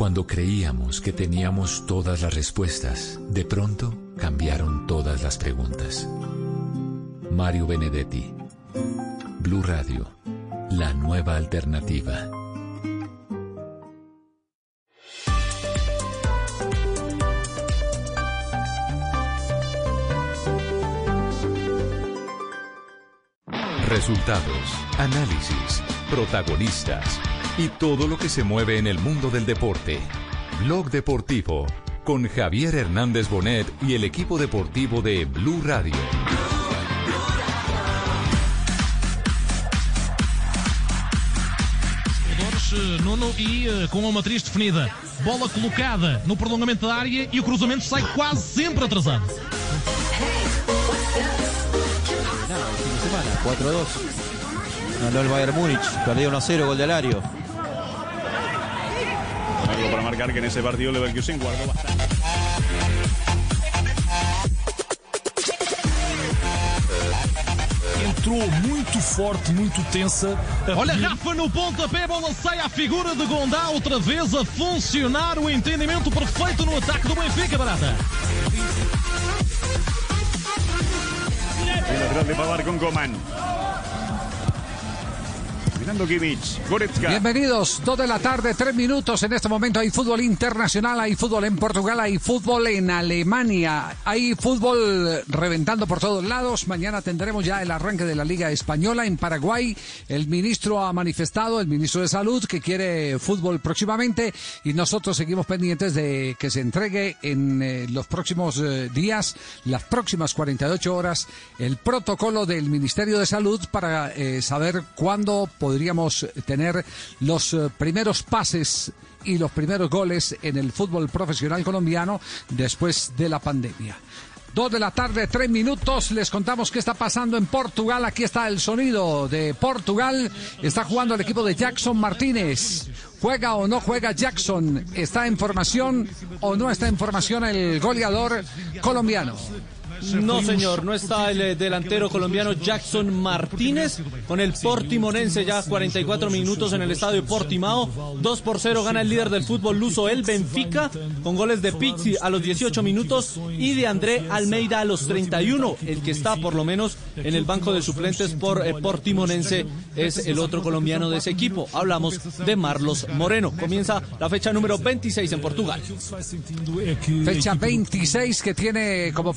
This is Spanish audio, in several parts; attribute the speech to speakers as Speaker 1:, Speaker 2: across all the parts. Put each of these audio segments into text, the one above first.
Speaker 1: Cuando creíamos que teníamos todas las respuestas, de pronto cambiaron todas las preguntas. Mario Benedetti. Blue Radio. La nueva alternativa. Resultados, análisis, protagonistas y todo lo que se mueve en el mundo del deporte. Blog Deportivo con Javier Hernández Bonet y el equipo deportivo de Blue Radio.
Speaker 2: Nuno e eh, com uma matriz definida. Bola colocada no prolongamento da área e o cruzamento sai quase sempre atrasado.
Speaker 3: Nada, el fin de semana, 4-2. Ganó el Bayern Múnich, perdió 1-0, gol de Alario.
Speaker 4: Para marcar que en ese partido Leverkusen guardó bastante.
Speaker 2: Entrou muito forte, muito tensa. Olha, Rafa no pontapé, bola sai à figura de Gondá, outra vez a funcionar o entendimento perfeito no ataque do Benfica, Barata.
Speaker 4: El lateral de Pavar con Coman. Mirando Kimmich, Goretzka.
Speaker 5: Bienvenidos, dos de la tarde, tres minutos. En este momento hay fútbol internacional, hay fútbol en Portugal, hay fútbol en Alemania, hay fútbol reventando por todos lados. Mañana tendremos ya el arranque de la Liga Española en Paraguay. El ministro ha manifestado, el ministro de Salud, que quiere fútbol próximamente y nosotros seguimos pendientes de que se entregue en eh, los próximos eh, días, las próximas 48 horas, el protocolo del Ministerio de Salud para eh, saber cuándo podríamos tener los eh, primeros pases y los primeros goles en el fútbol profesional colombiano después de la pandemia. Dos de la tarde, tres minutos. Les contamos qué está pasando en Portugal. Aquí está el sonido de Portugal. Está jugando el equipo de Jackson Martínez. ¿Juega o no juega Jackson? ¿Está en formación o no está en formación el goleador colombiano?
Speaker 3: No, señor, no está el eh, delantero colombiano Jackson Martínez con el Portimonense ya 44 minutos en el estadio Portimao. 2 por 0 gana el líder del fútbol luso, el Benfica, con goles de Pizzi a los 18 minutos y de André Almeida a los 31. El que está por lo menos en el banco de suplentes por eh, Portimonense es el otro colombiano de ese equipo. Hablamos de Marlos Moreno. Comienza la fecha número 26 en Portugal.
Speaker 5: Fecha 26 que tiene como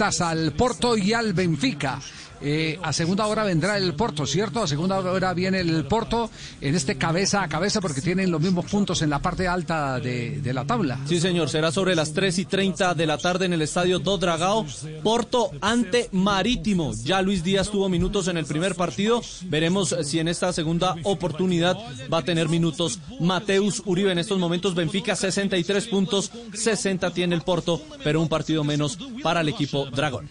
Speaker 5: al Porto y al Benfica. Eh, a segunda hora vendrá el Porto, ¿cierto? A segunda hora viene el Porto en este cabeza a cabeza porque tienen los mismos puntos en la parte alta de, la tabla.
Speaker 3: Sí, señor, será sobre las 3 y 30 de la tarde en el estadio Do Dragao. Porto ante Marítimo. Ya Luis Díaz tuvo minutos en el primer partido. Veremos si en esta segunda oportunidad va a tener minutos Mateus Uribe. En estos momentos Benfica 63 puntos, 60 tiene el Porto, pero un partido menos para el equipo Dragón.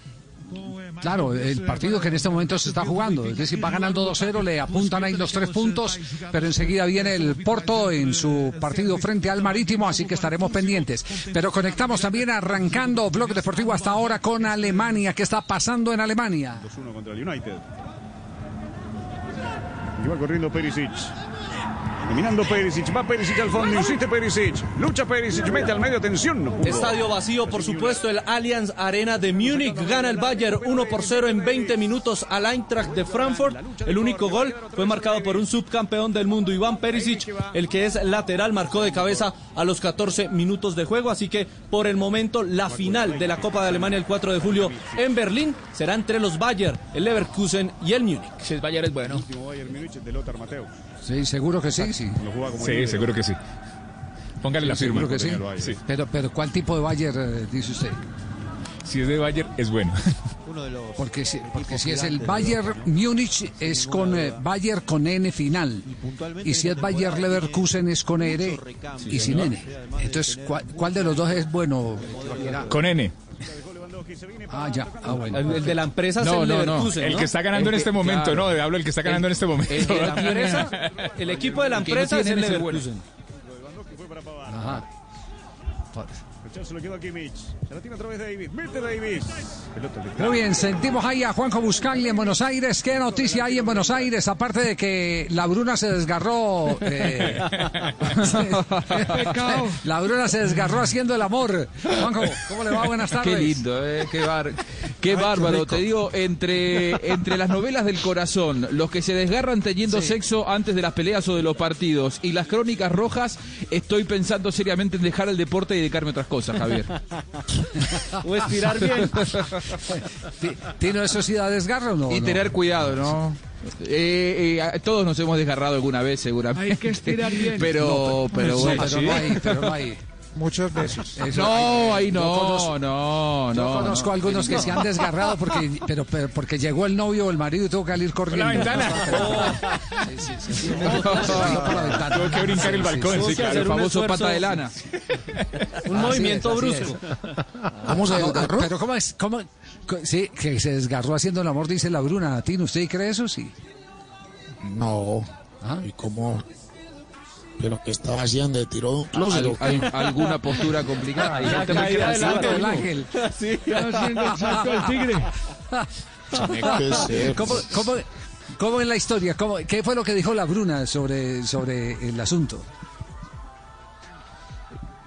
Speaker 5: Claro, el partido que en este momento se está jugando. Es decir, va ganando 2-0, le apuntan ahí los tres puntos, pero enseguida viene el Porto en su partido frente al Marítimo, así que estaremos pendientes. Pero conectamos también arrancando Blog Deportivo hasta ahora con Alemania. ¿Qué está pasando en Alemania?
Speaker 4: 2-1 contra el United. Y va corriendo Perisic. Dominando Perisic, va Perisic al fondo, insiste Perisic, lucha Perisic, mete al medio, atención. no.
Speaker 3: Estadio vacío, por supuesto, el Allianz Arena de Múnich gana el Bayern 1 por 0 en 20 minutos al Eintracht de Frankfurt. El único gol fue marcado por un subcampeón del mundo, Iván Perisic, el que es lateral, marcó de cabeza a los 14 minutos de juego. Así que por el momento la final de la Copa de Alemania el 4 de julio en Berlín será entre los Bayern, el Leverkusen y el Múnich.
Speaker 6: Si el Bayern es bueno.
Speaker 5: Sí, seguro que sí, sí.
Speaker 4: Lo juega como
Speaker 6: Sí,
Speaker 4: libre.
Speaker 6: seguro que sí. Póngale la firma.
Speaker 5: Seguro que sí.
Speaker 6: Sí.
Speaker 5: Pero, pero ¿cuál tipo de Bayern eh, dice usted?
Speaker 6: Si es de Bayern, es bueno.
Speaker 5: Porque si, porque si es el Bayern Múnich es con eh, Bayern con N final. Y si es Bayern Leverkusen es con R y sin N. Entonces, ¿cuál, cuál de los dos es bueno?
Speaker 6: Con N.
Speaker 5: Ah, ya. Ah, bueno.
Speaker 3: El, el de la empresa es
Speaker 6: No,
Speaker 3: el
Speaker 6: no, no.
Speaker 3: Leverkusen,
Speaker 6: El que está ganando en este momento,
Speaker 3: claro.
Speaker 6: no. Hablo el que está ganando en este momento.
Speaker 3: El, de la empresa, el equipo de la empresa es el. Leverkusen.
Speaker 5: Ajá.
Speaker 7: Se lo quedó aquí Mitch. Se la tiene otra vez Davis. Mete Davis.
Speaker 5: Muy bien, sentimos ahí a Juanjo Buscagli en Buenos Aires. ¿Qué noticia hay en Buenos Aires? Aparte de que la Bruna se desgarró. eh, la Bruna se desgarró haciendo el amor. Juanjo, ¿cómo le va? Buenas tardes.
Speaker 8: Qué lindo, eh, qué, bar- qué bárbaro. Te digo, entre, entre las novelas del corazón, los que se desgarran teniendo sexo antes de las peleas o de los partidos y las crónicas rojas, estoy pensando seriamente en dejar el deporte y dedicarme a otras cosas, Javier.
Speaker 3: O estirar bien.
Speaker 5: Ti- ¿Tino eso sí da desgarro o no?
Speaker 8: y
Speaker 5: No.
Speaker 8: tener cuidado, ¿no? Eh, eh, todos nos hemos desgarrado alguna vez, seguramente.
Speaker 9: Hay que estirar bien.
Speaker 8: Pero, pero bueno.
Speaker 5: pero no hay, pero no hay.
Speaker 9: Muchas veces.
Speaker 5: Eso-
Speaker 8: No, ahí
Speaker 5: Yo
Speaker 8: no,
Speaker 5: conozco-
Speaker 8: no,
Speaker 5: Yo
Speaker 8: no.
Speaker 5: conozco
Speaker 8: no.
Speaker 5: algunos que se han desgarrado porque, pero, pero porque llegó el novio o el marido y tuvo que salir corriendo.
Speaker 6: la ventana. Tuvo que brincar el balcón,
Speaker 5: sí,
Speaker 6: claro.
Speaker 8: El
Speaker 3: un
Speaker 8: famoso
Speaker 3: esfuerzo.
Speaker 8: pata de lana.
Speaker 3: Un movimiento brusco.
Speaker 9: ¿Cómo se
Speaker 5: Ah,
Speaker 9: desgarró?
Speaker 5: Pero ¿cómo es? ¿Cómo? Sí, que se desgarró haciendo el amor, dice la Bruna. Tino, ¿usted cree eso? Sí.
Speaker 9: No.
Speaker 5: Ah.
Speaker 9: ¿Y cómo? ¿Pero qué estaba haciendo? ¿De tiró de un
Speaker 8: Al- al- alguna postura complicada.
Speaker 3: La
Speaker 8: Gente muy
Speaker 3: caída del
Speaker 8: creativa.
Speaker 3: árbol.
Speaker 5: del ángel.
Speaker 9: Tiene que ser.
Speaker 5: ¿Cómo, cómo, cómo es la historia? ¿Cómo- ¿Qué fue lo que dijo la Bruna sobre, sobre el asunto?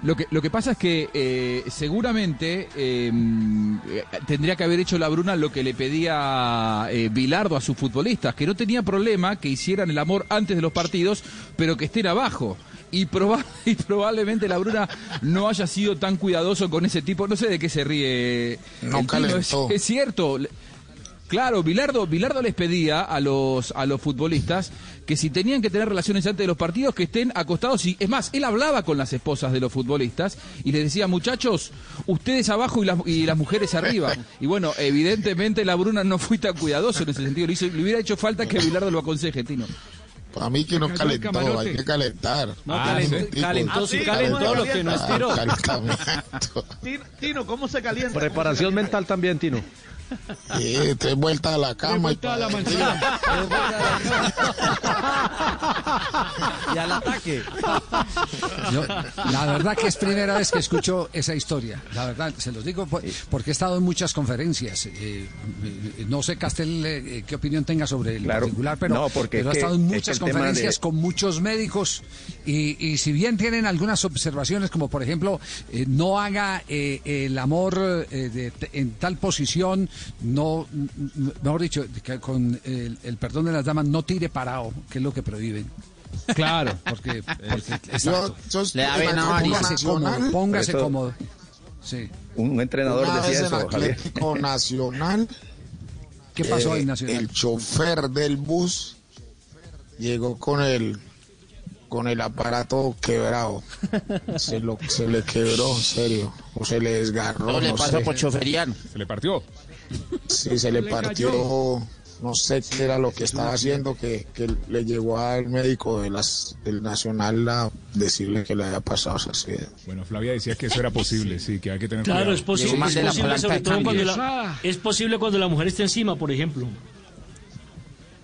Speaker 8: Lo que, lo que pasa es que eh, seguramente eh, tendría que haber hecho la Bruna lo que le pedía eh, Bilardo a sus futbolistas, que no tenía problema que hicieran el amor antes de los partidos, pero que estén abajo. Y, proba- y probablemente la Bruna no haya sido tan cuidadoso con ese tipo. No sé de qué se ríe.
Speaker 9: No
Speaker 8: el Tino, es,
Speaker 9: calentó.
Speaker 8: es cierto. Claro, Bilardo, Bilardo les pedía a los, a los futbolistas que si tenían que tener relaciones antes de los partidos, que estén acostados. Y, es más, él hablaba con las esposas de los futbolistas y les decía, muchachos, ustedes abajo y las, y las mujeres arriba. Y bueno, evidentemente la Bruna no fue tan cuidadoso en ese sentido. Le, hizo- le hubiera hecho falta que Bilardo lo aconseje, Tino.
Speaker 9: Para mí que no calentó, hay que calentar.
Speaker 3: No,
Speaker 6: Ah,
Speaker 3: calentó, calentó, sí
Speaker 10: Ah, sí,
Speaker 3: calentó lo que no estiró.
Speaker 9: calentamiento.
Speaker 10: Tino, Tino, ¿cómo se calienta?
Speaker 11: Preparación mental también, Tino.
Speaker 9: Sí, tres vueltas a la cama y
Speaker 3: al ataque.
Speaker 5: Yo, la verdad que es primera vez que escucho esa historia. La verdad, se los digo por- porque he estado en muchas conferencias. Eh, eh, no sé, Castel, eh, qué opinión tenga sobre el
Speaker 11: Claro.
Speaker 5: particular, pero,
Speaker 11: No, porque
Speaker 5: pero he estado en
Speaker 11: es
Speaker 5: muchas
Speaker 11: que
Speaker 5: conferencias
Speaker 11: de-
Speaker 5: con muchos médicos y, y si bien tienen algunas observaciones, como por ejemplo, eh, no haga eh, el amor eh, de- en tal posición, no, mejor dicho, que con el, el perdón de las damas, no tire parado, que es lo que prohíben.
Speaker 8: Claro.
Speaker 5: Porque, porque
Speaker 9: Yo,
Speaker 5: exacto.
Speaker 9: yo
Speaker 10: Le da
Speaker 5: Póngase cómodo, póngase
Speaker 11: eso-
Speaker 5: cómodo. Sí.
Speaker 11: Un entrenador
Speaker 9: una vez
Speaker 11: decía
Speaker 9: en
Speaker 11: eso, Javier.
Speaker 9: Atlético Nacional,
Speaker 5: ¿Qué pasó
Speaker 9: eh,
Speaker 5: en Nacional?
Speaker 9: el chofer del bus llegó con el con el aparato quebrado. Se, lo, se le quebró, en serio. O se le desgarró.
Speaker 10: No le
Speaker 9: sé.
Speaker 10: por choferiano.
Speaker 6: Se le partió.
Speaker 9: Sí, se le partió. No sé qué era lo que estaba haciendo, que, que le llegó al médico de las, del Nacional a decirle que le había pasado ese accidente.
Speaker 6: Bueno, Flavia decía que eso era posible, sí, que hay que tener
Speaker 12: Claro,
Speaker 6: cuidado.
Speaker 12: es posible, es
Speaker 10: de la
Speaker 12: posible
Speaker 10: planta
Speaker 12: sobre todo cuando la, es posible cuando la mujer está encima, por ejemplo.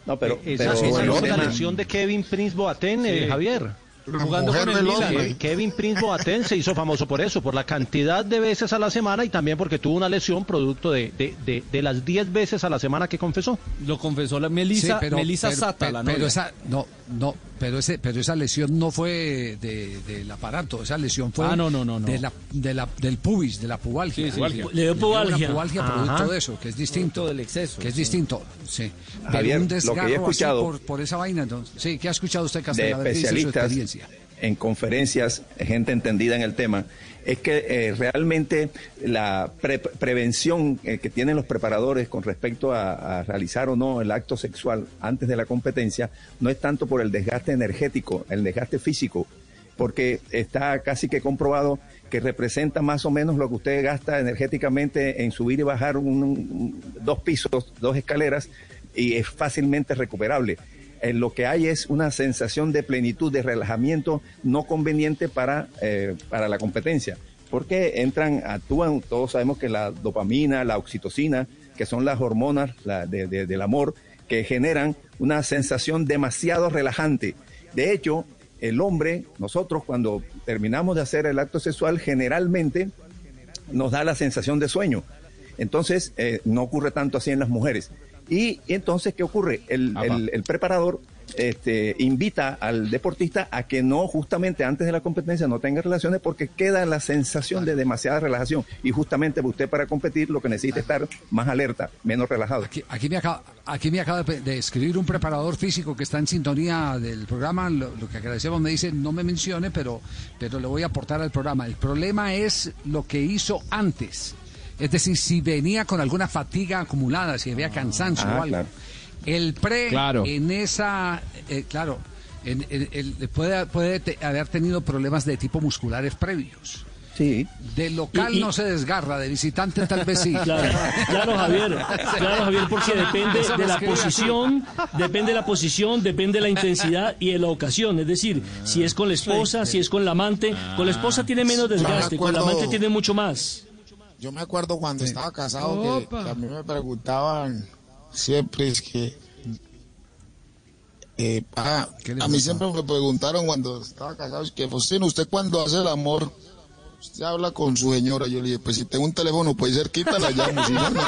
Speaker 11: No, pero,
Speaker 10: Esa,
Speaker 11: pero
Speaker 10: esa es la lesión de Kevin Prince Boateng, eh, Javier.
Speaker 9: La
Speaker 3: Jugando con el
Speaker 9: del
Speaker 3: Milan,
Speaker 9: hombre.
Speaker 10: Eh, Kevin Prince Boateng se hizo famoso por eso, por la cantidad de veces a la semana y también porque tuvo una lesión producto de, de, de, de las 10 veces a la semana que confesó.
Speaker 3: Lo confesó la Melissa,
Speaker 5: Sí,
Speaker 3: Melissa
Speaker 5: pero-
Speaker 3: Sata,
Speaker 5: pero-
Speaker 3: la
Speaker 5: pero
Speaker 3: novia.
Speaker 5: esa no no pero ese pero esa lesión no fue de- del aparato esa lesión fue
Speaker 3: Ah, no, no, no, no.
Speaker 5: de la, de la- del pubis de la pubalgia
Speaker 3: Sí, sí,
Speaker 6: Pubalgia.
Speaker 12: Le dio pubalgia.
Speaker 5: pubalgia
Speaker 10: Ajá.
Speaker 5: producto de eso que es distinto
Speaker 3: Producto del exceso,
Speaker 5: que es
Speaker 3: sí.
Speaker 5: distinto sí pero
Speaker 11: Javier,
Speaker 5: un
Speaker 11: lo que he escuchado-
Speaker 5: por, por esa vaina entonces sí qué ha escuchado usted
Speaker 11: de
Speaker 5: Castel A ver, ¿qué dice su
Speaker 11: especialistas
Speaker 5: experiencia
Speaker 11: en conferencias, gente entendida en el tema, es que eh, realmente la pre- prevención eh, que tienen los preparadores con respecto a, realizar o no el acto sexual antes de la competencia no es tanto por el desgaste energético, el desgaste físico, porque está casi que comprobado que representa más o menos lo que usted gasta energéticamente en subir y bajar un- dos pisos, dos escaleras, y es fácilmente recuperable. Lo que hay es una sensación de plenitud, de relajamiento no conveniente para, eh, para la competencia. Porque entran, actúan, todos sabemos que la dopamina, la oxitocina, que son las hormonas de- del amor, que generan una sensación demasiado relajante. De hecho, el hombre, nosotros cuando terminamos de hacer el acto sexual, generalmente nos da la sensación de sueño. Entonces, eh, no ocurre tanto así en las mujeres. Y, entonces, ¿qué ocurre? El, el, el preparador este, invita al deportista a que no, justamente antes de la competencia, no tenga relaciones porque queda la sensación de demasiada relajación. Y justamente usted para competir lo que necesita es estar más alerta, menos relajado.
Speaker 5: Aquí, aquí me acaba, aquí me acaba de, de escribir un preparador físico que está en sintonía del programa. Lo, lo que agradecemos me dice, no me mencione, pero, pero le voy a aportar al programa. El problema es lo que hizo antes. Es decir, si venía con alguna fatiga acumulada, si había cansancio
Speaker 11: Ah,
Speaker 5: o algo.
Speaker 11: claro.
Speaker 5: El pre
Speaker 8: Claro.
Speaker 5: en esa, eh, claro, en- puede, puede te- haber tenido problemas de tipo musculares previos.
Speaker 11: Sí.
Speaker 5: De local
Speaker 12: Y- y-
Speaker 5: no se desgarra, de visitante tal vez sí.
Speaker 12: Claro, claro, Javier, claro, Javier, porque depende de la posición, depende de la posición, depende de la intensidad y de la ocasión. Es decir, si es con la esposa, si es con la amante, con la esposa tiene menos desgaste, con la amante tiene mucho más.
Speaker 9: Yo me acuerdo cuando estaba casado que, que a mí me preguntaban siempre es que eh, ah, a mí siempre me preguntaron cuando estaba casado es que Faustino usted cuando hace el amor usted habla con su señora yo le dije pues si tengo un teléfono puede ser quítala llamo si no, no.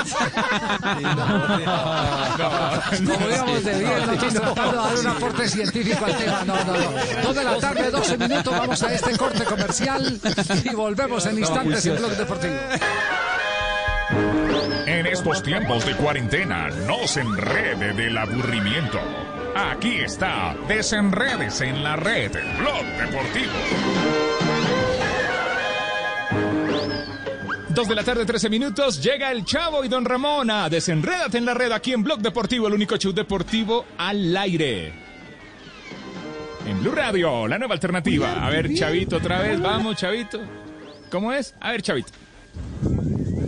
Speaker 5: Como íbamos de bien, nosotros tratando de dar un aporte científico al tema. No, no, no. Dos de la tarde, 12 minutos, vamos a este corte comercial y volvemos en instantes en Blog Deportivo.
Speaker 6: En estos tiempos de cuarentena, no se enrede del aburrimiento. Aquí está, desenredes en la red, Blog Deportivo. Dos de la tarde, 13 minutos, llega el Chavo y Don Ramón a Desenrédate en la red aquí en Blog Deportivo, el único show deportivo al aire. En Blue Radio, la nueva alternativa. A ver, Chavito, otra vez, vamos, Chavito. ¿Cómo es? A ver, Chavito.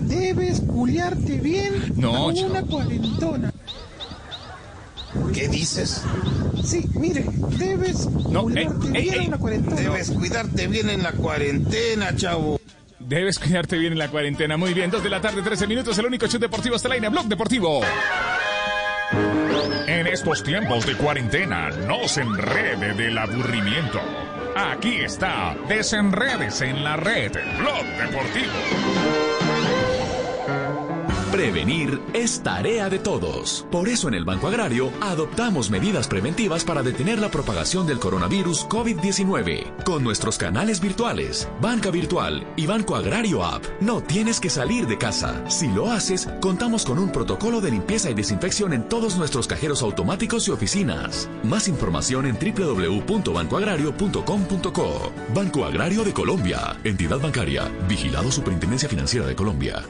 Speaker 13: Debes culiarte bien
Speaker 6: No,
Speaker 13: a
Speaker 6: chavo.
Speaker 13: una cuarentona.
Speaker 14: ¿Qué dices?
Speaker 13: Sí, mire, debes
Speaker 6: No,
Speaker 13: cuidarte
Speaker 6: ey, ey,
Speaker 13: bien
Speaker 6: ey.
Speaker 13: a una cuarentona.
Speaker 14: Debes cuidarte bien en la cuarentena, chavo.
Speaker 6: Debes cuidarte bien en la cuarentena. Muy bien, 2 de la tarde, 13 minutos, el único show deportivo el aire, Blog Deportivo. En estos tiempos de cuarentena, no se enrede del aburrimiento. Aquí está, desenredes en la red, Blog Deportivo.
Speaker 15: Prevenir es tarea de todos. Por eso en el Banco Agrario adoptamos medidas preventivas para detener la propagación del coronavirus COVID-19. Con nuestros canales virtuales, Banca Virtual y Banco Agrario App, no tienes que salir de casa. Si lo haces, contamos con un protocolo de limpieza y desinfección en todos nuestros cajeros automáticos y oficinas. Más información en www.bancoagrario.com.co. Banco Agrario de Colombia. Entidad bancaria. Vigilado Superintendencia Financiera de Colombia.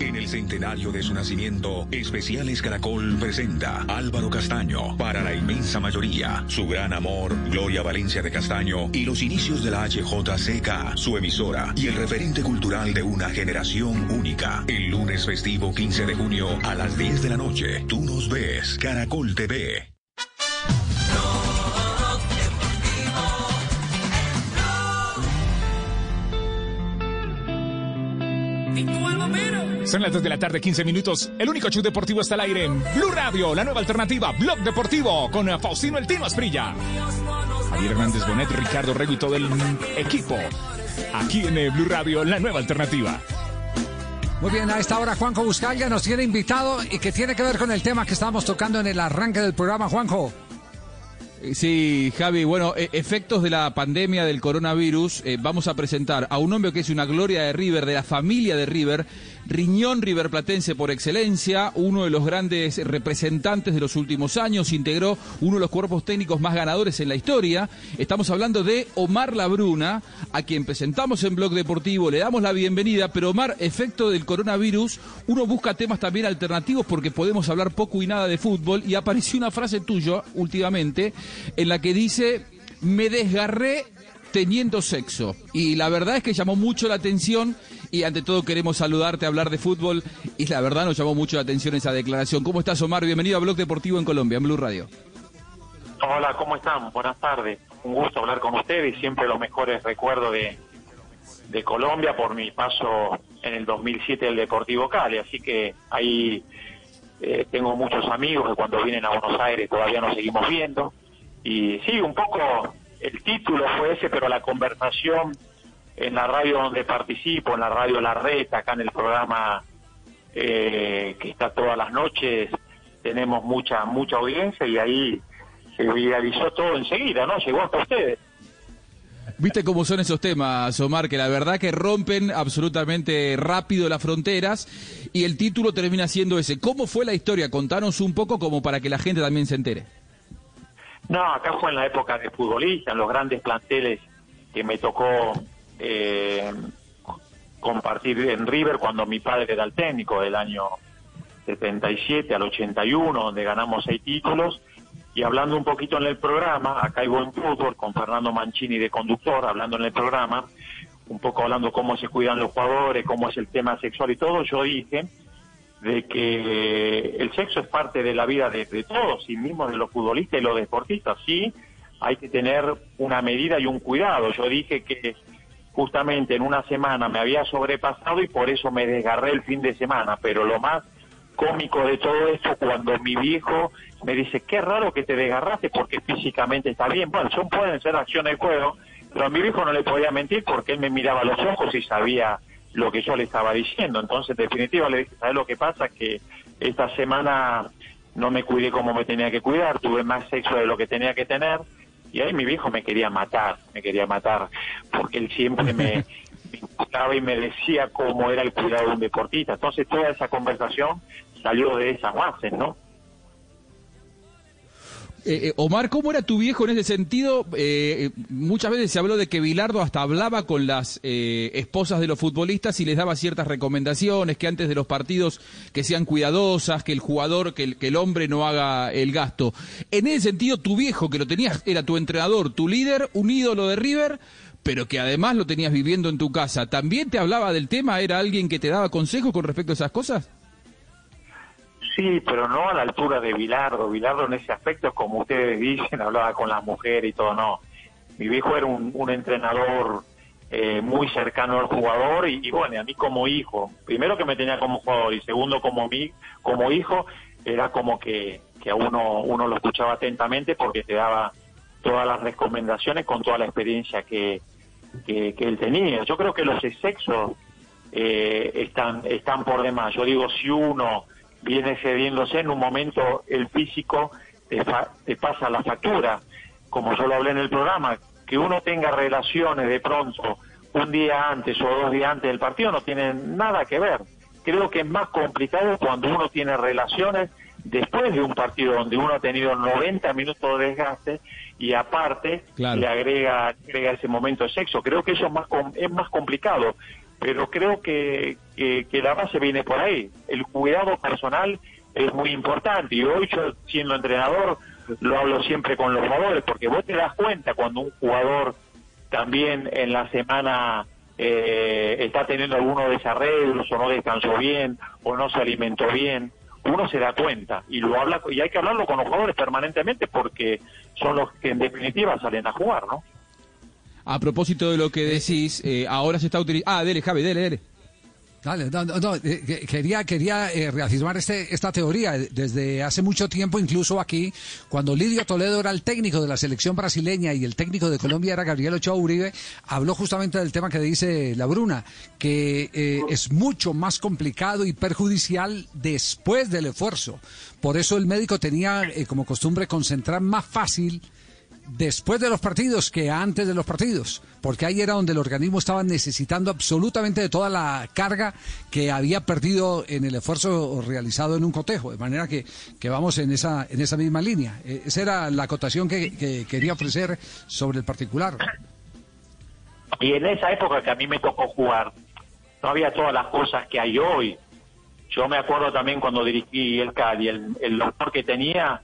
Speaker 16: En el centenario de su nacimiento, Especiales Caracol presenta Álvaro Castaño para la inmensa mayoría, su gran amor, Gloria Valencia de Castaño y los inicios de la HJCK, su emisora y el referente cultural de una generación única. El lunes festivo 15 de junio a las 10 de la noche, tú nos ves, Caracol TV.
Speaker 6: Son las 2 de la tarde, 15 minutos. El único show deportivo está al aire en Blue Radio, la nueva alternativa, Blog Deportivo, con Faustino El Tino Asprilla. Javier Hernández Bonet, Ricardo Rego y todo el equipo. Aquí en eh, Blue Radio, la nueva alternativa.
Speaker 5: Muy bien, a esta hora Juanjo Buscaglia nos tiene invitado y que tiene que ver con el tema que estábamos tocando en el arranque del programa, Juanjo.
Speaker 8: Eh, Sí, Javi, bueno, eh, efectos de la pandemia del coronavirus, eh, vamos a presentar a un hombre que es una gloria de River, de la familia de River, riñón riverplatense por excelencia, uno de los grandes representantes de los últimos años, integró uno de los cuerpos técnicos más ganadores en la historia. Estamos hablando de Omar Labruna, a quien presentamos en Blog Deportivo, le damos la bienvenida, pero Omar, efecto del coronavirus, uno busca temas también alternativos porque podemos hablar poco y nada de fútbol y apareció una frase tuya últimamente en la que dice, me desgarré teniendo sexo. Y la verdad es que llamó mucho la atención y ante todo queremos saludarte, hablar de fútbol y la verdad nos llamó mucho la atención esa declaración. ¿Cómo estás Omar? Bienvenido a Blog Deportivo en Colombia, en Blue Radio.
Speaker 17: Hola, ¿cómo están? Buenas tardes. Un gusto hablar con ustedes siempre los mejores recuerdos de, de Colombia por mi paso en el 2007 del Deportivo Cali. Así que ahí eh, tengo muchos amigos que cuando vienen a Buenos Aires todavía nos seguimos viendo. Y sí, un poco el título fue ese, pero la conversación en la radio donde participo, en la radio La Reta, acá en el programa eh, que está todas las noches, tenemos mucha mucha audiencia y ahí se viralizó todo enseguida, ¿no? Llegó hasta ustedes.
Speaker 8: Viste cómo son esos temas, Omar, que la verdad que rompen absolutamente rápido las fronteras y el título termina siendo ese. ¿Cómo fue la historia? Contanos un poco como para que la gente también se entere.
Speaker 17: No, acá fue en la época de futbolista, en los grandes planteles que me tocó eh, compartir en River cuando mi padre era el técnico del año 77 al 81, donde ganamos seis títulos. Y hablando un poquito en el programa, acá hay buen fútbol con Fernando Mancini de conductor, hablando en el programa, un poco hablando cómo se cuidan los jugadores, cómo es el tema sexual y todo, yo dije de que el sexo es parte de la vida de, de todos, y mismo de los futbolistas y los deportistas, sí, hay que tener una medida y un cuidado. Yo dije que justamente en una semana me había sobrepasado y por eso me desgarré el fin de semana, pero lo más cómico de todo esto cuando mi viejo me dice, qué raro que te desgarraste porque físicamente está bien. Bueno, son pueden ser acciones de juego, pero a mi viejo no le podía mentir porque él me miraba a los ojos y sabía lo que yo le estaba diciendo. Entonces, en definitiva, le dije, ¿sabes lo que pasa? Que esta semana no me cuidé como me tenía que cuidar, tuve más sexo de lo que tenía que tener y ahí mi viejo me quería matar, me quería matar, porque él siempre me, me imputaba y me decía cómo era el cuidado de un deportista. Entonces toda esa conversación salió de esas bases, ¿no?
Speaker 8: Eh, eh, Omar, ¿cómo era tu viejo en ese sentido? Eh, eh, muchas veces se habló de que Bilardo hasta hablaba con las eh, esposas de los futbolistas y les daba ciertas recomendaciones, que antes de los partidos que sean cuidadosas, que el jugador, que el, que el hombre no haga el gasto. En ese sentido, tu viejo, que lo tenías, era tu entrenador, tu líder, un ídolo de River, pero que además lo tenías viviendo en tu casa, ¿también te hablaba del tema? ¿Era alguien que te daba consejos con respecto a esas cosas?
Speaker 17: Sí, pero no a la altura de Bilardo. Bilardo en ese aspecto, como ustedes dicen, hablaba con las mujeres y todo, no. Mi viejo era un, un entrenador eh, muy cercano al jugador y, y, bueno, a mí como hijo, primero que me tenía como jugador y segundo como mí, como hijo, era como que, que a uno, uno lo escuchaba atentamente porque te daba todas las recomendaciones con toda la experiencia que, que, él tenía. Yo creo que los sexos eh, están, están por demás. Yo digo, si uno viene cediéndose, en un momento el físico te, fa- te pasa la factura, como yo lo hablé en el programa, que uno tenga relaciones de pronto un día antes o dos días antes del partido no tiene nada que ver. Creo que es más complicado cuando uno tiene relaciones después de un partido donde uno ha tenido 90 minutos de desgaste y aparte
Speaker 8: Claro.
Speaker 17: le agrega, agrega ese momento de sexo. Creo que eso es más, es más complicado, pero creo que, que, que la base viene por ahí. El cuidado personal es muy importante y hoy yo siendo entrenador lo hablo siempre con los jugadores porque vos te das cuenta cuando un jugador también en la semana eh, está teniendo algunos desarreglos o no descansó bien o no se alimentó bien uno se da cuenta y lo habla y hay que hablarlo con los jugadores permanentemente porque son los que en definitiva salen a jugar, ¿no?
Speaker 8: A propósito de lo que decís, eh, ahora se está utilizando... Ah, dele, Javi, dele, dele.
Speaker 5: Dale, no, no, eh, que- quería, quería eh, reafirmar este, esta teoría. Desde hace mucho tiempo, incluso aquí, cuando Lidio Toledo era el técnico de la selección brasileña y el técnico de Colombia era Gabriel Ochoa Uribe, habló justamente del tema que dice la Bruna, que eh, es mucho más complicado y perjudicial después del esfuerzo. Por eso el médico tenía como costumbre concentrar más fácil después de los partidos que antes de los partidos, porque ahí era donde el organismo estaba necesitando absolutamente de toda la carga que había perdido en el esfuerzo realizado en un cotejo, de manera que, que vamos en esa, en esa misma línea. Eh, esa era la acotación que, que quería ofrecer sobre el particular.
Speaker 17: Y en esa época que a mí me tocó jugar, no había todas las cosas que hay hoy. Yo me acuerdo también cuando dirigí el Cali, el, el doctor que tenía,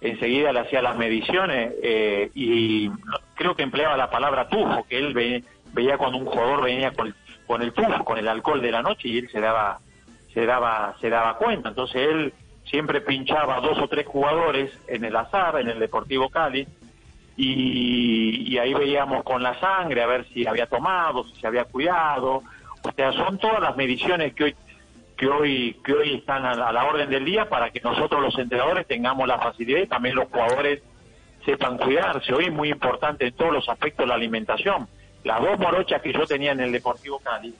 Speaker 17: enseguida le hacía las mediciones eh, y creo que empleaba la palabra tufo, que él ve- veía cuando un jugador venía con, con el tufo, con el alcohol de la noche y él se daba, se daba, se daba cuenta. Entonces él siempre pinchaba dos o tres jugadores en el azar, en el Deportivo Cali, y, y ahí veíamos con la sangre a ver si había tomado, si se había cuidado. O sea, son todas las mediciones que hoy que hoy que hoy están a la, a la orden del día para que nosotros los entrenadores tengamos la facilidad y también los jugadores sepan cuidarse. Hoy es muy importante en todos los aspectos la alimentación. Las dos morochas que yo tenía en el Deportivo Cali,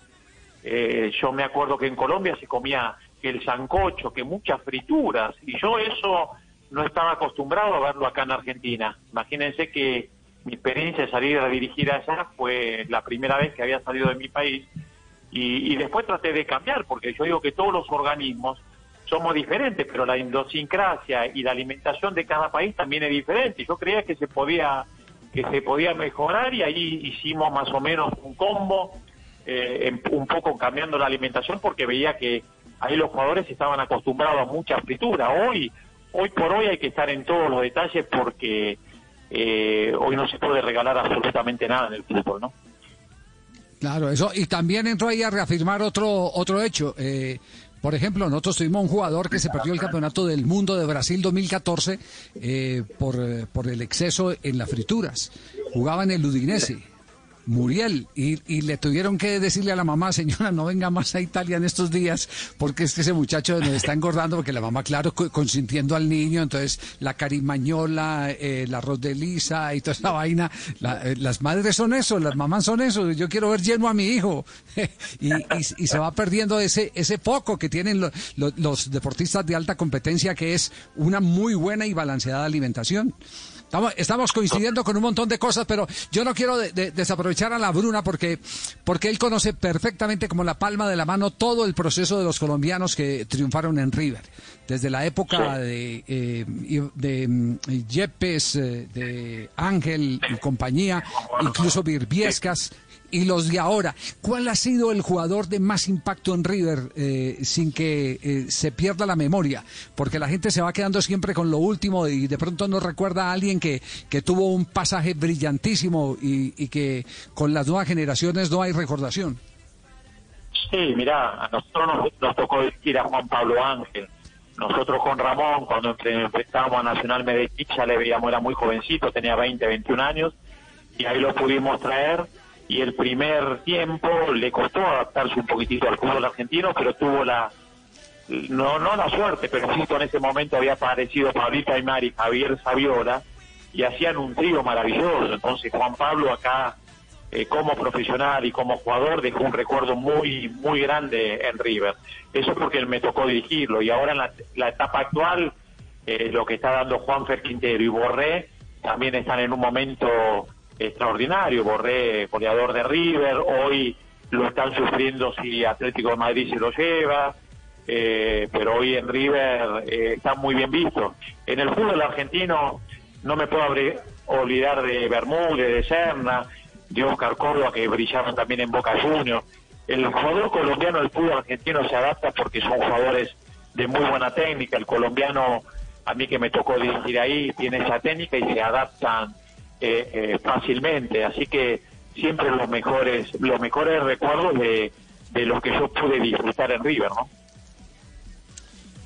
Speaker 17: eh, yo me acuerdo que en Colombia se comía que el sancocho, que muchas frituras, y yo eso no estaba acostumbrado a verlo acá en Argentina. Imagínense que mi experiencia de salir a dirigir allá fue la primera vez que había salido de mi país y, y después traté de cambiar, porque yo digo que todos los organismos somos diferentes, pero la idiosincrasia y la alimentación de cada país también es diferente. Yo creía que se podía que se podía mejorar y ahí hicimos más o menos un combo, eh, un poco cambiando la alimentación porque veía que ahí los jugadores estaban acostumbrados a mucha fritura. Hoy, hoy por hoy hay que estar en todos los detalles porque eh, hoy no se puede regalar absolutamente nada en el fútbol, ¿no?
Speaker 5: Claro, eso. Y también entró ahí a reafirmar otro, otro hecho. Eh, por ejemplo, nosotros tuvimos un jugador que se perdió el campeonato del mundo de Brasil 2014 eh, por, por el exceso en las frituras. Jugaba en el Udinese. Muriel, y, y le tuvieron que decirle a la mamá, señora, no venga más a Italia en estos días, porque es que ese muchacho nos está engordando, porque la mamá, claro, co- consintiendo al niño, entonces la carimañola, eh, el arroz de lisa y toda esa vaina, la- eh, las madres son eso, las mamás son eso, yo quiero ver lleno a mi hijo, y, y- se va perdiendo ese, ese foco que tienen lo- lo- los deportistas de alta competencia, que es una muy buena y balanceada alimentación. Estamos, estamos coincidiendo con un montón de cosas, pero yo no quiero de- de- desaprovechar a la Bruna porque, porque él conoce perfectamente como la palma de la mano todo el proceso de los colombianos que triunfaron en River. Desde la época de, eh, de mm, Yepes, eh, de Ángel y compañía, incluso Virviescas y los de ahora. ¿Cuál ha sido el jugador de más impacto en River eh, sin que eh, se pierda la memoria? Porque la gente se va quedando siempre con lo último y de pronto no recuerda a alguien que, que tuvo un pasaje brillantísimo y, que con las nuevas generaciones no hay recordación.
Speaker 17: Sí, mira, a nosotros nos, nos tocó ir a Juan Pablo Ángel. Nosotros con Ramón, cuando enfrentábamos a Nacional Medellín, ya le veíamos, era muy jovencito, tenía 20, 21 años, y ahí lo pudimos traer. Y el primer tiempo le costó adaptarse un poquitito al fútbol argentino, pero tuvo la, no no la suerte, pero justo en ese momento había aparecido Pablito Aymar y Javier Saviola, y hacían un trío maravilloso. Entonces Juan Pablo acá eh, como profesional y como jugador dejó un recuerdo muy muy grande en River. Eso porque me tocó dirigirlo y ahora en la, la etapa actual eh, lo que está dando Juanfer Quintero y Borré también están en un momento extraordinario. Borré, goleador de River, hoy lo están sufriendo si Atlético de Madrid se lo lleva, eh, pero hoy en River eh, está muy bien visto. En el fútbol argentino no me puedo olvidar de Bermúdez, de Serna, de Oscar Córdoba, que brillaron también en Boca Juniors. El jugador colombiano del fútbol argentino se adapta porque son jugadores de muy buena técnica. El colombiano, a mí que me tocó dirigir ahí, tiene esa técnica y se adaptan eh, eh, fácilmente. Así que siempre los mejores, los mejores recuerdos de, de los que yo pude disfrutar en River, ¿no?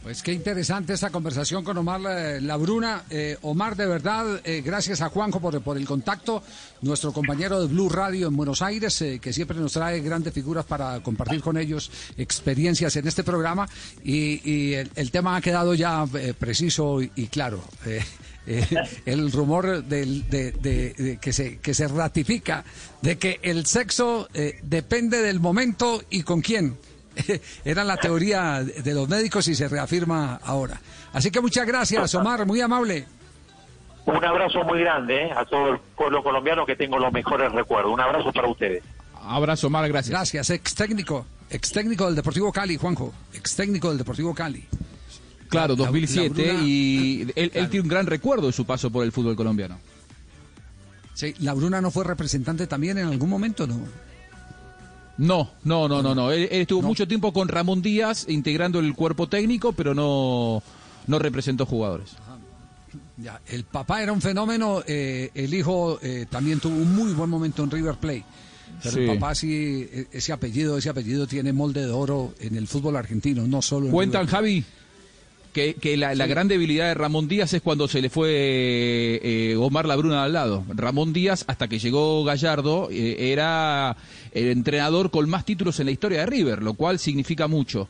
Speaker 5: Pues qué interesante esta conversación con Omar eh, Labruna. Eh, Omar, de verdad, eh, gracias a Juanjo por, por el contacto, nuestro compañero de Blue Radio en Buenos Aires, eh, que siempre nos trae grandes figuras para compartir con ellos experiencias en este programa. Y, y el, tema ha quedado ya preciso y claro. Eh, el rumor del- de, de- de que, se, que se ratifica de que el sexo eh, depende del momento y con quién. Era la teoría de los médicos y se reafirma ahora. Así que muchas gracias, Omar, muy amable.
Speaker 17: Un abrazo muy grande ¿eh? a todo el pueblo colombiano que tengo los mejores recuerdos. Un abrazo para ustedes.
Speaker 8: Abrazo, Omar, gracias.
Speaker 5: Gracias, ex técnico, ex técnico del Deportivo Cali, Juanjo, ex técnico del Deportivo Cali.
Speaker 8: Claro,
Speaker 5: La- la
Speaker 8: 2007
Speaker 5: Bruna-
Speaker 8: y él, él tiene un gran recuerdo de su paso por el fútbol colombiano.
Speaker 5: Sí, la Bruna no fue representante también en algún momento, ¿no?
Speaker 8: No, no, no, no, no. Él, él estuvo mucho tiempo con Ramón Díaz integrando el cuerpo técnico, pero no, no representó jugadores.
Speaker 5: Ya, el papá era un fenómeno, eh, el hijo eh, también tuvo un muy buen momento en River Plate. Pero
Speaker 8: Sí.
Speaker 5: el papá sí, e- ese apellido, ese apellido tiene molde de oro en el fútbol argentino, no solo en
Speaker 8: Cuentan,
Speaker 5: River Plate.
Speaker 8: Javi, que, que la, la gran debilidad de Ramón Díaz es cuando se le fue eh, Omar Labruna al lado. Ramón Díaz, hasta que llegó Gallardo, eh, era el entrenador con más títulos en la historia de River, lo cual significa mucho.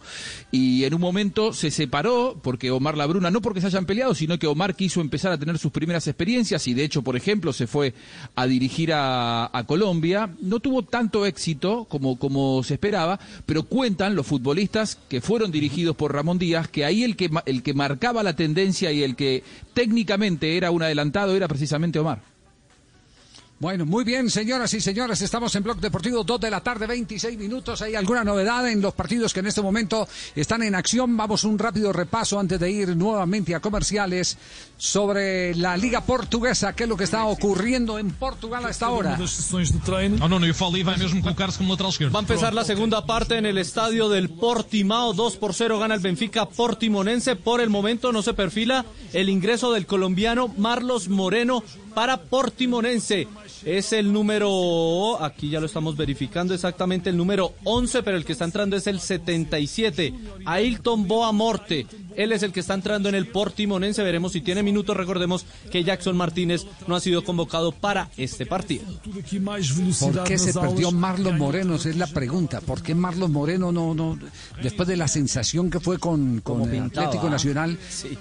Speaker 8: Y en un momento se separó, porque Omar Labruna, no porque se hayan peleado, sino que Omar quiso empezar a tener sus primeras experiencias y de hecho, por ejemplo, se fue a dirigir a, a Colombia. No tuvo tanto éxito como, como se esperaba, pero cuentan los futbolistas que fueron dirigidos por Ramón Díaz que ahí el que, el que marcaba la tendencia y el que técnicamente era un adelantado era precisamente Omar.
Speaker 5: Bueno, muy bien, señoras y señores, estamos en Blog Deportivo 2 de la tarde, 26 minutos. ¿Hay alguna novedad en los partidos que en este momento están en acción? Vamos un rápido repaso antes de ir nuevamente a comerciales sobre la Liga Portuguesa, qué es lo que está ocurriendo en Portugal a esta hora.
Speaker 2: Oh, não, não, eu falo e vai mesmo colocar-se como lateral esquerdo.
Speaker 3: Va a empezar la segunda parte en el estadio del Portimao. 2 por 0 gana el Benfica Portimonense. Por el momento no se perfila el ingreso del colombiano Marlos Moreno para Portimonense. Es el número, aquí ya lo estamos verificando exactamente, el número 11, pero el que está entrando es el 77. Ailton Boa Morte. Él es el que está entrando en el Portimonense. Veremos si tiene minutos. Recordemos que Jackson Martínez no ha sido convocado para este partido.
Speaker 5: ¿Por qué se perdió Marlon Moreno? Esa es la pregunta. ¿Por qué Marlon Moreno no, no después de la sensación que fue con, con el Atlético. Nacional? Re-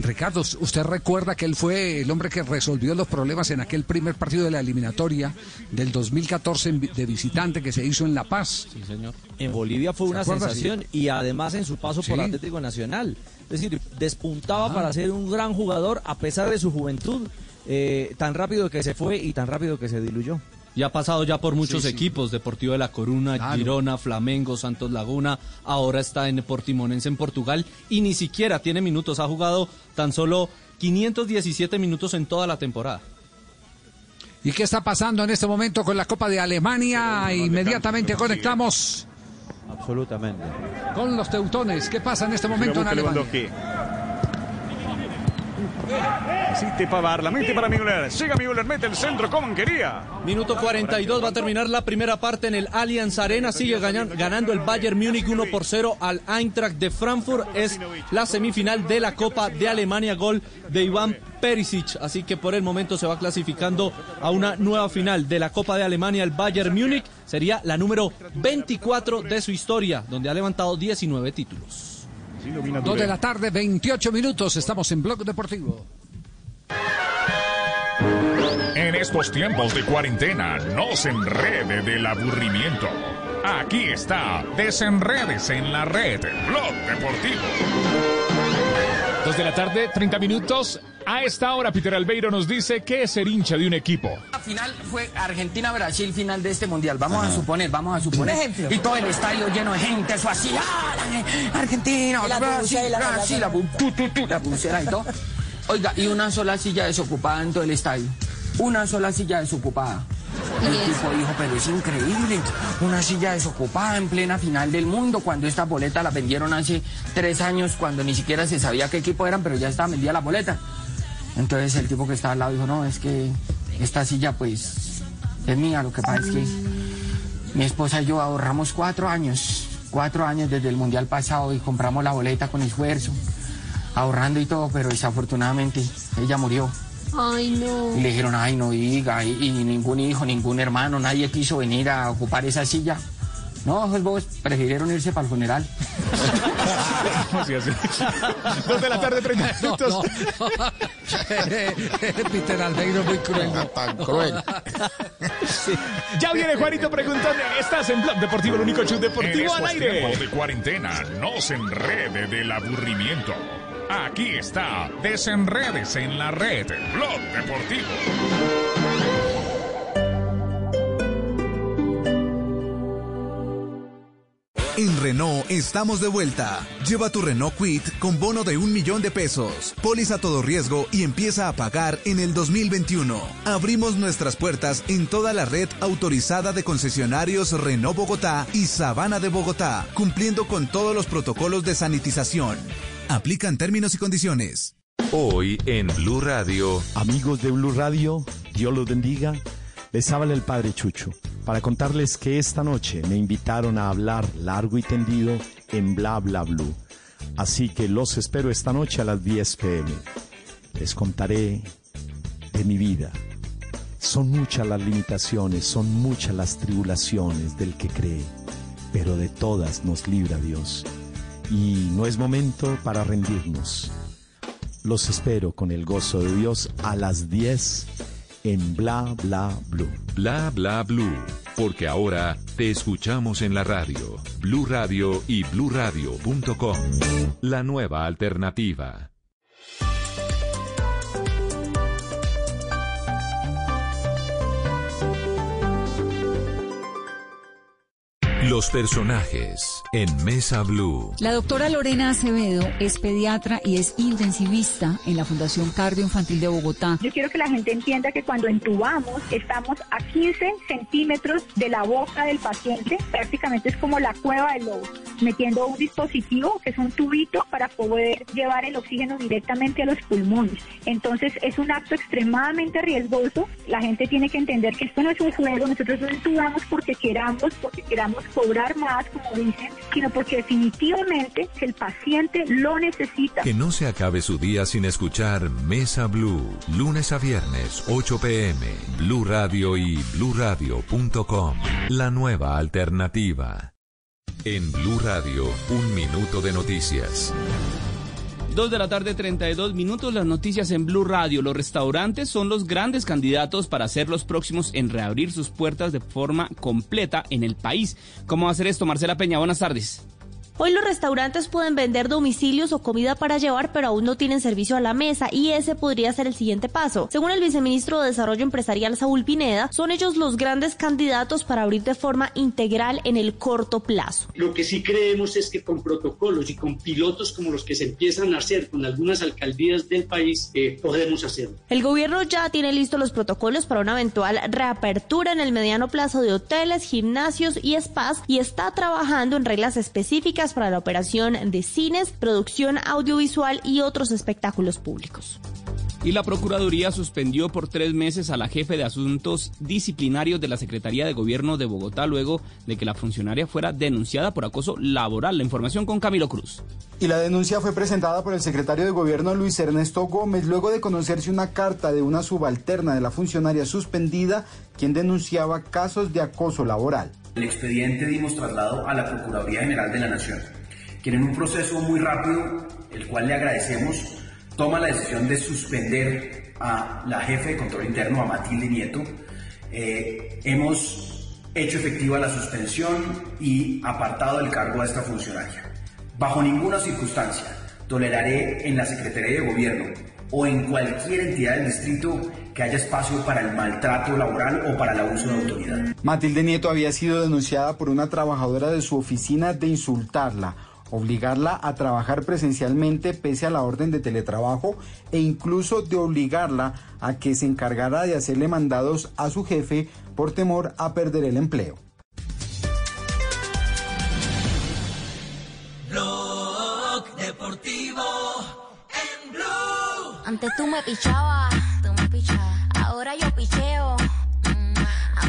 Speaker 5: Ricardo, ¿usted recuerda que él fue el hombre que resolvió los problemas en aquel primer partido de la eliminatoria del 2014 en vi- de visitante que se hizo en La Paz?
Speaker 3: Sí, señor.
Speaker 18: En Bolivia fue
Speaker 5: ¿Se
Speaker 18: una
Speaker 5: acuerda?
Speaker 18: sensación y además en su paso por
Speaker 5: Sí.
Speaker 18: Atlético Nacional. Es decir, despuntaba para ser un gran jugador a pesar de su juventud, eh, tan rápido que se fue y tan rápido que se diluyó.
Speaker 3: Y ha pasado ya por muchos
Speaker 18: Sí, sí.
Speaker 3: equipos, Deportivo de La Coruna,
Speaker 18: Claro.
Speaker 3: Girona, Flamengo, Santos Laguna, ahora está en Portimonense en Portugal y ni siquiera tiene minutos, ha jugado tan solo 517 minutos en toda la temporada.
Speaker 5: ¿Y qué está pasando en este momento con la Copa de Alemania? Inmediatamente conectamos
Speaker 18: Absolutamente.
Speaker 5: con los teutones. ¿Qué pasa en este momento en Alemania?
Speaker 4: Asiste Pavar, la mete para Müller. Siga Müller, mete el centro como quería.
Speaker 3: Minuto 42 va a terminar la primera parte en el Allianz Arena. Sigue ganan- ganando el Bayern Múnich 1 por 0 al Eintracht de Frankfurt. Es la semifinal de la Copa de Alemania. Gol de Iván Perisic. Así que por el momento se va clasificando a una nueva final de la Copa de Alemania. El Bayern Múnich sería la número 24 de su historia, donde ha levantado 19 títulos.
Speaker 5: Dos de la tarde, 28 minutos. Estamos en Blog Deportivo.
Speaker 6: En estos tiempos de cuarentena, no se enrede del aburrimiento. Aquí está, desenredes en la red, Blog Deportivo. Dos de la tarde, 30 minutos. A esta hora, Peter Albeiro nos dice que es ser hincha de un equipo.
Speaker 19: La final fue Argentina-Brasil, final de este mundial. Vamos a suponer, vamos a suponer.
Speaker 20: Un ejemplo.
Speaker 19: Y todo el estadio lleno de gente, eso así. ¡ah, Argentina,
Speaker 20: Y la
Speaker 19: Brasil,
Speaker 20: la-
Speaker 19: Brasil, la, la pulsera y todo. Oiga, y una sola silla desocupada en todo el estadio. Una sola silla desocupada. El tipo dijo, pero es increíble, una silla desocupada en plena final del mundo, cuando esta boleta la vendieron hace tres años, cuando ni siquiera se sabía qué equipo eran, pero ya estaba vendida la boleta. Entonces el tipo que estaba al lado dijo, no, es que esta silla pues es mía, lo que pasa es que mi esposa y yo ahorramos cuatro años, cuatro años desde el mundial pasado y compramos la boleta con esfuerzo, ahorrando y todo, pero desafortunadamente ella murió.
Speaker 20: Ay, no.
Speaker 19: Y le dijeron, ay, no diga, y, y ningún hijo, ningún hermano, nadie quiso venir a ocupar esa silla. No, pues vos prefirieron irse para el funeral.
Speaker 6: Así, así. Dos de la tarde, 30 minutos.
Speaker 5: Peter Albeiro muy cruel.
Speaker 21: tan cruel.
Speaker 6: Ya viene Juanito preguntando, ¿estás en Blog Deportivo, el único show
Speaker 16: En
Speaker 6: deportivo al aire?
Speaker 16: de cuarentena, no se enrede del aburrimiento. Aquí está, desenredes en la red, Blog Deportivo.
Speaker 22: En Renault estamos de vuelta. Lleva tu Renault Quit con bono de un millón de pesos, póliza todo riesgo y empieza a pagar en el 2021. Abrimos nuestras puertas en toda la red autorizada de concesionarios Renault Bogotá y Sabana de Bogotá, cumpliendo con todos los protocolos de sanitización. Aplican términos y condiciones.
Speaker 23: Hoy en Blue Radio.
Speaker 24: Amigos de Blue Radio, Dios los bendiga. Les habla el Padre Chucho para contarles que esta noche me invitaron a hablar largo y tendido en Bla Bla Blue.
Speaker 25: Así que los espero esta noche a las 10 pm. Les contaré de mi vida. Son muchas las limitaciones, son muchas las tribulaciones del que cree, pero de todas nos libra Dios. Y no es momento para rendirnos. Los espero con el gozo de Dios a las 10 en Bla Bla Blue.
Speaker 1: Bla bla blue, porque ahora te escuchamos en la radio, Blue Radio y bluradio.com. La nueva alternativa. Los personajes en Mesa Blue.
Speaker 20: La doctora Lorena Acevedo es pediatra y es intensivista en la Fundación Cardio Infantil de Bogotá.
Speaker 26: Yo quiero que la gente entienda que cuando entubamos estamos a 15 centímetros de la boca del paciente, prácticamente es como la cueva del lobo, metiendo un dispositivo que es un tubito para poder llevar el oxígeno directamente a los pulmones. Entonces es un acto extremadamente riesgoso. La gente tiene que entender que esto no es un juego, nosotros no entubamos porque queramos, porque queramos cobrar más, como dicen, sino porque definitivamente el paciente lo necesita.
Speaker 1: Que no se acabe su día sin escuchar Mesa Blue, lunes a viernes, 8 pm, Blue Radio y bluradio.com. La nueva alternativa. En Blue Radio, un minuto de noticias.
Speaker 27: 2 de la tarde, 32 minutos, las noticias en Blue Radio. Los restaurantes son los grandes candidatos para ser los próximos en reabrir sus puertas de forma completa en el país. ¿Cómo va a hacer esto, Marcela Peña? Buenas tardes.
Speaker 28: Hoy los restaurantes pueden vender domicilios o comida para llevar, pero aún no tienen servicio a la mesa y ese podría ser el siguiente paso. Según el viceministro de Desarrollo Empresarial Saúl Pineda, son ellos los grandes candidatos para abrir de forma integral en el corto plazo.
Speaker 29: Lo que sí creemos es que con protocolos y con pilotos como los que se empiezan a hacer con algunas alcaldías del país, eh, podemos hacerlo.
Speaker 28: El gobierno ya tiene listos los protocolos para una eventual reapertura en el mediano plazo de hoteles, gimnasios y spas y está trabajando en reglas específicas para la operación de cines, producción audiovisual y otros espectáculos públicos.
Speaker 27: Y la Procuraduría suspendió por tres meses a la jefe de asuntos disciplinarios de la Secretaría de Gobierno de Bogotá luego de que la funcionaria fuera denunciada por acoso laboral. La información con Camilo Cruz.
Speaker 30: Y la denuncia fue presentada por el secretario de Gobierno Luis Ernesto Gómez luego de conocerse una carta de una subalterna de la funcionaria suspendida quien denunciaba casos de acoso laboral.
Speaker 31: El expediente dimos traslado a la Procuraduría General de la Nación, quien en un proceso muy rápido, el cual le agradecemos, toma la decisión de suspender a la jefe de control interno, a Matilde Nieto. Eh, hemos hecho efectiva la suspensión y apartado del cargo a esta funcionaria. Bajo ninguna circunstancia toleraré en la Secretaría de Gobierno o en cualquier entidad del distrito que haya espacio para el maltrato laboral o para el abuso de autoridad.
Speaker 30: Matilde Nieto había sido denunciada por una trabajadora de su oficina de insultarla, obligarla a trabajar presencialmente pese a la orden de teletrabajo e incluso de obligarla a que se encargara de hacerle mandados a su jefe por temor a perder el empleo.
Speaker 32: Blog Deportivo en Blue.
Speaker 33: Antes tú me pichabas, tú me pichabas.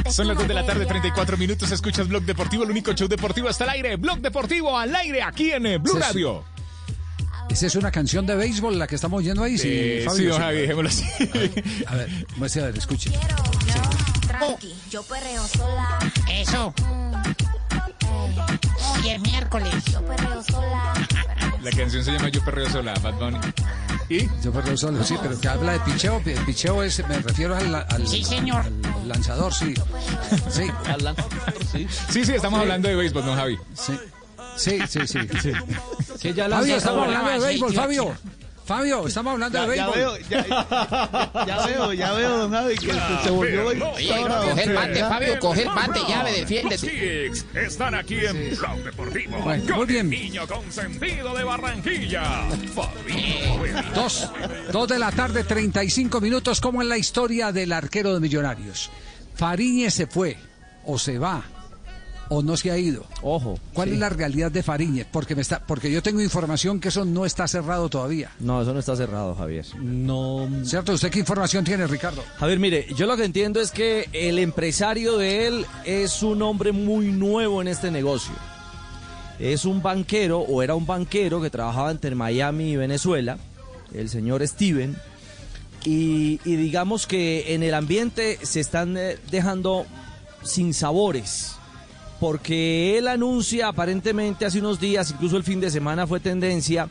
Speaker 6: Son las 2 de la tarde,
Speaker 33: querías.
Speaker 6: 34 minutos. Escuchas Blog Deportivo, el único show deportivo hasta el aire. Blog Deportivo al aire aquí en eh, Blue. Radio.
Speaker 5: Esa es una canción de béisbol la que estamos oyendo ahí, sí,
Speaker 6: Eh,
Speaker 5: Fabio,
Speaker 6: sí, don
Speaker 5: sí.
Speaker 6: Dejémoslo así.
Speaker 5: A ver, muestre, a ver, escuche.
Speaker 33: Tranqui, yo perreo sola.
Speaker 34: Eso. Hoy es miércoles.
Speaker 33: Yo perreo sola.
Speaker 6: La canción se llama Yo Perreo Sola, Bad Bunny. ¿Y?
Speaker 5: Yo perreo solo, sí, pero que habla de picheo. El picheo es, me refiero al, al-
Speaker 34: Sí, señor.
Speaker 5: al lanzador, sí. Sí.
Speaker 6: Sí, sí, estamos hablando de béisbol, don Javi.
Speaker 5: Sí, sí, sí. sí, sí.
Speaker 27: Que ya
Speaker 5: Fabio, estamos hablando de béisbol,
Speaker 27: Sí,
Speaker 5: Fabio. Fabio, estamos hablando de
Speaker 35: Ya- ya
Speaker 5: béisbol.
Speaker 35: veo, Ya veo, ya veo, don Javi, que se, se volvió hoy.
Speaker 34: Oye, coge el bate, Fabio, coge el bate, llave, defiéndete.
Speaker 36: Kicks están aquí en Blog Deportivo.
Speaker 5: Bueno,
Speaker 36: con
Speaker 5: muy bien.
Speaker 36: el niño consentido de Barranquilla.
Speaker 5: Dos, dos de la tarde, 35 minutos, como en la historia del arquero de Millonarios. Fariñez se fue, o se va, o no se ha ido.
Speaker 37: Ojo.
Speaker 5: ¿Cuál
Speaker 37: sí.
Speaker 5: es la realidad de Fariñez? Porque, me está, porque yo tengo información que eso no está cerrado todavía.
Speaker 37: No, eso no está cerrado, Javier.
Speaker 3: No.
Speaker 5: ¿Cierto? ¿Usted qué información tiene, Ricardo?
Speaker 37: Javier, mire, yo lo que entiendo es que el empresario de él es un hombre muy nuevo en este negocio. es un banquero o era un banquero que trabajaba entre Miami y Venezuela, el señor Steven. Y, y digamos que en el ambiente se están eh, dejando sin sabores porque él anuncia aparentemente hace unos días, incluso el fin de semana fue tendencia,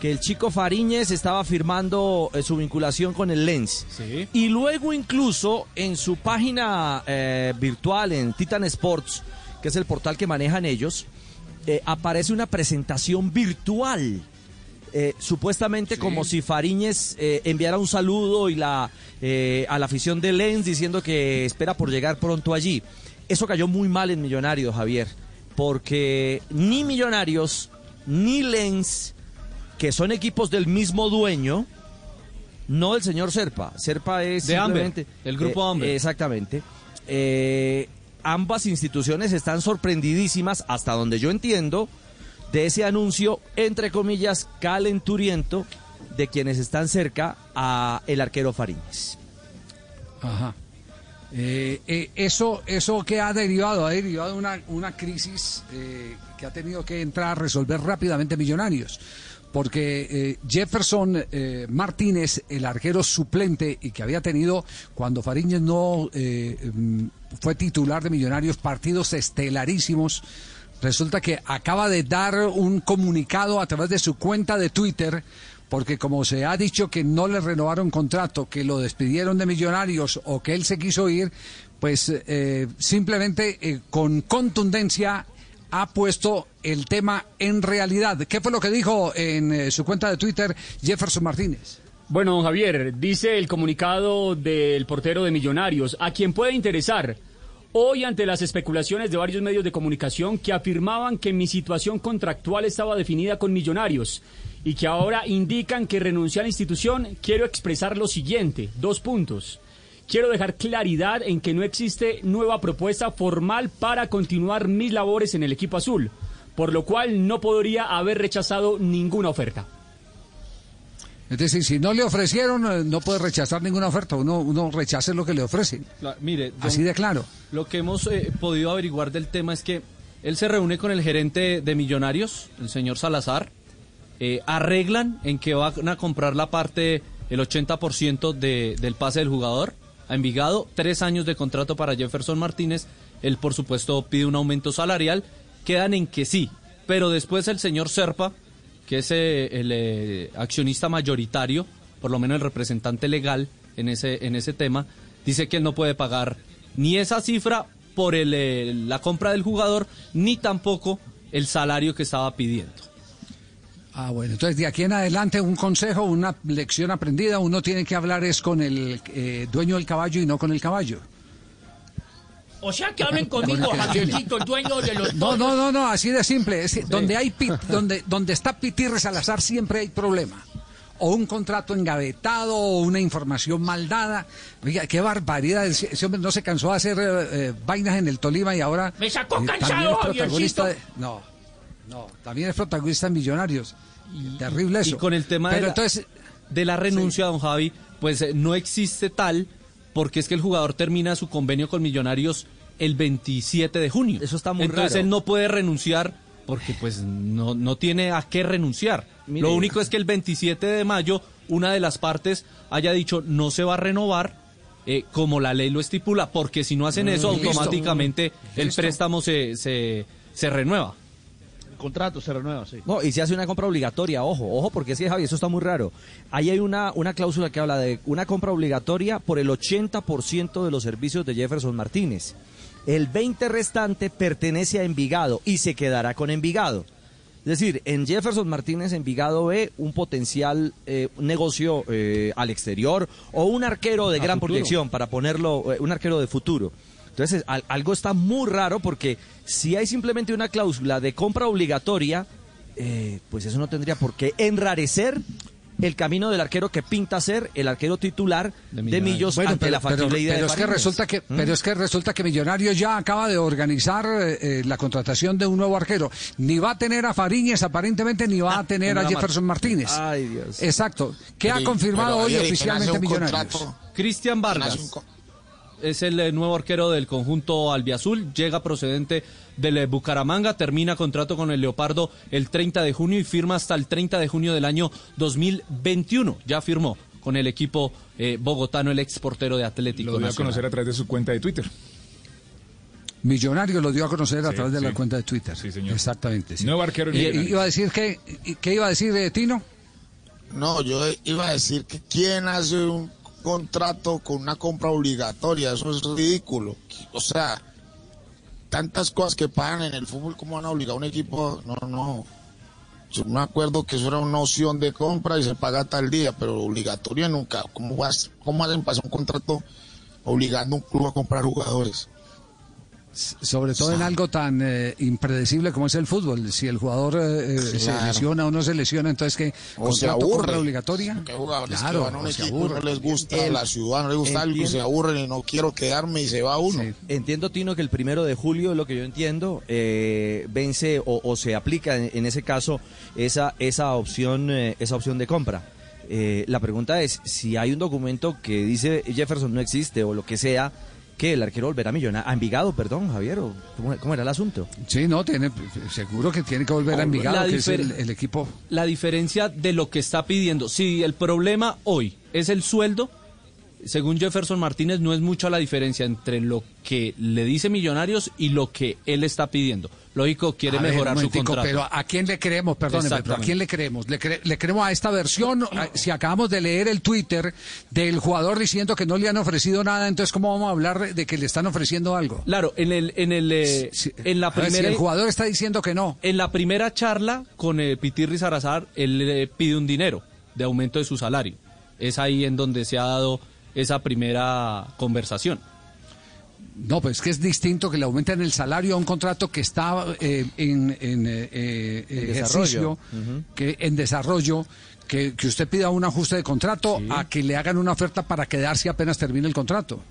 Speaker 37: que el chico Fariñez estaba firmando eh, su vinculación con el Lens. Y luego incluso en su página eh, virtual, en Titan Sports, que es el portal que manejan ellos, eh, aparece una presentación virtual. supuestamente como si Fariñez enviara un saludo y la, a la afición de Lens diciendo que espera por llegar pronto allí. Eso cayó muy mal en Millonarios, Javier, porque ni Millonarios ni Lens, que son equipos del mismo dueño, no el señor Serpa. Serpa es
Speaker 3: De Amber,
Speaker 37: simplemente
Speaker 3: el grupo
Speaker 37: eh,
Speaker 3: Amber.
Speaker 37: Exactamente. Eh, ambas instituciones están sorprendidísimas, hasta donde yo entiendo, de ese anuncio, entre comillas, calenturiento de quienes están cerca a el arquero Fariñez.
Speaker 5: Ajá. Eh, eh, eso, eso que ha derivado, ha derivado una, una crisis eh, que ha tenido que entrar a resolver rápidamente Millonarios. Porque eh, Jefferson Martínez, el arquero suplente y que había tenido cuando Fariñez no mm, fue titular de Millonarios partidos estelarísimos, resulta que acaba de dar un comunicado a través de su cuenta de Twitter porque como se ha dicho que no le renovaron contrato, que lo despidieron de Millonarios o que él se quiso ir, pues eh, simplemente eh, con contundencia ha puesto el tema en realidad. ¿Qué fue lo que dijo en eh, su cuenta de Twitter Jefferson Martínez?
Speaker 38: Bueno, don Javier, dice el comunicado del portero de Millonarios, a quien puede interesar. Hoy, ante las especulaciones de varios medios de comunicación que afirmaban que mi situación contractual estaba definida con Millonarios y que ahora indican que renuncié a la institución, quiero expresar lo siguiente, dos puntos. Quiero dejar claridad en que no existe nueva propuesta formal para continuar mis labores en el equipo azul, por lo cual no podría haber rechazado ninguna oferta.
Speaker 5: Es decir, si no le ofrecieron, eh, no puede rechazar ninguna oferta. Uno, uno rechaza lo que le ofrecen.
Speaker 3: La- mire, don-
Speaker 5: Así de claro.
Speaker 3: Lo que hemos eh, podido averiguar del tema es que él se reúne con el gerente de Millonarios, el señor Salazar, eh, arreglan en que van a comprar la parte, el 80% de, del pase del jugador a Envigado, tres años de contrato para Jefferson Martínez, él por supuesto pide un aumento salarial, quedan en que sí, pero después el señor Serpa, que es eh, el eh, accionista mayoritario, por lo menos el representante legal en ese, en ese tema, dice que él no puede pagar ni esa cifra por el, la compra del jugador, ni tampoco el salario que estaba pidiendo.
Speaker 5: Ah, bueno, entonces de aquí en adelante un consejo, una lección aprendida, uno tiene que hablar es con el eh, dueño del caballo y no con el caballo.
Speaker 39: O sea que hablen
Speaker 5: Con
Speaker 39: conmigo. Javiercito, el dueño de los
Speaker 5: No, no, no, no, así de simple. Es que donde hay pit- donde, donde está Pitirre Salazar siempre hay problema. O un contrato engavetado, o una información mal dada. Oiga, qué barbaridad. Ese hombre no se cansó de hacer eh, eh, vainas en el Tolima y ahora.
Speaker 39: Me sacó
Speaker 5: eh,
Speaker 39: cansado,
Speaker 5: protagonista de,
Speaker 39: Javiercito.
Speaker 5: No, no, también es protagonista en Millonarios. Terrible eso.
Speaker 3: Y con el tema
Speaker 5: Pero
Speaker 3: de, la,
Speaker 5: entonces,
Speaker 3: de la renuncia, don Javi, pues eh, no existe tal, porque es que el jugador termina su convenio con Millonarios el 27 de junio. Eso está
Speaker 37: muy
Speaker 3: Entonces
Speaker 37: raro.
Speaker 3: él no puede renunciar porque pues no, no tiene a qué renunciar.
Speaker 37: Mire.
Speaker 3: Lo único es que el 27 de mayo una de las partes haya dicho no se va a renovar eh, como la ley lo estipula, porque si no hacen eso
Speaker 35: Mm, listo.
Speaker 3: automáticamente el
Speaker 35: Listo.
Speaker 3: préstamo se, se, se renueva.
Speaker 35: Contrato se renueva, sí.
Speaker 37: No, y se hace una compra obligatoria, ojo, ojo, porque es que Javi, eso está muy raro. Ahí hay una, una cláusula que habla de una compra obligatoria por el 80% de los servicios de Jefferson Martínez. El 20 restante pertenece a Envigado y se quedará con Envigado. Es decir, en Jefferson Martínez Envigado ve un potencial eh, negocio eh, al exterior o un arquero de
Speaker 35: A
Speaker 37: gran
Speaker 35: futuro.
Speaker 37: proyección para ponerlo, eh, un arquero de futuro. Entonces, al- algo está muy raro porque si hay simplemente una cláusula de compra obligatoria, eh, pues eso no tendría por qué enrarecer el camino del arquero que pinta ser el arquero titular de Millos,
Speaker 5: Bueno,
Speaker 37: ante
Speaker 5: pero,
Speaker 37: la factible
Speaker 5: pero-
Speaker 37: idea de
Speaker 5: es que resulta que,
Speaker 37: ¿Mm?
Speaker 5: pero es que resulta que Millonarios ya acaba de organizar eh, eh, la contratación de un nuevo arquero. Ni va a tener a Fariñez aparentemente, ni va a tener a Jefferson
Speaker 37: mar-
Speaker 5: Martínez.
Speaker 37: Ay, Dios.
Speaker 5: Exacto. ¿Qué ha confirmado
Speaker 37: pero,
Speaker 5: hoy
Speaker 37: Javier, ¿y quién
Speaker 5: oficialmente Millonarios?
Speaker 3: Cristian
Speaker 37: ¿Quién
Speaker 3: Vargas. Es el eh, nuevo arquero del conjunto albiazul, llega procedente del eh, Bucaramanga, termina contrato con el Leopardo el 30 de junio y firma hasta el 30 de junio del año 2021. Ya firmó con el equipo eh, bogotano el ex portero de Atlético
Speaker 6: Lo dio a conocer a través de su cuenta de Twitter.
Speaker 5: Millonario lo dio a conocer a
Speaker 6: Sí,
Speaker 5: través de la cuenta de Twitter. Sí, señor. Exactamente. sí.
Speaker 6: Nuevo arquero
Speaker 5: iba a decir que, ¿qué iba a decir de Tino?
Speaker 9: No, yo iba a decir que quién hace un contrato con una compra obligatoria, eso es ridículo. O sea, tantas cosas que pagan en el fútbol, ¿cómo van a obligar a un equipo? No, no. Yo me acuerdo que eso era una opción de compra y se paga tal día, pero obligatoria nunca. ¿Cómo, vas, cómo hacen pasar un contrato obligando a un club a comprar jugadores?
Speaker 5: Sobre todo en algo tan eh, impredecible como es el fútbol. Si el jugador eh, eh, se lesiona o no se lesiona, entonces que
Speaker 9: O se aburre.
Speaker 5: obligatoria. Claro,
Speaker 9: que van a un
Speaker 5: o se
Speaker 9: equipo y
Speaker 5: aburre.
Speaker 9: no les gusta
Speaker 37: El-
Speaker 9: la ciudad, no les gusta algo y se
Speaker 37: entiendo.
Speaker 9: aburren y no quiero quedarme y se va uno.
Speaker 37: Entiendo, Tino, que el primero de julio, lo que yo entiendo, eh, vence o, o se aplica en, en ese caso esa, esa, opción, eh, esa opción de compra. Eh, la pregunta es, si hay un documento que dice Jefferson no existe o lo que sea, que el arquero volverá a millonar, a Envigado, perdón, Javier, o ¿cómo, cómo era el asunto?
Speaker 5: Sí, no, tiene, seguro que tiene que volver a Envigado,
Speaker 3: La
Speaker 5: que es el, el equipo.
Speaker 3: La diferencia de lo que está pidiendo, si el problema hoy es el sueldo, según Jefferson Martínez, no es mucha la diferencia entre lo que le dice Millonarios y lo que él está pidiendo. Lógico, quiere
Speaker 5: A ver,
Speaker 3: mejorar
Speaker 5: un
Speaker 3: su contrato.
Speaker 5: Pero ¿a quién le creemos? Perdóneme, pero ¿a quién le creemos? ¿Le, cre- le creemos a esta versión? Si acabamos de leer el Twitter del jugador diciendo que no le han ofrecido nada, entonces ¿cómo vamos a hablar de que le están ofreciendo algo?
Speaker 3: Claro, en el, en el, eh, en la
Speaker 5: A ver, si
Speaker 3: primera,
Speaker 5: el jugador está diciendo que no.
Speaker 3: en la primera charla con eh, Pitirri Sarazar, él le pide un dinero de aumento de su salario. Es ahí en donde se ha dado esa primera conversación.
Speaker 5: No, pues que es distinto que le aumenten el salario a un contrato que está eh, en, en, eh, eh, ejercicio, que en desarrollo, que, que usted pida un ajuste de contrato a que le hagan una oferta para quedarse apenas termine el contrato.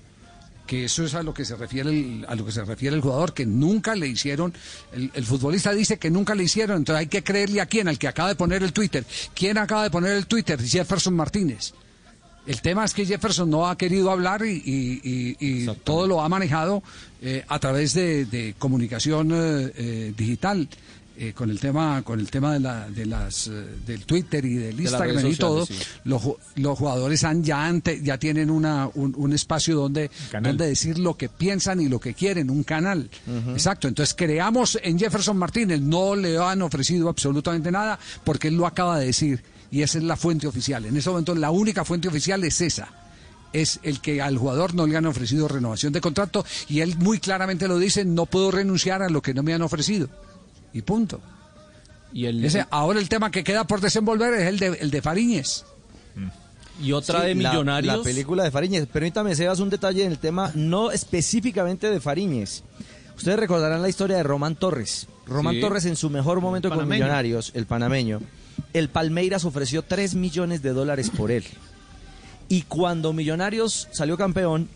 Speaker 5: Que eso es a lo que se refiere el, a lo que se refiere el jugador, que nunca le hicieron, el, el futbolista dice que nunca le hicieron, entonces hay que creerle a quién, al que acaba de poner el Twitter. ¿Quién acaba de poner el Twitter? Jefferson Martínez. El tema es que Jefferson no ha querido hablar y, y- todo lo ha manejado eh, a través de, de comunicación eh, eh, digital. eh, con el tema con el tema de, la, de las eh, del Twitter y del Instagram y todo
Speaker 3: sí.
Speaker 5: los, los jugadores han ya ante- ya tienen una un, un espacio donde
Speaker 6: Canal.
Speaker 5: donde decir lo que piensan y lo que quieren un canal exacto entonces creamos en Jefferson Martínez no le han ofrecido absolutamente nada porque él lo acaba de decir y esa es la fuente oficial en ese momento la única fuente oficial es esa es el que al jugador no le han ofrecido renovación de contrato y él muy claramente lo dice no puedo renunciar a lo que no me han ofrecido y punto
Speaker 3: Y, el,
Speaker 5: ese, ahora el tema que queda por desenvolver es el de, el de Fariñez.
Speaker 3: y otra
Speaker 37: Sí,
Speaker 3: de Millonarios.
Speaker 37: La, película de Fariñez. Permítame, Sebas, un detalle en el tema, no específicamente de Fariñez. Ustedes recordarán la historia de Román Torres. Román
Speaker 3: Sí.
Speaker 37: Torres en su mejor momento con. Millonarios, el panameño. El Palmeiras ofreció 3 millones de dólares por él. Y cuando Millonarios salió campeón,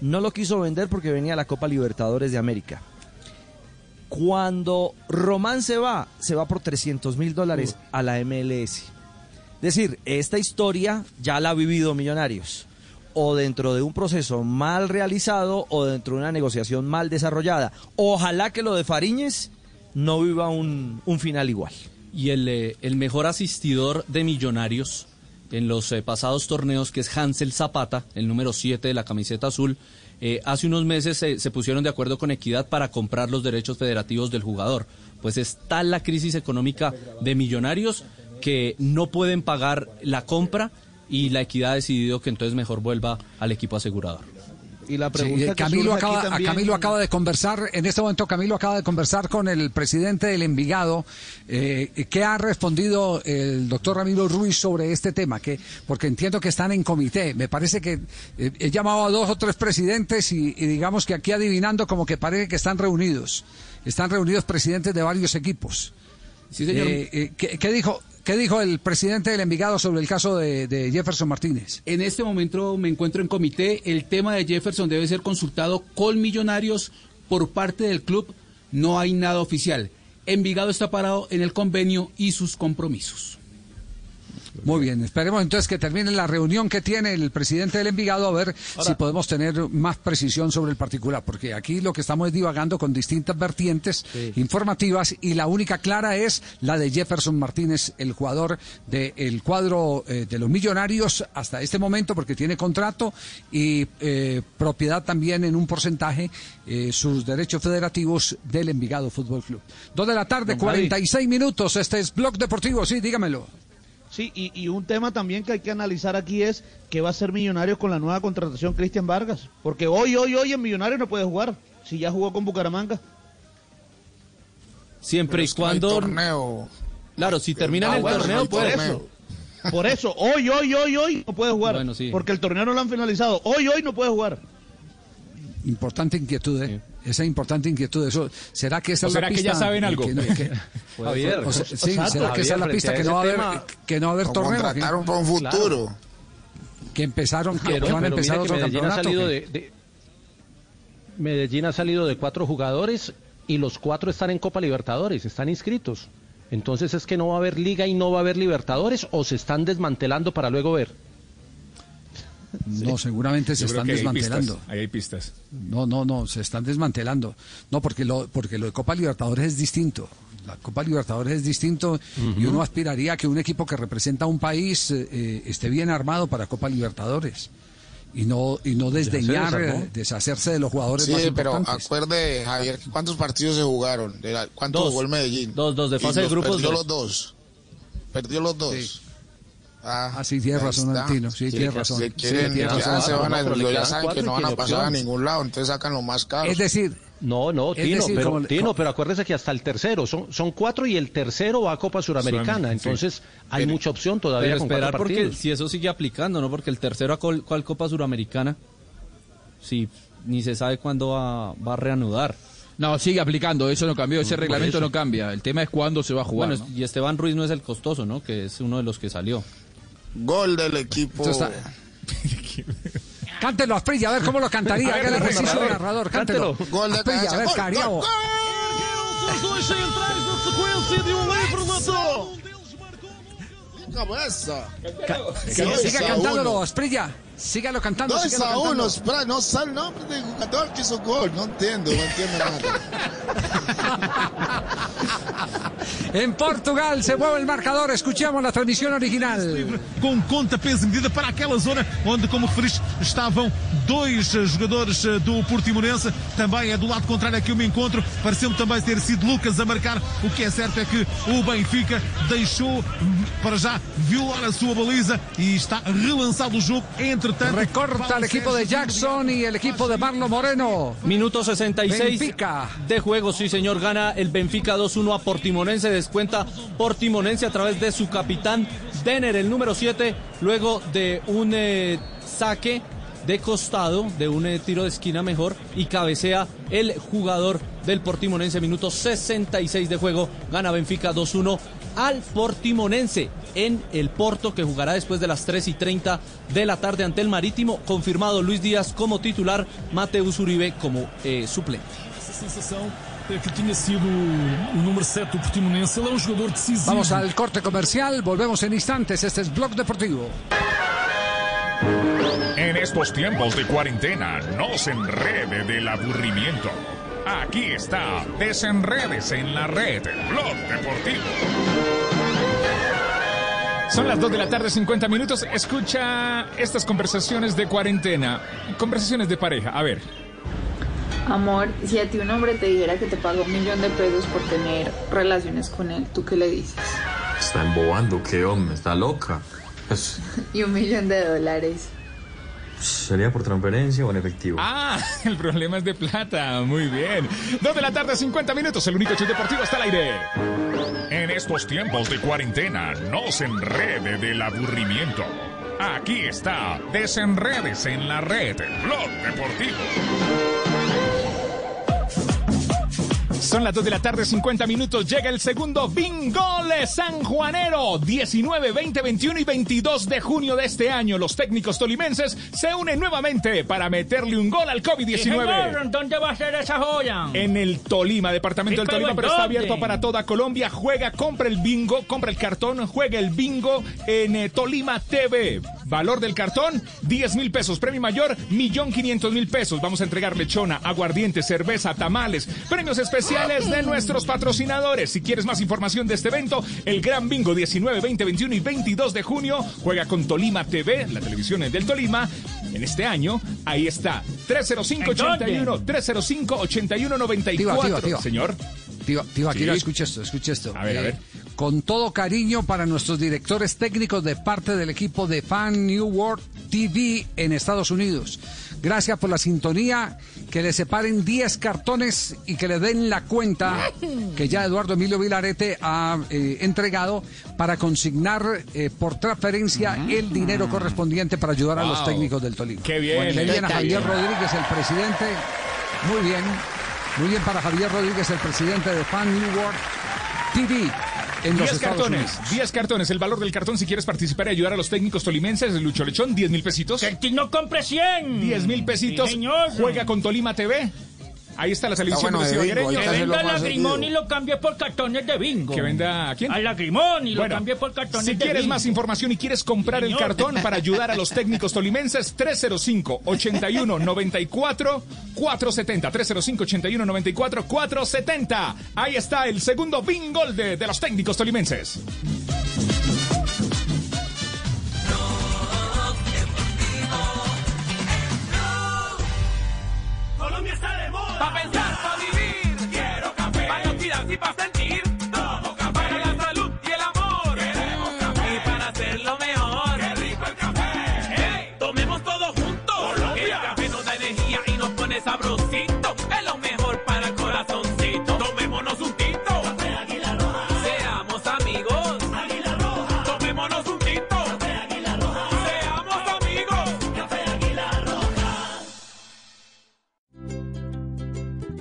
Speaker 37: no lo quiso vender porque venía la Copa Libertadores de América. Cuando Román se va, se va por 300 mil dólares a la MLS. Es decir, esta historia ya la ha vivido Millonarios. O dentro de un proceso mal realizado o dentro de una negociación mal desarrollada. Ojalá que lo de Fariñez no viva un, un final igual.
Speaker 3: Y el, eh, el mejor asistidor de Millonarios en los eh, pasados torneos, que es Hansel Zapata, el número 7 de la camiseta azul, eh, hace unos meses se pusieron de acuerdo con Equidad para comprar los derechos federativos del jugador. Pues está la crisis económica de Millonarios que no pueden pagar la compra y la Equidad ha decidido que entonces mejor vuelva al equipo asegurador.
Speaker 10: Y la pregunta que
Speaker 5: Camilo, acaba,
Speaker 10: también-
Speaker 5: Camilo acaba de conversar, en este momento Camilo acaba de conversar con el presidente del Envigado. Eh, ¿Qué ha respondido el doctor Ramiro Ruiz sobre este tema? Que, porque entiendo que están en comité. Me parece que eh, he llamado a dos o tres presidentes y, y digamos que aquí adivinando como que parece que están reunidos. Están reunidos presidentes de varios equipos.
Speaker 40: Sí, señor.
Speaker 5: Eh, eh, ¿qué, qué dijo, ¿Qué dijo el presidente del Envigado sobre el caso de, Jefferson Martínez?
Speaker 41: En este momento me encuentro en comité. El tema de Jefferson debe ser consultado con millonarios por parte del club. No hay nada oficial. Envigado está parado en el convenio y sus compromisos.
Speaker 5: Muy bien, esperemos entonces que termine la reunión que tiene el presidente del Envigado a ver si podemos tener más precisión sobre el particular, porque aquí lo que estamos es divagando con distintas vertientes informativas y la única clara es la de Jefferson Martínez, el jugador del cuadro eh, de los millonarios hasta este momento, porque tiene contrato y eh, propiedad también en un porcentaje, eh, sus derechos federativos del Envigado Fútbol Club. Dos de la tarde,
Speaker 35: Don Javi.
Speaker 5: 46 minutos, este es Blog Deportivo, sí, dígamelo.
Speaker 35: Sí, y, y un tema también que hay que analizar aquí es qué va a ser Millonarios con la nueva contratación Cristian Vargas. Porque hoy, hoy, hoy en Millonarios no puede jugar. Si ya jugó con Bucaramanga.
Speaker 3: Siempre y cuando. Claro, si terminan
Speaker 35: Ah,
Speaker 3: el
Speaker 35: bueno,
Speaker 3: torneo,
Speaker 35: no
Speaker 3: pues.
Speaker 35: torneo. Por eso, hoy, hoy, hoy, hoy no puede jugar.
Speaker 3: Bueno, sí.
Speaker 35: Porque el torneo no lo han finalizado. Hoy, hoy no puede jugar.
Speaker 5: Importante inquietud, ¿eh? Esa importante inquietud. Eso, ¿Será que esa
Speaker 6: ¿O
Speaker 5: es
Speaker 6: será
Speaker 5: la
Speaker 6: que ya saben algo?
Speaker 5: Que- que-
Speaker 6: Javier.
Speaker 5: o sea, sí,
Speaker 6: Exacto,
Speaker 5: ¿será que esa es la pista que no va
Speaker 6: a ese
Speaker 5: haber,
Speaker 6: tema-
Speaker 5: que no va a haber torneo?
Speaker 9: contrataron para un futuro.
Speaker 5: Que empezaron, que,
Speaker 10: Pero,
Speaker 5: van a empezar
Speaker 10: mire que
Speaker 5: otro
Speaker 10: Medellín ha
Speaker 5: campeonato.
Speaker 10: salido
Speaker 5: ¿qué?
Speaker 10: de, de- Medellín ha salido de cuatro jugadores y los cuatro están en Copa Libertadores, están inscritos. Entonces es que no va a haber liga y no va a haber Libertadores o se están desmantelando para luego ver.
Speaker 5: No, seguramente se
Speaker 6: Yo
Speaker 5: están desmantelando.
Speaker 6: pistas, Ahí hay pistas.
Speaker 5: No, no, no, se están desmantelando. No, porque lo, porque lo de Copa Libertadores es distinto. La Copa Libertadores es distinto y uno aspiraría a que un equipo que representa a un país eh, eh, esté bien armado para Copa Libertadores y no y no desdeñar, eh, deshacerse de los jugadores
Speaker 9: Sí,
Speaker 5: más
Speaker 9: pero acuerde, Javier, ¿cuántos partidos se jugaron? ¿Cuántos
Speaker 3: Dos.
Speaker 9: jugó el Medellín?
Speaker 3: Dos, dos, de fase de grupos,
Speaker 9: Perdió
Speaker 3: dos.
Speaker 9: los dos. Perdió los dos. Ah,
Speaker 5: Ah, sí, tienes razón,
Speaker 9: está.
Speaker 5: Antino, sí, tienes razón.
Speaker 9: Si
Speaker 5: Sí,
Speaker 9: quieren,
Speaker 5: tienes
Speaker 9: ya
Speaker 5: razón.
Speaker 9: se van a,
Speaker 10: No, pero le
Speaker 9: ya saben
Speaker 10: cuatro
Speaker 9: que no van a pasar a ningún lado, entonces sacan lo más caro.
Speaker 5: Es decir,
Speaker 10: No, no, Tino,
Speaker 5: decir,
Speaker 10: pero,
Speaker 5: como-
Speaker 10: Tino,
Speaker 5: como-
Speaker 10: pero acuérdese que hasta el tercero, son, son cuatro y el tercero va a Copa Suramericana,
Speaker 3: Sí.
Speaker 10: entonces hay mucha opción todavía
Speaker 3: Pero
Speaker 10: con
Speaker 3: esperar
Speaker 10: cuatro
Speaker 3: porque
Speaker 10: partidos.
Speaker 3: si eso sigue aplicando, ¿no? Porque el tercero a col- cuál Copa Suramericana, sí, ni se sabe cuándo va, va a reanudar.
Speaker 8: No, sigue aplicando, eso no cambió, ese
Speaker 3: Por
Speaker 8: reglamento no cambia. El tema es cuándo se va a jugar.
Speaker 3: Bueno, y Esteban Ruiz no es el costoso, ¿no? Que es uno de los que salió.
Speaker 9: Gol del equipo.
Speaker 5: Esto está- Cántelo, Asprilla, a ver cómo lo cantaría. Haga el ejercicio
Speaker 9: narrador,
Speaker 5: del narrador, cántelo.
Speaker 9: cántelo. Gol de
Speaker 5: Asprilla, a
Speaker 9: cabeza,
Speaker 5: ver. Siga, siga cantándolo, Asprilla. Sígalo cantando.
Speaker 9: 2
Speaker 5: sígalo
Speaker 9: a
Speaker 5: cantando.
Speaker 9: 1, espera, no sale el nombre del jugador que hizo gol. No entiendo, no entiendo nada.
Speaker 5: En Portugal se mueve el marcador. Escuchamos la transmisión original.
Speaker 42: com conta, peso e medida para aquela zona onde, como referiste, estavam dois eh, jogadores eh, do Portimonense. Também é do lado contrário aqui o me encontro. Pareceu-me também ter sido Lucas a marcar. O que é certo é que o Benfica deixou hum, para já violar a sua baliza e está relançado o jogo.
Speaker 5: Recorta el equipo de Jackson y el equipo de Marlo Moreno.
Speaker 3: Minuto 66
Speaker 5: Benfica.
Speaker 3: de juego, sí señor, gana el Benfica 2-1 a Portimonense, descuenta Portimonense a través de su capitán Denner, el número 7, luego de un eh, saque de costado, de un eh, tiro de esquina mejor, y cabecea el jugador del Portimonense, minuto 66 de juego, gana Benfica 2-1 al Portimonense en el Porto, que jugará después de las 3 y 30 de la tarde ante el Marítimo, confirmado Luis Díaz como titular, Mateus Uribe como eh, suplente.
Speaker 42: essa sensação é que tinha sido o número 7 do Portimonense. Ele é um.
Speaker 5: Vamos al corte comercial. Volvemos en instantes. Este es Blog Deportivo.
Speaker 6: En estos tiempos de cuarentena, no se enrede del aburrimiento. Aquí está, desenredes en la red, Blog Deportivo. Son las 2 de la tarde, 50 minutos. Escucha estas conversaciones de cuarentena, conversaciones de pareja. A ver,
Speaker 43: Amor, si a ti un hombre te dijera que te paga un millón de pesos por tener relaciones con él, ¿tú qué le dices?
Speaker 44: Está embobando, qué hombre, está loca. Pues,
Speaker 43: Y un millón de dólares.
Speaker 44: ¿Sería por transferencia o en efectivo?
Speaker 6: Ah, el problema es de plata. Muy bien. Dos de la tarde, 50 minutos. El único show deportivo está al aire. En estos tiempos de cuarentena, no se enrede del aburrimiento. Aquí está, desenredes en la red, Blog Deportivo. Son las 2 de la tarde, 50 minutos. Llega el segundo bingo de San Juanero. 19, 20, 21 y 22 de junio de este año. Los técnicos tolimenses se unen nuevamente para meterle un gol al
Speaker 45: Sí,
Speaker 6: COVID-19.
Speaker 45: señor, ¿Dónde va a ser esa joya?
Speaker 6: En el Tolima, departamento
Speaker 45: Sí,
Speaker 6: del Tolima,
Speaker 45: pero
Speaker 6: pero
Speaker 45: ¿en
Speaker 6: está abierto para toda Colombia. Juega, compra el bingo, compra el cartón, juega el bingo en eh, Tolima TV. Valor del cartón, 10 mil pesos. Premio mayor, millón quinientos mil pesos. Vamos a entregar lechona, aguardiente, cerveza, tamales. Premios especiales de nuestros patrocinadores. Si quieres más información de este evento, el Gran Bingo 19, 20, 21 y 22 de junio juega con Tolima TV, la televisión del Tolima. En este año, ahí está. 305-81, 305-8194.
Speaker 5: Tío, tío, tío.
Speaker 6: Señor.
Speaker 5: Tío, tío,
Speaker 6: Sí.
Speaker 5: escucha esto, escucha esto.
Speaker 6: A ver, a
Speaker 5: Eh,
Speaker 6: ver.
Speaker 5: Con todo cariño para nuestros directores técnicos de parte del equipo de Fan New World TV en Estados Unidos. Gracias por la sintonía, que le separen 10 cartones y que le den la cuenta que ya Eduardo Emilio Vilarete ha eh, entregado para consignar eh, por transferencia el dinero correspondiente para ayudar a los técnicos del Tolima.
Speaker 6: Qué bien.
Speaker 5: Qué bien a
Speaker 6: Qué
Speaker 5: Javier
Speaker 6: bien.
Speaker 5: Rodríguez, el presidente. Muy bien. Muy bien para Javier Rodríguez, el presidente de Fan New World TV en los
Speaker 6: 10
Speaker 5: Estados
Speaker 6: cartones,
Speaker 5: Unidos.
Speaker 6: 10 cartones. El valor del cartón si quieres participar y ayudar a los técnicos tolimenses de Lucho Lechón, 10 mil pesitos.
Speaker 45: Que no compre 100.
Speaker 6: 10 mil pesitos.
Speaker 45: Sí, señor.
Speaker 6: Juega con Tolima TV. Ahí está la televisión
Speaker 9: bueno
Speaker 6: de
Speaker 9: bingo,
Speaker 45: Que venda lagrimón y lo cambie por cartones de bingo.
Speaker 6: Que venda a quién?
Speaker 45: Al lagrimón y lo cambie por cartones
Speaker 6: si
Speaker 45: de
Speaker 6: quieres
Speaker 45: bingo.
Speaker 6: más información y quieres comprar el cartón para ayudar a los técnicos tolimenses, 305-81-94 470. 305-81-94 470. Ahí está el segundo bingo de, de los técnicos tolimenses.
Speaker 46: Pa' pensar, pa' vivir. Quiero café. Pa' no y pa' sentir.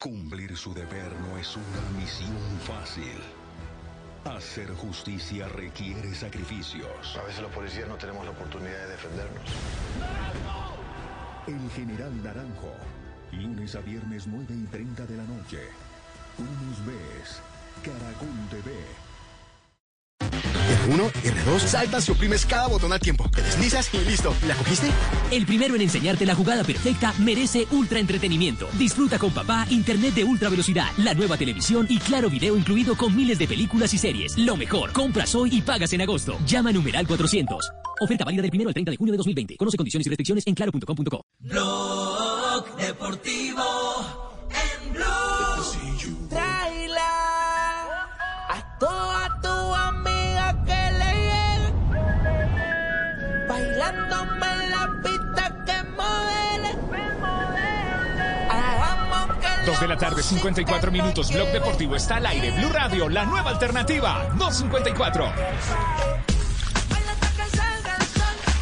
Speaker 16: Cumplir su deber no es una misión fácil. Hacer justicia requiere sacrificios.
Speaker 47: A veces los policías no tenemos la oportunidad de defendernos.
Speaker 16: El General Naranjo. Lunes a viernes 9 y 30 de la noche. Tú nos ves. Caracol TV.
Speaker 48: R1, R2, saltas y oprimes cada botón al tiempo. Te deslizas y listo. ¿La cogiste?
Speaker 49: El primero en enseñarte la jugada perfecta merece ultra entretenimiento. Disfruta con papá internet de ultra velocidad, la nueva televisión y claro video incluido con miles de películas y series. Lo mejor, compras hoy y pagas en agosto. Llama a numeral 400. Oferta válida del 1 al 30 de junio de 2020. Conoce condiciones y restricciones en claro.com.co.
Speaker 46: Blog Deportivo
Speaker 6: de la tarde, 54 minutos. Blog Deportivo está al aire. Blue Radio, la nueva alternativa. 254.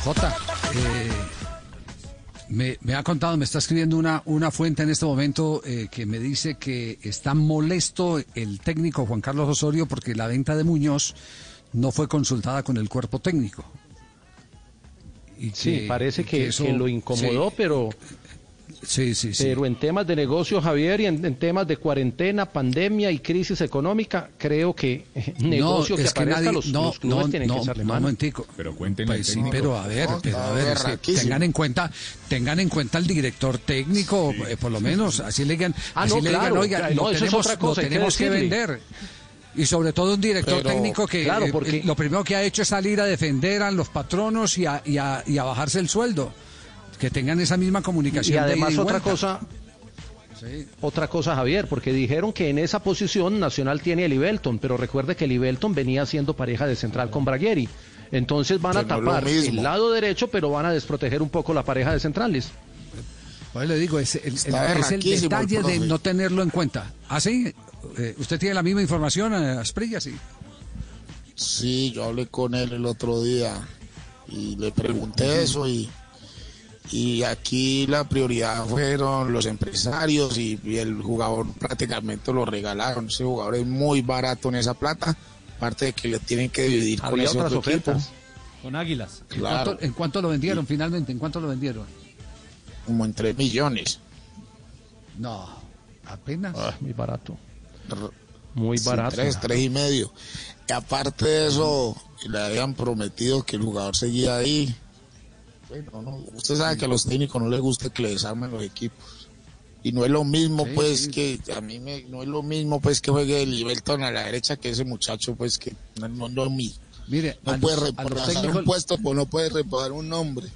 Speaker 5: Jota, eh, me, me ha contado, me está escribiendo una, una fuente en este momento eh, que me dice que está molesto el técnico Juan Carlos Osorio porque la venta de Muñoz no fue consultada con el cuerpo técnico. Y
Speaker 10: Sí, parece que,
Speaker 5: eso-
Speaker 10: que lo incomodó,
Speaker 5: sí.
Speaker 10: pero...
Speaker 5: Sí, sí, sí.
Speaker 10: Pero en temas de negocio, Javier, y en, en temas de cuarentena, pandemia y crisis económica, creo que eh, negocio que
Speaker 5: es que
Speaker 10: aparezca,
Speaker 5: nadie-
Speaker 10: los,
Speaker 5: no,
Speaker 10: los clubes
Speaker 5: no,
Speaker 10: tienen
Speaker 5: no,
Speaker 10: que echarle
Speaker 5: no,
Speaker 10: mano.
Speaker 5: momentico.
Speaker 6: Pero cuéntenle
Speaker 5: Pues sí, pero a ver, pero a ver, es que tengan en cuenta, tengan en cuenta al director técnico, eh, por lo menos, así le digan,
Speaker 10: Ah,
Speaker 5: así
Speaker 10: no,
Speaker 5: le digan,
Speaker 10: claro,
Speaker 5: oiga,
Speaker 10: claro,
Speaker 5: lo
Speaker 10: no, eso es
Speaker 5: tenemos,
Speaker 10: otra cosa,
Speaker 5: lo
Speaker 10: que
Speaker 5: tenemos que,
Speaker 10: decirle.
Speaker 5: vender. Y sobre todo un director
Speaker 10: Pero,
Speaker 5: técnico que
Speaker 10: claro,
Speaker 5: eh,
Speaker 10: porque-
Speaker 5: lo primero que ha hecho es salir a defender a los patronos y a, y a- y a bajarse el sueldo. Que tengan esa misma comunicación.
Speaker 10: Y
Speaker 5: de
Speaker 10: además otra cosa, otra cosa, Javier, porque dijeron que en esa posición Nacional tiene el Ibelton, pero recuerde que el Ibelton venía siendo pareja de central con Bragueri. Entonces van a
Speaker 9: no
Speaker 10: tapar el lado derecho, pero van a desproteger un poco la pareja de centrales.
Speaker 5: Pues le digo, es el, el-
Speaker 9: Está
Speaker 5: es el
Speaker 9: berraquísimo el
Speaker 5: detalle de no tenerlo en cuenta. ¿Ah, sí? Eh, ¿Usted tiene la misma información, eh, Asprilla? Sí.
Speaker 9: Sí, yo hablé con él el otro día y le pregunté eso y, y aquí la prioridad fueron los empresarios y, y el jugador prácticamente lo regalaron. Ese jugador es muy barato en esa plata, aparte de que le tienen que dividir con ese otro equipo.
Speaker 3: Con Águilas.
Speaker 5: ¿En,
Speaker 9: Claro,
Speaker 5: cuánto, en cuánto lo vendieron finalmente? ¿En cuánto lo vendieron?
Speaker 9: como en 3 millones.
Speaker 5: No, apenas.
Speaker 10: Muy barato. Muy
Speaker 9: Sí,
Speaker 10: barato.
Speaker 9: tres, tres y medio. Y aparte de eso, le habían prometido que el jugador seguía ahí. Bueno, no, usted sabe que a los técnicos no les gusta que le desarmen los equipos. Y no es lo mismo,
Speaker 5: Sí,
Speaker 9: pues,
Speaker 5: sí.
Speaker 9: que a mí me, no es lo mismo, pues, que juegue el Liberton a la derecha que ese muchacho, pues, que no, no, no
Speaker 5: Mire,
Speaker 9: No
Speaker 5: a
Speaker 9: puede
Speaker 5: los-
Speaker 9: un puesto, pues no puede reemplazar un nombre.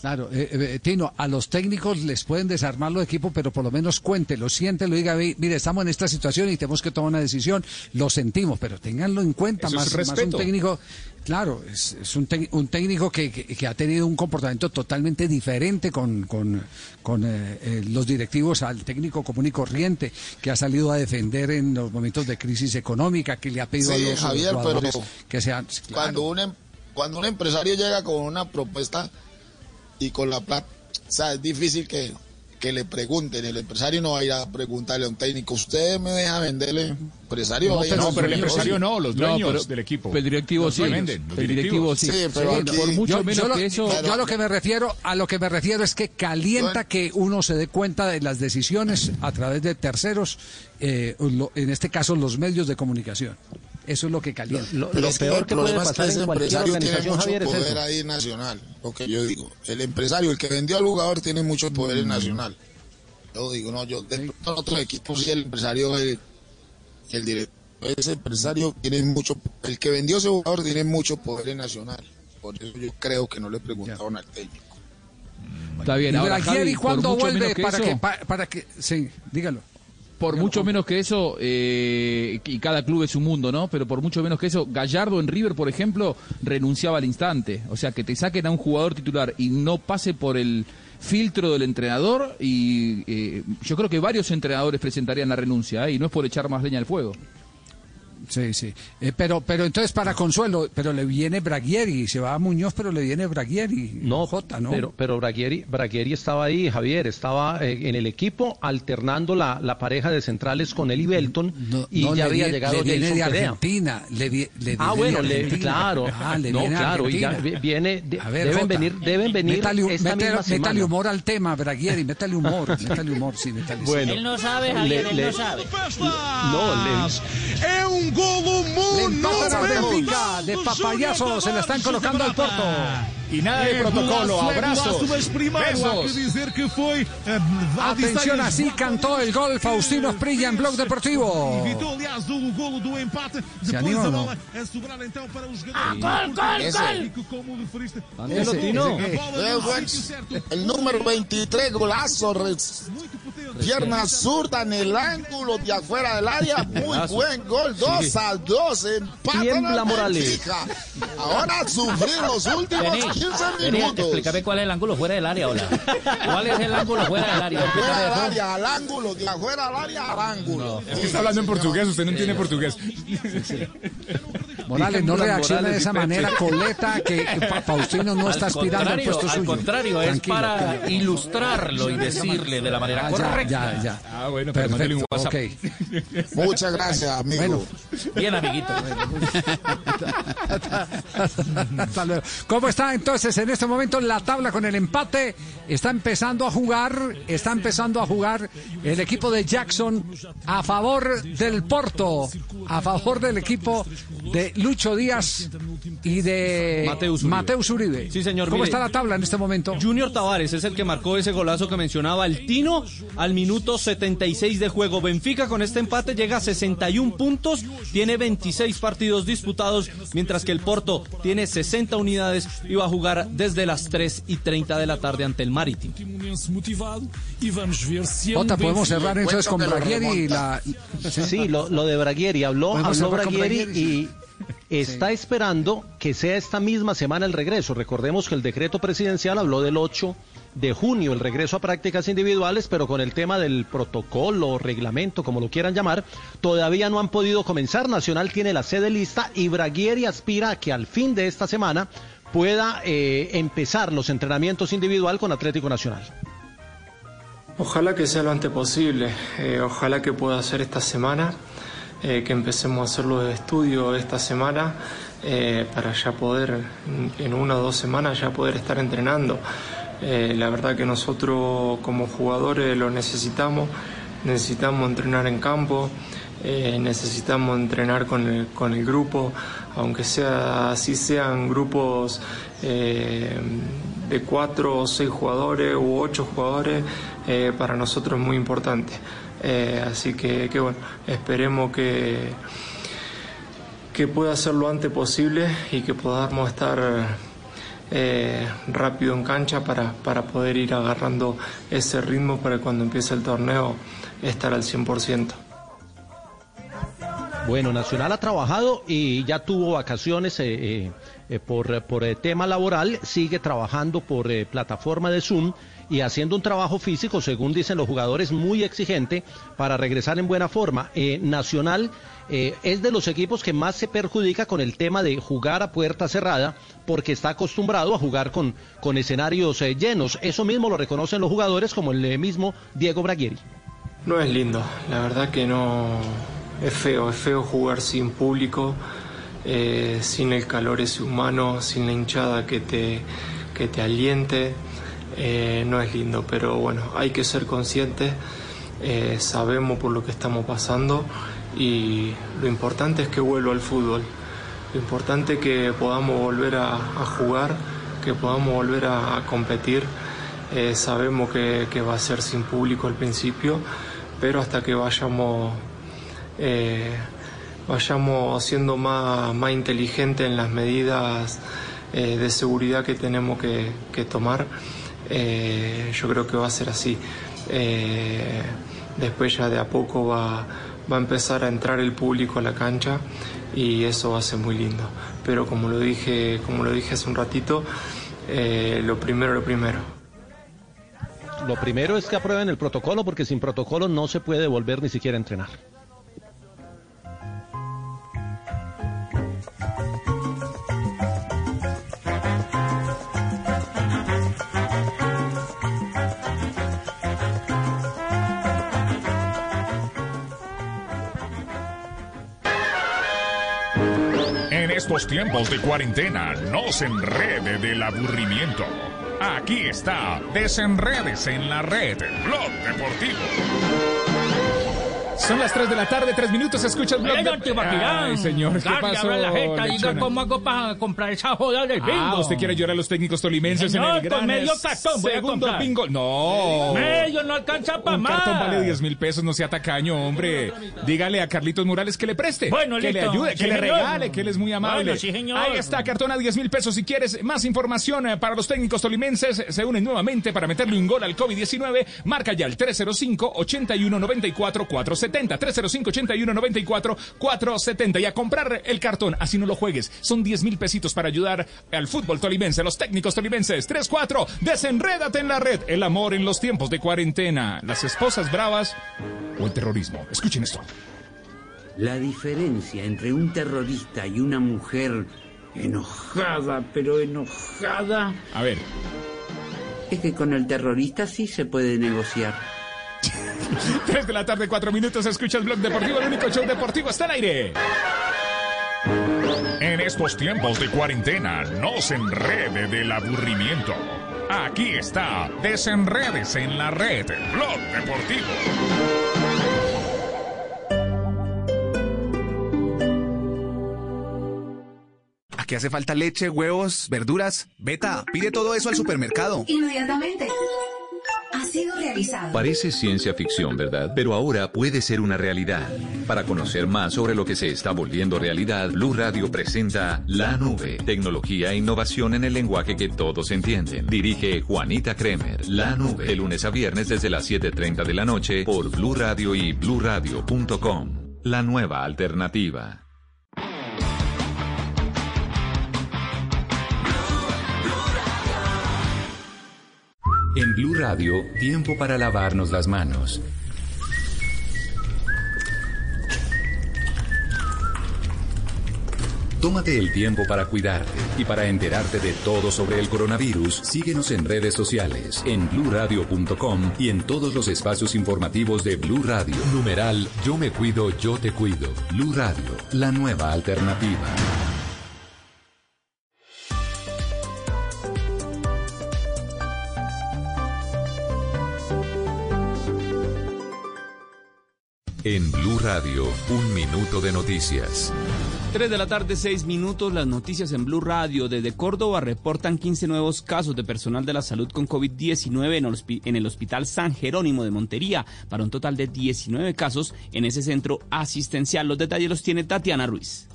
Speaker 5: Claro, eh, eh, Tino, a los técnicos les pueden desarmar los equipos, pero por lo menos cuéntelo, siéntelo, diga, "Ve, mire, estamos en esta situación y tenemos que tomar una decisión, lo sentimos, pero ténganlo en cuenta,
Speaker 6: Eso es
Speaker 5: más, más un técnico, claro, es, es un, un técnico que, que- que ha tenido un comportamiento totalmente diferente con, con, con, eh, eh, los directivos al técnico común y corriente, que ha salido a defender en los momentos de crisis económica, que le ha pedido
Speaker 9: Sí,
Speaker 5: a los
Speaker 9: Javier, pero
Speaker 5: que sean...
Speaker 9: cuando un em- cuando un empresario llega con una propuesta y con la plata, o sea, es difícil que, que le pregunten. El empresario no va a ir a preguntarle a un técnico, ¿usted me deja venderle? Empresario,
Speaker 6: No, pero,
Speaker 9: a
Speaker 6: no, pero el empresario no, los
Speaker 8: No,
Speaker 6: dueños
Speaker 8: pero-
Speaker 6: del equipo.
Speaker 8: El directivo sí.
Speaker 6: venden,
Speaker 8: el directivo sí.
Speaker 9: Sí, pero
Speaker 8: Sí,
Speaker 9: aquí-
Speaker 8: por mucho
Speaker 5: yo,
Speaker 8: menos
Speaker 5: yo lo,
Speaker 8: que eso.
Speaker 5: yo a lo que me refiero, a lo que me refiero es que calienta que uno se dé cuenta de las decisiones a través de terceros, eh, en este caso los medios de comunicación. Eso es lo que calienta.
Speaker 10: Lo,
Speaker 9: que
Speaker 10: peor
Speaker 9: el
Speaker 10: que puede
Speaker 9: problema es que
Speaker 10: pasar cualquier
Speaker 9: empresario tiene mucho
Speaker 10: Javier, es
Speaker 9: poder
Speaker 10: eso.
Speaker 9: ahí nacional, lo que yo digo. El empresario, el que vendió al jugador, tiene mucho poder en nacional. Yo digo, no, yo, de en otros equipos sí el empresario, el, el director, ese empresario tiene mucho, el que vendió ese jugador tiene mucho poder en nacional. Por eso yo creo que no le preguntaron al técnico.
Speaker 8: Está bien,
Speaker 5: ¿Y
Speaker 8: ahora, por
Speaker 5: cuándo vuelve
Speaker 8: que
Speaker 5: para que, pa- para que, sí, dígalo.
Speaker 8: Por mucho menos que eso, eh, y cada club es un mundo, ¿no? Pero por mucho menos que eso, Gallardo en River, por ejemplo, renunciaba al instante. O sea, que te saquen a un jugador titular y no pase por el filtro del entrenador, y eh, yo creo que varios entrenadores presentarían la renuncia, ¿eh? y no es por echar más leña al fuego.
Speaker 5: Sí, sí. Eh, pero, pero entonces para Consuelo, pero le viene Braguieri, se va a Muñoz, pero le viene Braguieri.
Speaker 10: No,
Speaker 5: Jota, ¿no?
Speaker 10: pero, pero Braguieri, Braguieri estaba ahí, Javier, estaba eh, en el equipo alternando la, la pareja de centrales con Eli Belton y
Speaker 5: No,
Speaker 10: ya había llegado
Speaker 5: le viene
Speaker 10: Jason
Speaker 5: de. Argentina. Le, vi- le
Speaker 10: Ah, bueno,
Speaker 5: de
Speaker 10: le-
Speaker 5: Argentina.
Speaker 10: claro.
Speaker 5: Ah, le
Speaker 10: no,
Speaker 5: viene
Speaker 10: claro, y ya viene, de-
Speaker 5: A ver,
Speaker 10: deben
Speaker 5: Jota,
Speaker 10: venir, deben venir
Speaker 5: métale, hu-
Speaker 10: esta
Speaker 5: métale-
Speaker 10: misma
Speaker 5: métale
Speaker 10: semana.
Speaker 5: humor al tema, Braguieri, métale humor, métale humor, sí, métale.
Speaker 10: Bueno,
Speaker 45: Él no sabe, Javier,
Speaker 10: Le-
Speaker 45: él
Speaker 10: le-
Speaker 45: no sabe.
Speaker 10: No, le-
Speaker 42: Golo
Speaker 5: Le empatan al Benfica, de papayazo, se le están colocando al Porto.
Speaker 6: Y nada de
Speaker 42: É
Speaker 6: protocolo,
Speaker 42: golaço, é
Speaker 6: abrazos,
Speaker 42: golaço, mas primeiro há que
Speaker 6: besos.
Speaker 42: dizer que foi eh,
Speaker 5: Atención, así cantó el gol Faustino Sprilla en Blog Deportivo.
Speaker 42: Evitou, aliás, o golo do empate.
Speaker 5: Se
Speaker 42: Depois
Speaker 5: anima
Speaker 42: a
Speaker 5: ou não?
Speaker 42: bola a sobrar então para os
Speaker 45: Ah, gol, gol, gol!
Speaker 42: E como referiste,
Speaker 9: el número 23, golazo, pierna zurda en el ángulo de afuera del área, muy buen gol, 2 a 2, empatan
Speaker 10: Tiembla
Speaker 9: al
Speaker 10: Morales.
Speaker 9: Ahora sufrir los últimos 15
Speaker 45: vení,
Speaker 9: minutos.
Speaker 45: explícame cuál es el ángulo fuera del área, hola. ¿Cuál es el ángulo fuera del área?
Speaker 9: Fuera del área, al ángulo, de afuera al área, al ángulo.
Speaker 6: Es que está hablando en portugués, usted no entiende portugués.
Speaker 5: Morales, no reaccione de esa manera, coleta, que, Faustino no está
Speaker 45: Al
Speaker 5: aspirando al puesto
Speaker 45: al
Speaker 5: suyo.
Speaker 45: contrario, es
Speaker 5: Tranquilo,
Speaker 45: para ilustrarlo y decirle de la manera
Speaker 5: Ah, ya,
Speaker 45: correcta.
Speaker 5: ya, ya.
Speaker 6: Ah, bueno, pero un
Speaker 5: Perfecto,
Speaker 6: WhatsApp.
Speaker 5: ok.
Speaker 9: Muchas gracias, amigo.
Speaker 5: Bueno.
Speaker 45: Bien, amiguito.
Speaker 5: Hasta luego. ¿Cómo está entonces en este momento la tabla con el empate? Está empezando a jugar, está empezando a jugar el equipo de Jackson a favor del Porto, a favor del equipo de Lucho Díaz y de
Speaker 3: Mateus Uribe.
Speaker 5: Mateus Uribe.
Speaker 3: Sí, señor,
Speaker 5: ¿Cómo
Speaker 3: mire.
Speaker 5: está la tabla en este momento?
Speaker 3: Junior Tavares es el que marcó ese golazo que mencionaba el Tino al minuto 76 de juego. Benfica con este empate llega a 61 puntos tiene 26 partidos disputados, mientras que el Porto tiene 60 unidades y va a jugar desde las 3 y 30 de la tarde ante el Marítimo.
Speaker 5: Jota, podemos cerrar entonces con Braguieri y la...
Speaker 10: Sí, lo, lo de Braguieri. Habló, habló Braguieri, y está esperando que sea esta misma semana el regreso. Recordemos que el decreto presidencial habló del 8 de junio, el regreso a prácticas individuales, pero con el tema del protocolo, reglamento, como lo quieran llamar, todavía no han podido comenzar. Nacional tiene la sede lista y Braguieri aspira a que al fin de esta semana pueda eh, empezar los entrenamientos individual con Atlético Nacional.
Speaker 50: Ojalá que sea lo antes posible, eh, ojalá que pueda ser esta semana, eh, que empecemos a hacer los estudios esta semana eh, para ya poder, en una o dos semanas, ya poder estar entrenando. Eh, la verdad que nosotros como jugadores lo necesitamos, necesitamos entrenar en campo, necesitamos entrenar con el, con el grupo, aunque sea así sean grupos de cuatro o seis jugadores u ocho jugadores, para nosotros es muy importante. Eh, así que, que bueno, esperemos que, que pueda ser lo antes posible y que podamos estar eh, rápido en cancha para, para poder ir agarrando ese ritmo para cuando empiece el torneo estar al 100%.
Speaker 10: Bueno, Nacional ha trabajado y ya tuvo vacaciones eh, por, por tema laboral, sigue trabajando por plataforma de Zoom y haciendo un trabajo físico, según dicen los jugadores, muy exigente para regresar en buena forma. Eh, Nacional eh, es de los equipos que más se perjudica con el tema de jugar a puerta cerrada porque está acostumbrado a jugar con, con escenarios eh, llenos. Eso mismo lo reconocen los jugadores como el mismo Diego Braguieri.
Speaker 50: No es lindo, la verdad que no es feo, es feo jugar sin público, sin el calor ese humano, sin la hinchada que te, que te aliente, eh, no es lindo, pero bueno, hay que ser conscientes, eh, sabemos por lo que estamos pasando y lo importante es que vuelva al fútbol, lo importante es que podamos volver a, jugar, que podamos volver a, competir. Eh, sabemos que, va a ser sin público al principio, pero hasta que vayamos, vayamos siendo más, más inteligentes en las medidas de seguridad que tenemos que tomar, eh, yo creo que va a ser así. Eh, después ya de a poco va, va a empezar a entrar el público a la cancha y eso va a ser muy lindo. Pero como lo dije, como lo dije hace un ratito, eh, lo primero, lo primero.
Speaker 10: Lo primero es que aprueben el protocolo porque sin protocolo no se puede volver ni siquiera a entrenar.
Speaker 6: Estos tiempos de cuarentena, no se enrede del aburrimiento. Aquí está, desenredes en la red, Blog Deportivo. Son las 3 de la tarde, 3 minutos, escucha el blog.
Speaker 45: Tibaquirá,
Speaker 6: Ay, señor, ¿qué pasó?
Speaker 45: la jeta, diga cómo hago para comprar esa joda del bingo.
Speaker 6: Ah, usted quiere llorar a los técnicos tolimenses
Speaker 45: Señor,
Speaker 6: en el
Speaker 45: con
Speaker 6: gran
Speaker 45: medio cartón voy a
Speaker 6: segundo
Speaker 45: comprar.
Speaker 6: bingo. No.
Speaker 45: Medio no alcanza para
Speaker 6: Un
Speaker 45: más.
Speaker 6: cartón vale 10 mil pesos, no sea tacaño, hombre. Dígale a Carlitos Morales que le preste.
Speaker 45: Bueno,
Speaker 6: que le
Speaker 45: listo.
Speaker 6: ayude,
Speaker 45: Sí,
Speaker 6: que le
Speaker 45: señor.
Speaker 6: regale, que él es muy amable.
Speaker 45: Bueno, sí, señor.
Speaker 6: Ahí está, cartón a 10 mil pesos. Si quieres más información eh, para los técnicos tolimenses, se unen nuevamente para meterle un gol al COVID-19. Marca ya el 305-8194-470. 305-8194-470. Y a comprar el cartón, así no lo juegues. Son 10 mil pesitos para ayudar al fútbol tolimense, a los técnicos tolimenses. 3-4, desenrédate en la red. El amor en los tiempos de cuarentena. Las esposas bravas o el terrorismo. Escuchen esto.
Speaker 51: La diferencia entre un terrorista y una mujer enojada, pero enojada,
Speaker 6: A ver.
Speaker 51: es que con el terrorista sí se puede negociar.
Speaker 6: 3 de la tarde, 4 minutos, escucha el blog deportivo, el único show deportivo está al aire. En estos tiempos de cuarentena, no se enrede del aburrimiento. Aquí está, desenredes en la red, blog deportivo.
Speaker 52: Aquí hace falta leche, huevos, verduras. Beta, pide todo eso al supermercado.
Speaker 53: Inmediatamente. Así
Speaker 54: sido realizado.
Speaker 1: Parece ciencia ficción, ¿verdad? Pero ahora puede ser una realidad. Para conocer más sobre lo que se está volviendo realidad, Blue Radio presenta La Nube, tecnología e innovación en el lenguaje que todos entienden. Dirige Juanita Kremer. La Nube, de lunes a viernes desde las 7:30 de la noche por Blue Radio y bluradio.com. La nueva alternativa. En Blue Radio, tiempo para lavarnos las manos. Tómate el tiempo para cuidarte y para enterarte de todo sobre el coronavirus. Síguenos en redes sociales, en bluradio.com y en todos los espacios informativos de Blue Radio. Numeral Yo me cuido, yo te cuido. Blue Radio, la nueva alternativa. En Blue Radio, un minuto de noticias.
Speaker 27: 3 de la tarde, 6 minutos, las noticias en Blue Radio. Desde Córdoba reportan 15 nuevos casos de personal de la salud con COVID-19 en, el Hospital San Jerónimo de Montería, para un total de 19 casos en ese centro asistencial. Los detalles los tiene Tatiana Ruiz.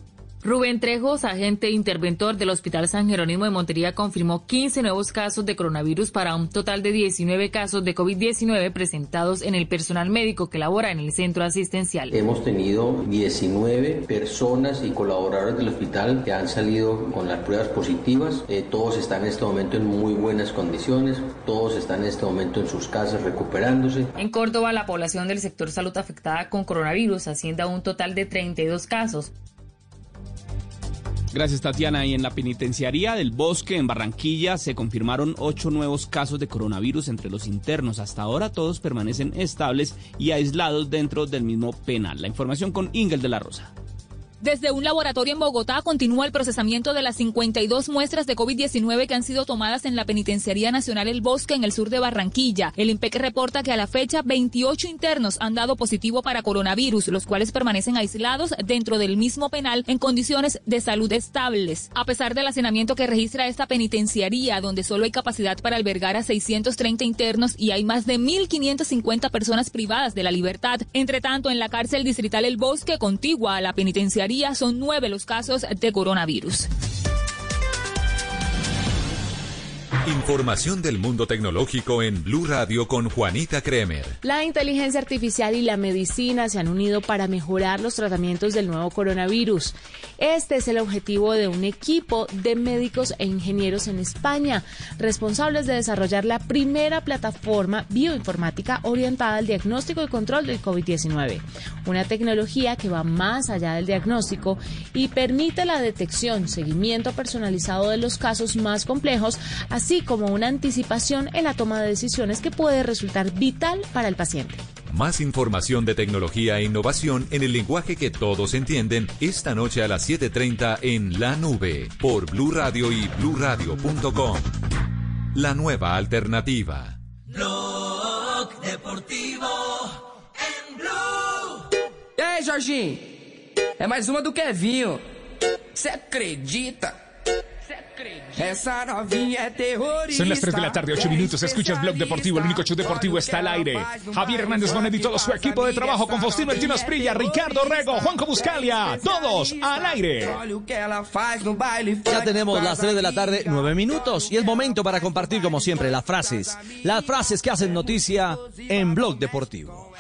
Speaker 55: Rubén Trejos, agente interventor del Hospital San Jerónimo de Montería, confirmó 15 nuevos casos de coronavirus para un total de 19 casos de COVID-19 presentados en el personal médico que labora en el centro asistencial.
Speaker 53: Hemos tenido 19 personas y colaboradores del hospital que han salido con las pruebas positivas. Eh, todos están en este momento en muy buenas condiciones. Todos están en este momento en sus casas recuperándose.
Speaker 55: En Córdoba, la población del sector salud afectada con coronavirus asciende a un total de 32 casos.
Speaker 27: Gracias, Tatiana. Y en la penitenciaría del Bosque, en Barranquilla, se confirmaron ocho nuevos casos de coronavirus entre los internos. Hasta ahora todos permanecen estables y aislados dentro del mismo penal. La información con Ingel de la Rosa.
Speaker 56: Desde un laboratorio en Bogotá continúa el procesamiento de las 52 muestras de COVID-19 que han sido tomadas en la Penitenciaría Nacional El Bosque en el sur de Barranquilla. El IMPEC reporta que a la fecha 28 internos han dado positivo para coronavirus, los cuales permanecen aislados dentro del mismo penal en condiciones de salud estables. A pesar del hacinamiento que registra esta penitenciaría, donde solo hay capacidad para albergar a 630 internos y hay más de 1.550 personas privadas de la libertad. Entre tanto, en la cárcel distrital El Bosque, contigua a la penitenciaría, son nueve los casos de coronavirus.
Speaker 1: Información del mundo tecnológico en Blue Radio con Juanita Kremer.
Speaker 57: La inteligencia artificial y la medicina se han unido para mejorar los tratamientos del nuevo coronavirus. Este es el objetivo de un equipo de médicos e ingenieros en España, responsables de desarrollar la primera plataforma bioinformática orientada al diagnóstico y control del COVID-19. Una tecnología que va más allá del diagnóstico y permite la detección, seguimiento personalizado de los casos más complejos, así como una anticipación en la toma de decisiones que puede resultar vital para el paciente.
Speaker 1: Más información de tecnología e innovación en el lenguaje que todos entienden esta noche a las 7:30 en La Nube por Blue Radio y bluradio.com. La nueva alternativa.
Speaker 58: Blog Deportivo em Blue.
Speaker 59: E aí, Jorginho? É mais uma do Kevinho. Você acredita? Essa novinha é terrorista.
Speaker 6: Son las 3 de la tarde, 8 minutos. Escuchas Blog Deportivo, el único show deportivo está al aire. Javier Hernández Bonet y todo su equipo de trabajo con Faustino Martínez Prilla, Ricardo Rego, Juanco Buscalia. Todos al aire.
Speaker 37: Ya tenemos las 3 de la tarde, 9 minutos. Y es momento para compartir, como siempre, las frases. Las frases que hacen noticia en Blog Deportivo.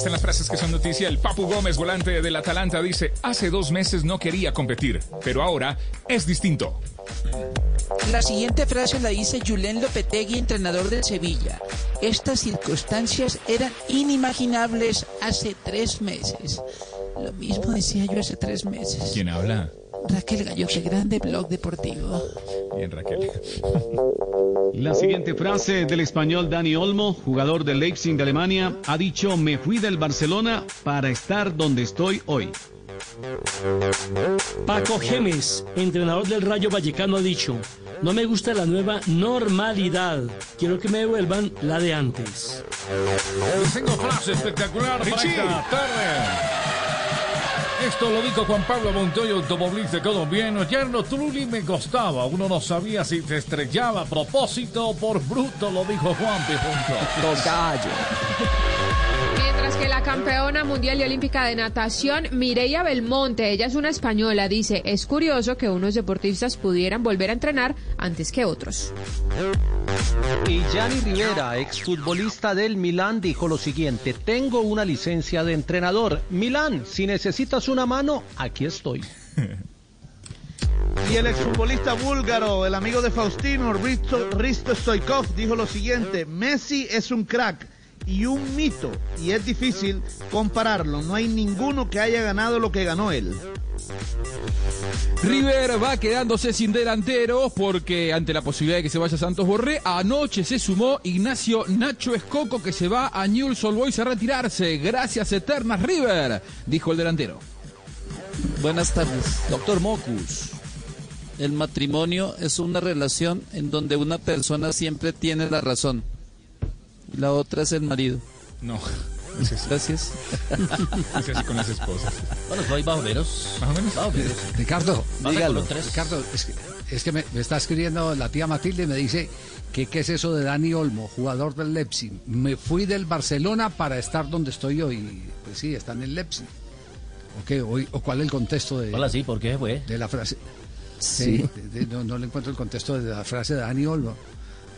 Speaker 6: Están las frases que son noticia. El Papu Gómez, volante del Atalanta, dice, hace dos meses no quería competir, pero ahora es distinto.
Speaker 60: La siguiente frase la dice Julen Lopetegui, entrenador del Sevilla. Estas circunstancias eran inimaginables hace tres meses. Lo mismo decía yo hace tres meses.
Speaker 6: ¿Quién habla?
Speaker 60: Raquel Gallo, qué grande blog deportivo.
Speaker 6: Bien, Raquel.
Speaker 61: La siguiente frase del español Dani Olmo, jugador del Leipzig de Alemania, ha dicho, me fui del Barcelona para estar donde estoy hoy.
Speaker 12: Paco Gemes, entrenador del Rayo Vallecano, ha dicho, no me gusta la nueva normalidad, quiero que me devuelvan la de antes.
Speaker 6: Tengo frase espectacular para esta tarde.
Speaker 62: Esto lo dijo Juan Pablo Montoya, automovilista colombiano. Yerno Trulli me costaba. Uno no sabía si te estrellaba a propósito por bruto, lo dijo Juan P.
Speaker 63: que la campeona mundial y olímpica de natación, Mireia Belmonte, ella es una española, dice, es curioso que unos deportistas pudieran volver a entrenar antes que otros.
Speaker 10: Y Gianni Rivera, exfutbolista del Milán, dijo lo siguiente, tengo una licencia de entrenador. Milán, si necesitas una mano, aquí estoy.
Speaker 64: Y el exfutbolista búlgaro, el amigo de Faustino, Risto, Risto Stoikov, dijo lo siguiente, Messi es un crack y un mito, y es difícil compararlo, no hay ninguno que haya ganado lo que ganó él.
Speaker 8: River va quedándose sin delanteros porque ante la posibilidad de que se vaya Santos Borré, anoche se sumó Ignacio Nacho Escoco que se va a Newell's Old Boys a retirarse. Gracias eternas River, dijo el delantero.
Speaker 65: Buenas tardes, doctor Mocus. El matrimonio es una relación en donde una persona siempre tiene la razón la otra es el marido.
Speaker 6: No.
Speaker 65: Gracias.
Speaker 6: Es así con las esposas.
Speaker 45: Bueno, soy más o menos.
Speaker 6: Más o menos.
Speaker 45: Más o menos.
Speaker 5: Ricardo, dígalo. Ricardo, es que, es que me, me está escribiendo la tía Matilde y me dice que qué es eso de Dani Olmo, jugador del Leipzig. Me fui del Barcelona para estar donde estoy hoy. Pues sí, está en el Leipzig. ¿O qué? ¿O, o cuál es el contexto de,
Speaker 45: Hola, sí, ¿por qué fue?
Speaker 5: de la frase?
Speaker 65: Sí.
Speaker 5: de- de- no, no le encuentro el contexto de la frase de Dani Olmo.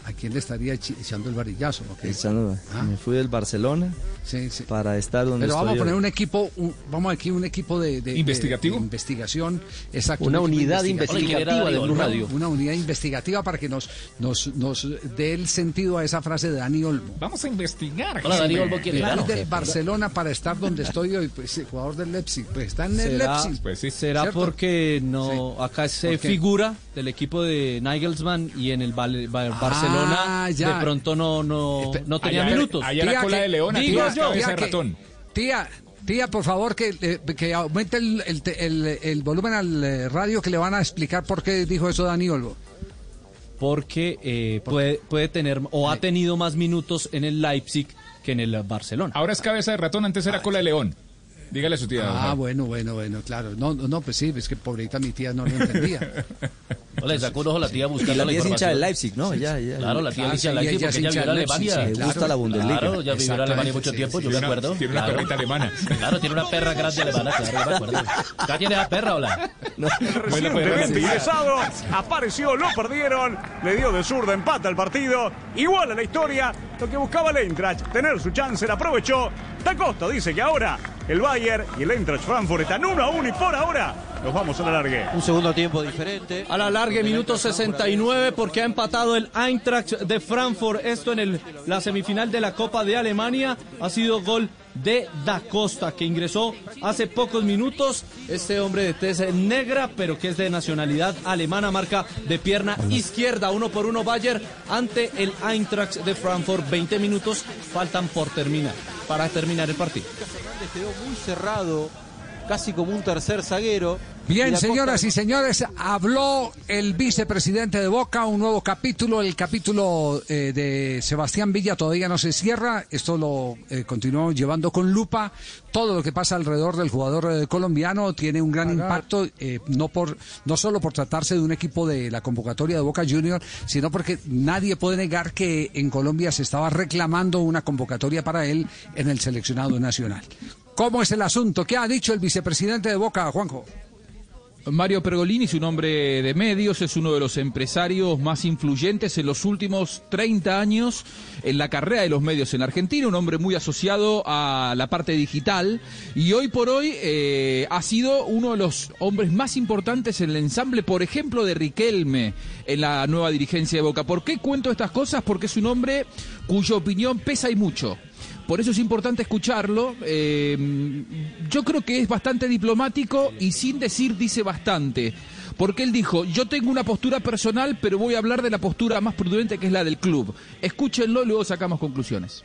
Speaker 5: ¿A quién le estaría echando el varillazo? Ah.
Speaker 65: Me fui del Barcelona
Speaker 5: Sí, sí.
Speaker 65: para estar donde
Speaker 5: Pero vamos a poner un equipo, un- vamos aquí un equipo de, de- de-
Speaker 6: ¿Investigativo?
Speaker 5: de investigación, exacto.
Speaker 10: Una
Speaker 5: un
Speaker 10: unidad
Speaker 5: investigativo.
Speaker 10: investigativa de Blue Radio.
Speaker 5: Una unidad investigativa para que nos, nos, nos dé el sentido a esa frase de Dani Olmo.
Speaker 6: Vamos a investigar.
Speaker 45: Hola, Dani. Olmo, ¿quién
Speaker 5: Me
Speaker 45: es?
Speaker 5: fui
Speaker 45: Claro.
Speaker 5: del Barcelona para estar donde estoy hoy, pues el jugador del Leipzig, pues está en el
Speaker 3: ¿Será,
Speaker 5: Leipzig.
Speaker 6: Pues sí.
Speaker 3: será
Speaker 5: ¿Cierto?
Speaker 3: porque no acá se
Speaker 5: ¿Por qué?
Speaker 3: figura del equipo de Nigelsmann y en el Barcelona
Speaker 5: Ah, ya.
Speaker 3: de pronto no no, no tenía
Speaker 6: Allá-
Speaker 3: minutos.
Speaker 6: allá la
Speaker 5: Tía,
Speaker 6: cola
Speaker 5: que-
Speaker 6: de león, de
Speaker 5: Tía, que-
Speaker 6: ratón.
Speaker 5: Tía, tía, por favor, que, eh, que aumente el, el, el- el volumen al eh, radio que le van a explicar por qué dijo eso Dani Olmo.
Speaker 3: porque eh, puede, puede tener o ha tenido más minutos en el Leipzig que en el Barcelona.
Speaker 6: Ahora es cabeza de ratón, antes era cola de león. Dígale a su tía.
Speaker 5: Ah, bueno, bueno, bueno, claro. No, no, no, pues sí, es que pobrecita mi tía no lo entendía.
Speaker 45: Hola, le sacó un ojo a la tía buscando
Speaker 65: La
Speaker 45: la
Speaker 65: tía es hincha del Leipzig, ¿no? Ya, ya.
Speaker 45: Claro, la tía
Speaker 5: Ah,
Speaker 45: es hincha del Leipzig porque ella vivió en Alemania.
Speaker 5: sí,
Speaker 65: Le gusta la Bundesliga.
Speaker 45: Claro, ya vivió en Alemania mucho tiempo,
Speaker 5: sí,
Speaker 45: yo me
Speaker 6: Tiene una-
Speaker 45: acuerdo.
Speaker 6: tiene una
Speaker 45: Claro.
Speaker 6: perrita alemana.
Speaker 45: Claro, tiene una perra grande alemana, claro, yo me acuerdo. ¿Acá tiene la perra, hola?
Speaker 7: Recientemente ingresado, apareció, lo perdieron, le dio de zurda, empata el partido, igual a la historia, lo que buscaba el Eintracht, tener su chance, la aprovechó. Da Costa dice que ahora el Bayern y el Eintracht Frankfurt están uno a uno y por ahora nos vamos a la largue.
Speaker 66: Un segundo tiempo diferente.
Speaker 3: A la larga, minuto 69, porque ha empatado el Eintracht de Frankfurt. Esto en el, la semifinal de la Copa de Alemania. Ha sido gol de Da Costa, que ingresó hace pocos minutos. Este hombre de tez negra, pero que es de nacionalidad alemana, marca de pierna izquierda. Uno por uno Bayern ante el Eintracht de Frankfurt. 20 minutos faltan por terminar, para terminar el partido.
Speaker 66: Fernández quedó muy cerrado, casi como un tercer zaguero.
Speaker 5: Bien, señoras
Speaker 66: Costa-
Speaker 5: y señores, habló el vicepresidente de Boca, un nuevo capítulo, el capítulo eh, de Sebastián Villa todavía no se cierra, esto lo eh, continuamos llevando con lupa, todo lo que pasa alrededor del jugador eh, colombiano tiene un gran impacto, eh, no, por, no solo por tratarse de un equipo de la convocatoria de Boca Junior, sino porque nadie puede negar que en Colombia se estaba reclamando una convocatoria para él en el seleccionado nacional. ¿Cómo es el asunto? ¿Qué ha dicho el vicepresidente de Boca, Juanjo?
Speaker 8: Mario Pergolini es un hombre de medios, es uno de los empresarios más influyentes en los últimos 30 años en la carrera de los medios en Argentina, un hombre muy asociado a la parte digital y hoy por hoy eh, ha sido uno de los hombres más importantes en el ensamble, por ejemplo, de Riquelme en la nueva dirigencia de Boca. ¿Por qué cuento estas cosas? Porque es un hombre cuya opinión pesa y mucho. Por eso es importante escucharlo. Eh, yo creo que es bastante diplomático y sin decir dice bastante. Porque él dijo, yo tengo una postura personal, pero voy a hablar de la postura más prudente que es la del club. Escúchenlo y luego sacamos conclusiones.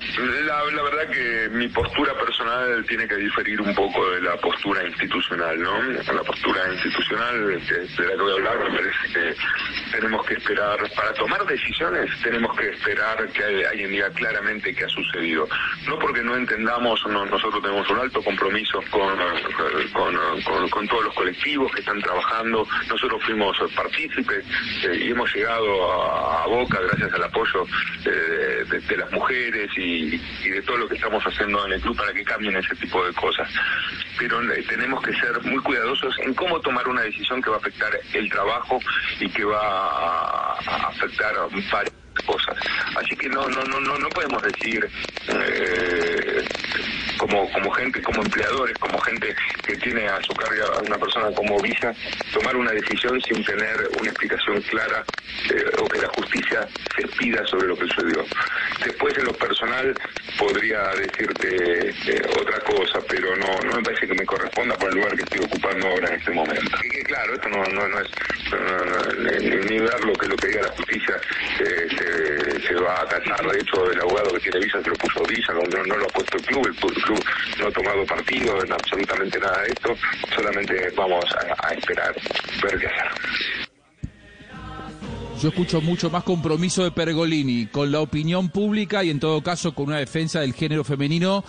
Speaker 67: La, verdad que mi postura personal tiene que diferir un poco de la postura institucional, ¿no? La postura institucional de, la que voy a hablar me parece que tenemos que esperar, para tomar decisiones tenemos que esperar que alguien diga claramente qué ha sucedido. No porque no entendamos, no, nosotros tenemos un alto compromiso con, con, todos los colectivos que están trabajando, nosotros fuimos partícipes eh, y hemos llegado a, Boca gracias al apoyo eh, de las mujeres y, y de todo lo que estamos haciendo en el club para que cambien ese tipo de cosas. Pero eh, tenemos que ser muy cuidadosos en cómo tomar una decisión que va a afectar el trabajo y que va a, afectar varias cosas. Así que no no no no no podemos decir eh, como como gente, como empleadores, como gente que tiene a su carga a una persona como Villa, tomar una decisión sin tener una explicación clara eh, o que la justicia se pida sobre lo que sucedió. Después en lo personal podría decirte eh, otra cosa, pero no no me parece que me corresponda por el lugar que estoy ocupando ahora en este momento. Y claro, esto no, no, no es ni, ni lo que lo que diga la justicia eh, se, se va a acatar. De hecho, el abogado que tiene visa se lo puso visa, no, no, lo ha puesto el, club- el club no ha tomado partido en absolutamente nada de esto, solamente vamos a, a esperar, ver qué hacer.
Speaker 8: Yo escucho mucho más compromiso de Pergolini con la opinión pública y en todo caso con una defensa del género femenino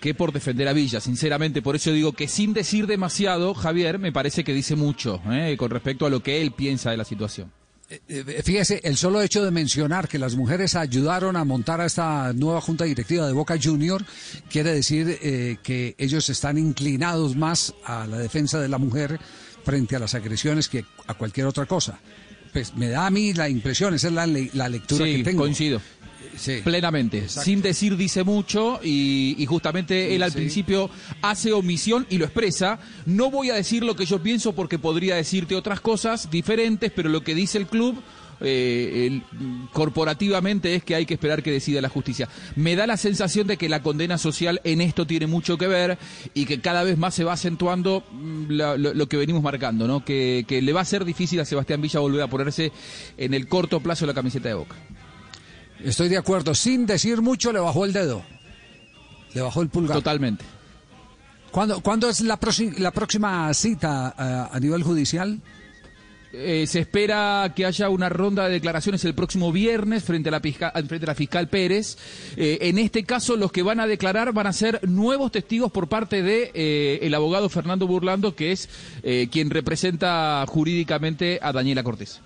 Speaker 8: que por defender a Villa, sinceramente. Por eso digo que sin decir demasiado, Javier, me parece que dice mucho ¿eh? con respecto a lo que él piensa de la situación.
Speaker 5: Eh, Fíjese, el solo hecho de mencionar que las mujeres ayudaron a montar a esta nueva junta directiva de Boca Junior quiere decir eh, que ellos están inclinados más a la defensa de la mujer frente a las agresiones que a cualquier otra cosa. Pues me da a mí la impresión, esa es la, la lectura
Speaker 8: Sí,
Speaker 5: que tengo.
Speaker 8: coincido. Plenamente.
Speaker 5: Exacto.
Speaker 8: Sin decir dice mucho y, y justamente él al
Speaker 5: Sí.
Speaker 8: principio hace omisión y lo expresa. No voy a decir lo que yo pienso porque podría decirte otras cosas diferentes, pero lo que dice el club eh, el- corporativamente es que hay que esperar que decida la justicia. Me da la sensación de que la condena social en esto tiene mucho que ver y que cada vez más se va acentuando mm, la- lo, lo que venimos marcando, ¿no? Que, que le va a ser difícil a Sebastián Villa volver a ponerse en el corto plazo la camiseta de Boca.
Speaker 5: Estoy de acuerdo, sin decir mucho le bajó el dedo. Le bajó el pulgar.
Speaker 8: Totalmente.
Speaker 5: ¿Cuándo, ¿cuándo es la, próxima cita eh, a nivel judicial?
Speaker 8: Eh, se espera que haya una ronda de declaraciones el próximo viernes frente a la, fiscal, frente a la fiscal Pérez. Eh, en este caso, los que van a declarar van a ser nuevos testigos por parte de eh, el abogado Fernando Burlando, que es quien representa jurídicamente a Daniela Cortés.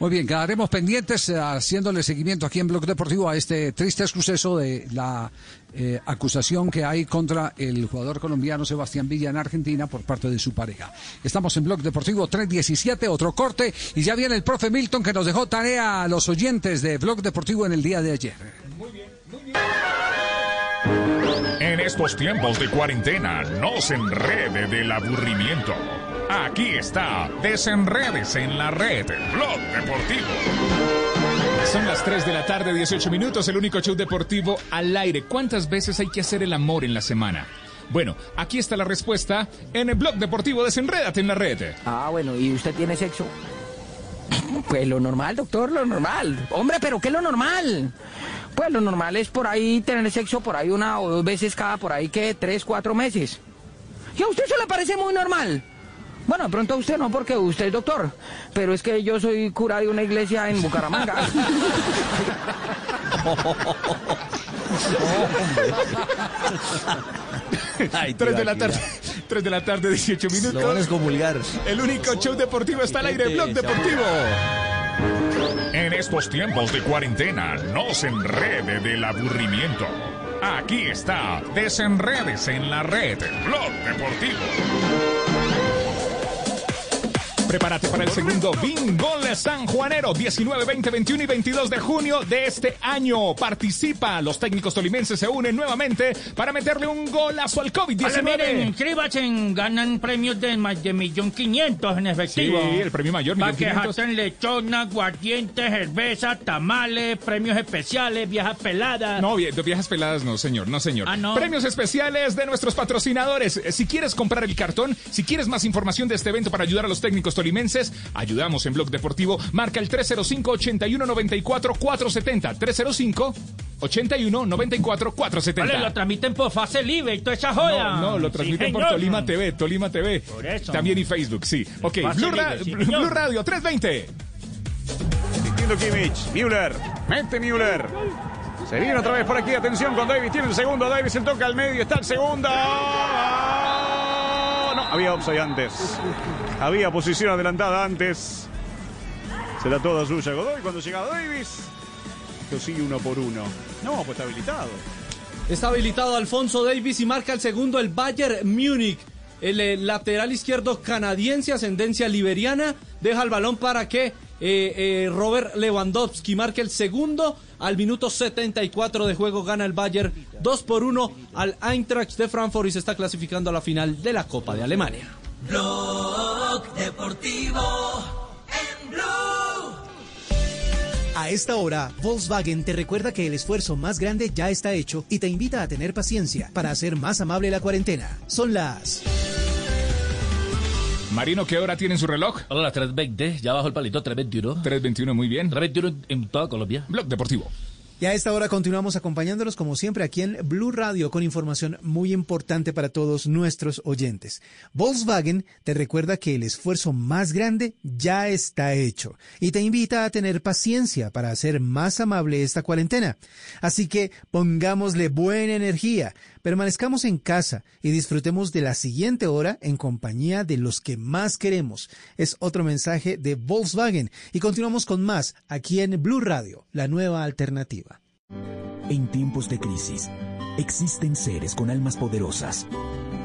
Speaker 5: Muy bien, quedaremos pendientes eh, haciéndole seguimiento aquí en Blog Deportivo a este triste suceso de la eh, acusación que hay contra el jugador colombiano Sebastián Villa en Argentina por parte de su pareja. Estamos en Blog Deportivo 317, otro corte, y ya viene el profe Milton que nos dejó tarea a los oyentes de Blog Deportivo en el día de ayer.
Speaker 6: En estos tiempos de cuarentena, no se enrede del aburrimiento. Aquí está, desenredes en la red, Blog Deportivo. Son las 3 de la tarde, 18 minutos, el único show deportivo al aire. ¿Cuántas veces hay que hacer el amor en la semana? Bueno, aquí está la respuesta en el Blog Deportivo Desenrédate en la red.
Speaker 68: Ah, bueno, ¿y usted tiene sexo? Pues lo normal, doctor, lo normal. Hombre, pero ¿qué es lo normal? Pues lo normal es por ahí tener sexo por ahí una o dos veces cada por ahí que tres, cuatro meses. ¿Y a usted eso le parece muy normal? Bueno, de pronto usted no, porque usted es doctor. Pero es que yo soy cura de una iglesia en Bucaramanga.
Speaker 6: Ay, 3 de la tarde, 3 de la tarde, 18 minutos.
Speaker 45: Lo van a excomulgar.
Speaker 6: El único show deportivo está al aire, Blog Deportivo. En estos tiempos de cuarentena, no se enrede del aburrimiento. Aquí está, desenredes en la red, Blog Deportivo. Prepárate para el segundo Bingo San Juanero, 19, 20, 21 y 22 de junio de este año. Participa, los técnicos tolimenses se unen nuevamente para meterle un golazo al
Speaker 39: Hola, miren,
Speaker 6: COVID-19.
Speaker 39: inscríbanse, ganan premios de más de millón quinientos en efectivo.
Speaker 6: Sí, el premio mayor,
Speaker 39: Para que
Speaker 6: quinientos.
Speaker 39: jaten lechona, aguardiente, cerveza, tamales, premios especiales, viejas peladas.
Speaker 6: No, vie- viejas peladas no, señor, no, señor.
Speaker 39: Ah, ¿no?
Speaker 6: Premios especiales de nuestros patrocinadores. Si quieres comprar el cartón, si quieres más información de este evento para ayudar a los técnicos tolimenses, ayudamos en Blog Deportivo. Marca el 305-8194-470. 305 81 94 470.
Speaker 39: Vale, lo transmiten por Fase Libre y toda esa joda.
Speaker 6: No, no, lo
Speaker 39: Sí,
Speaker 6: transmiten por. Tolima TV, Tolima TV.
Speaker 39: Por eso.
Speaker 6: También y Facebook, sí. Ok, Blue, Ra-
Speaker 39: sí,
Speaker 6: Blue. Radio 320.
Speaker 7: Sintiendo Kimmich, Müller, mete Müller. Se viene otra vez por aquí, atención con Davis, tiene el segundo, Davis se toca al medio, está el segundo. ¡Ah! No, había offside antes. Había posición adelantada antes. Será toda suya Godoy cuando llega Davis. Lo sigue uno por uno. No, pues está habilitado.
Speaker 3: Está habilitado Alfonso Davis y marca el segundo el Bayern Múnich. El eh, lateral izquierdo canadiense, ascendencia liberiana, deja el balón para que eh, eh, Robert Lewandowski marque el segundo. Al minuto 74 de juego gana el Bayern 2 por 1 al Eintracht de Frankfurt y se está clasificando a la final de la Copa de Alemania.
Speaker 69: Blog Deportivo en Blue.
Speaker 70: A esta hora, Volkswagen te recuerda que el esfuerzo más grande ya está hecho y te invita a tener paciencia para hacer más amable la cuarentena. Son las
Speaker 6: Marino, ¿qué hora tiene en su reloj?
Speaker 45: Hola, las 3.20, ya bajo el palito, 3.21.
Speaker 6: 3.21, muy bien.
Speaker 45: 3.21 en toda Colombia.
Speaker 6: Blog Deportivo.
Speaker 70: Y a esta hora continuamos acompañándolos como siempre aquí en Blue Radio con información muy importante para todos nuestros oyentes. Volkswagen te recuerda que el esfuerzo más grande ya está hecho y te invita a tener paciencia para hacer más amable esta cuarentena. Así que pongámosle buena energía, permanezcamos en casa y disfrutemos de la siguiente hora en compañía de los que más queremos. Es otro mensaje de Volkswagen y continuamos con más aquí en Blue Radio, la nueva alternativa.
Speaker 71: En tiempos de crisis, existen seres con almas poderosas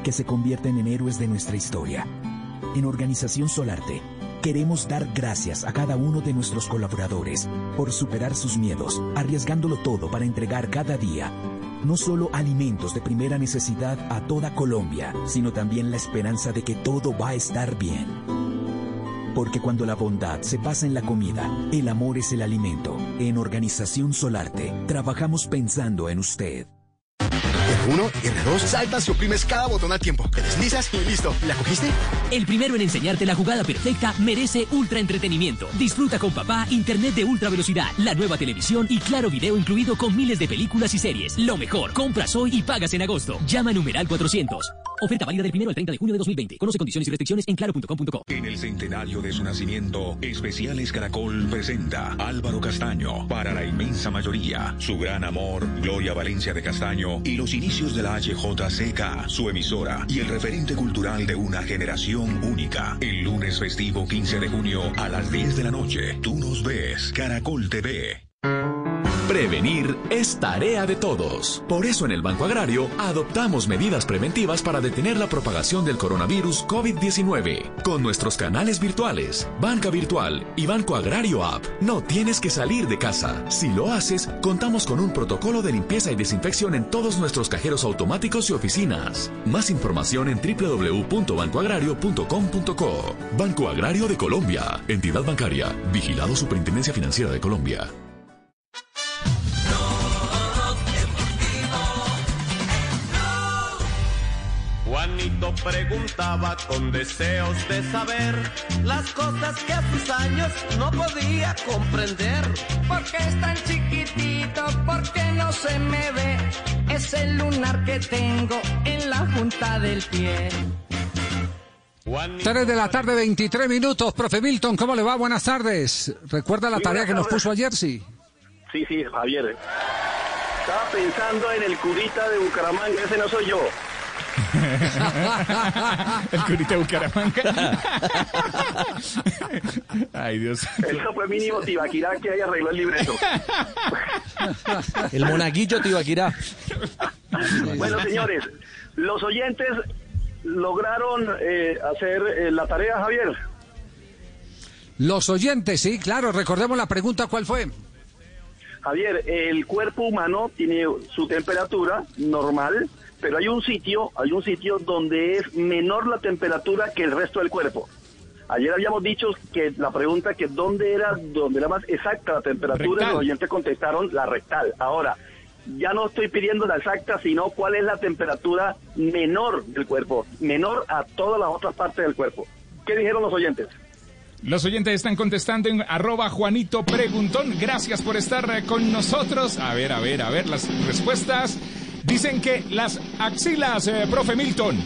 Speaker 71: que se convierten en héroes de nuestra historia. En Organización Solarte, queremos dar gracias a cada uno de nuestros colaboradores por superar sus miedos, arriesgándolo todo para entregar cada día no solo alimentos de primera necesidad a toda Colombia, sino también la esperanza de que todo va a estar bien. Porque cuando la bondad se pasa en la comida, el amor es el alimento. En Organización Solarte, trabajamos pensando en usted.
Speaker 72: R1, R2, saltas y oprimes cada botón al tiempo. Te deslizas y listo. ¿La cogiste?
Speaker 50: El primero en enseñarte la jugada perfecta merece ultra entretenimiento. Disfruta con papá internet de ultra velocidad, la nueva televisión y claro video incluido con miles de películas y series. Lo mejor, compras hoy y pagas en agosto. Llama a numeral 400. Oferta válida del primero al 30 de junio de 2020. Conoce condiciones y restricciones en claro.com.co.
Speaker 16: En el centenario de su nacimiento, Especiales Caracol presenta Álvaro Castaño para la inmensa mayoría, su gran amor, Gloria Valencia de Castaño y los inicios de la HJCK, su emisora y el referente cultural de una generación única. El lunes festivo 15 de junio a las 10 de la noche, tú nos ves, Caracol TV.
Speaker 15: Prevenir es tarea de todos. Por eso en el Banco Agrario adoptamos medidas preventivas para detener la propagación del coronavirus COVID-19. Con nuestros canales virtuales, Banca Virtual y Banco Agrario App, no tienes que salir de casa. Si lo haces, contamos con un protocolo de limpieza y desinfección en todos nuestros cajeros automáticos y oficinas. Más información en www.bancoagrario.com.co. Banco Agrario de Colombia. Entidad bancaria. Vigilado Superintendencia Financiera de Colombia.
Speaker 50: Juanito preguntaba con deseos de saber las cosas que a sus años no podía comprender.
Speaker 15: ¿Por qué es tan chiquitito? ¿Por qué no se me ve? Es el lunar que tengo en la junta del pie.
Speaker 5: 3 de la tarde, 23 minutos. Profe Milton, ¿cómo le va? Buenas tardes. ¿Recuerda la
Speaker 73: Sí,
Speaker 5: tarea que nos puso ayer? Sí.
Speaker 73: Sí, sí, Javier. Estaba pensando en el curita de Bucaramanga, ese no soy yo.
Speaker 6: El curita de Bucaramanga. Ay, Dios.
Speaker 73: Eso fue mínimo Tibaquirá que ahí arregló el libreto.
Speaker 3: El monaguillo Tibaquirá.
Speaker 73: Bueno, señores, los oyentes lograron eh, hacer eh, la tarea, Javier.
Speaker 5: Los oyentes, sí, claro. Recordemos la pregunta, ¿cuál fue?
Speaker 73: Javier, el cuerpo humano tiene su temperatura normal, pero hay un sitio, hay un sitio donde es menor la temperatura que el resto del cuerpo. Ayer habíamos dicho que la pregunta que dónde era, dónde era más exacta la temperatura,
Speaker 6: Rectal.
Speaker 73: los oyentes contestaron la rectal. Ahora, ya no estoy pidiendo la exacta, sino cuál es la temperatura menor del cuerpo, menor a todas las otras partes del cuerpo. ¿Qué dijeron los oyentes?
Speaker 6: Los oyentes están contestando en arroba Juanito Preguntón. Gracias por estar eh, con nosotros. A ver, a ver, a ver las respuestas. Dicen que las axilas, eh, profe Milton.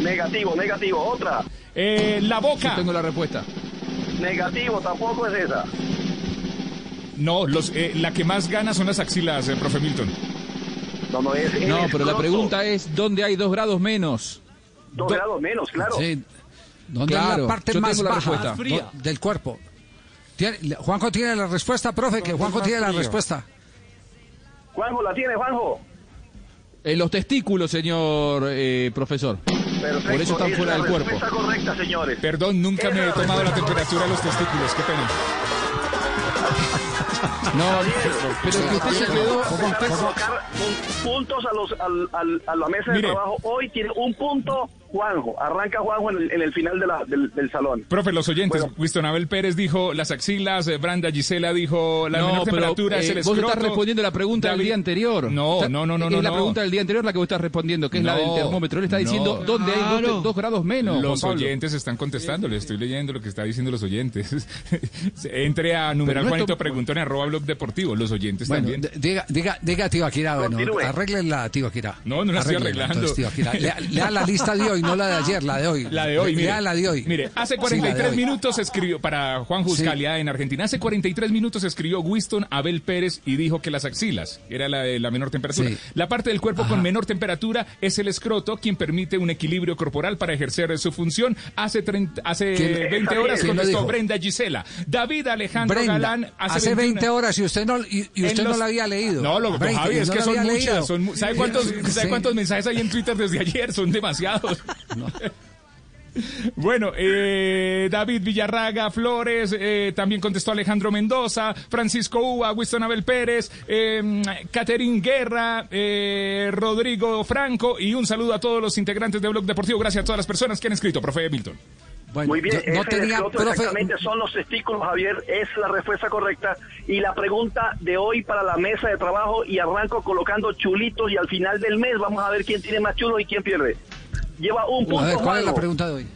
Speaker 73: Negativo, negativo. Otra.
Speaker 6: Eh, la boca.
Speaker 8: tengo la respuesta.
Speaker 73: Negativo, tampoco es esa.
Speaker 6: No, los, eh, la que más gana son las axilas, eh, profe Milton.
Speaker 73: No, no es.
Speaker 8: No, pero la pregunta es, ¿dónde hay dos grados menos?
Speaker 73: Dos grados menos, claro.
Speaker 5: Sí. ¿Dónde es
Speaker 8: Claro,
Speaker 5: la parte
Speaker 8: yo
Speaker 5: más
Speaker 8: la
Speaker 5: baja
Speaker 8: respuesta.
Speaker 5: do- del cuerpo? Tiene- Juanjo tiene la respuesta, profe, que Juanjo tiene la respuesta.
Speaker 73: Juanjo, ¿la tiene, Juanjo?
Speaker 8: En los testículos, señor eh, profesor.
Speaker 73: Perfecto.
Speaker 8: Por eso están
Speaker 73: es
Speaker 8: fuera del cuerpo.
Speaker 73: respuesta correcta, señores.
Speaker 6: Perdón, nunca me he tomado la temperatura de los testículos. Qué pena.
Speaker 8: No, pero que usted se quedó...
Speaker 73: Puntos a, los, a la mesa
Speaker 6: Mire.
Speaker 73: de trabajo. Hoy tiene un punto Juanjo. Arranca Juanjo en el, en el final de la- del, del salón.
Speaker 6: Profe, los oyentes, Winston Abel Pérez dijo las axilas, eh, Branda Gisela dijo la
Speaker 8: no,
Speaker 6: menor
Speaker 8: pero
Speaker 6: temperatura es
Speaker 8: eh,
Speaker 6: el
Speaker 8: vos
Speaker 6: escroto.
Speaker 8: estás respondiendo la pregunta del día anterior.
Speaker 6: No,
Speaker 8: Está-
Speaker 6: no, no, no,
Speaker 8: Es
Speaker 6: no,
Speaker 8: la
Speaker 6: no.
Speaker 8: pregunta del día anterior la que vos estás respondiendo, que es la del termómetro. Él está
Speaker 6: no.
Speaker 8: diciendo dónde hay dos, dos grados menos.
Speaker 6: Los oyentes están contestando, le estoy leyendo lo que está diciendo los oyentes. Entre a numeral
Speaker 5: no
Speaker 6: Juanito Preguntón en arroba blog deportivo, los oyentes
Speaker 5: Bueno,
Speaker 6: también.
Speaker 5: diga, diga, diga Tibaquira, bueno, arréglenla, Tibaquira.
Speaker 6: No, no la estoy arreglando.
Speaker 5: entonces, Tibaquira. Lea, lea la lista de hoy, no la de ayer, la de hoy.
Speaker 6: La de hoy, mire.
Speaker 5: La de hoy.
Speaker 6: Mire, hace
Speaker 5: Sí, la de
Speaker 6: 43
Speaker 5: hoy.
Speaker 6: minutos escribió, para Juan Juscalia en Argentina, hace 43 minutos escribió Winston Abel Pérez y dijo que las axilas era la de la menor temperatura.
Speaker 5: Sí.
Speaker 6: La parte del cuerpo con menor temperatura es el escroto, quien permite un equilibrio corporal para ejercer su función. Hace, 30 hace
Speaker 5: ¿Quién-
Speaker 6: 20 horas contestó? Brenda Gisela. David Alejandro
Speaker 5: Brenda,
Speaker 6: Galán hace,
Speaker 5: hace
Speaker 6: 21
Speaker 5: 20 horas y usted no, y, usted no la había leído.
Speaker 6: No, lo,
Speaker 5: y
Speaker 6: es que son muchas. Son, ¿sabe, cuántos,
Speaker 5: Sí.
Speaker 6: ¿Sabe cuántos mensajes hay en Twitter desde ayer? Son demasiados. Bueno, eh, David Villarraga Flores, eh, también contestó Alejandro Mendoza, Francisco Uva, Winston Abel Pérez, eh, Caterín Guerra, eh, Rodrigo Franco y un saludo a todos los integrantes de Blog Deportivo. Gracias a todas las personas que han escrito, profe Milton.
Speaker 73: Muy bien,
Speaker 5: no tenía, profe-
Speaker 73: exactamente son los testículos, Javier, es la respuesta correcta. Y la pregunta de hoy para la mesa de trabajo y arranco colocando chulitos y al final del mes vamos a ver quién tiene más chulos y quién pierde. Lleva un punto.
Speaker 5: A ver, ¿cuál es la pregunta de hoy?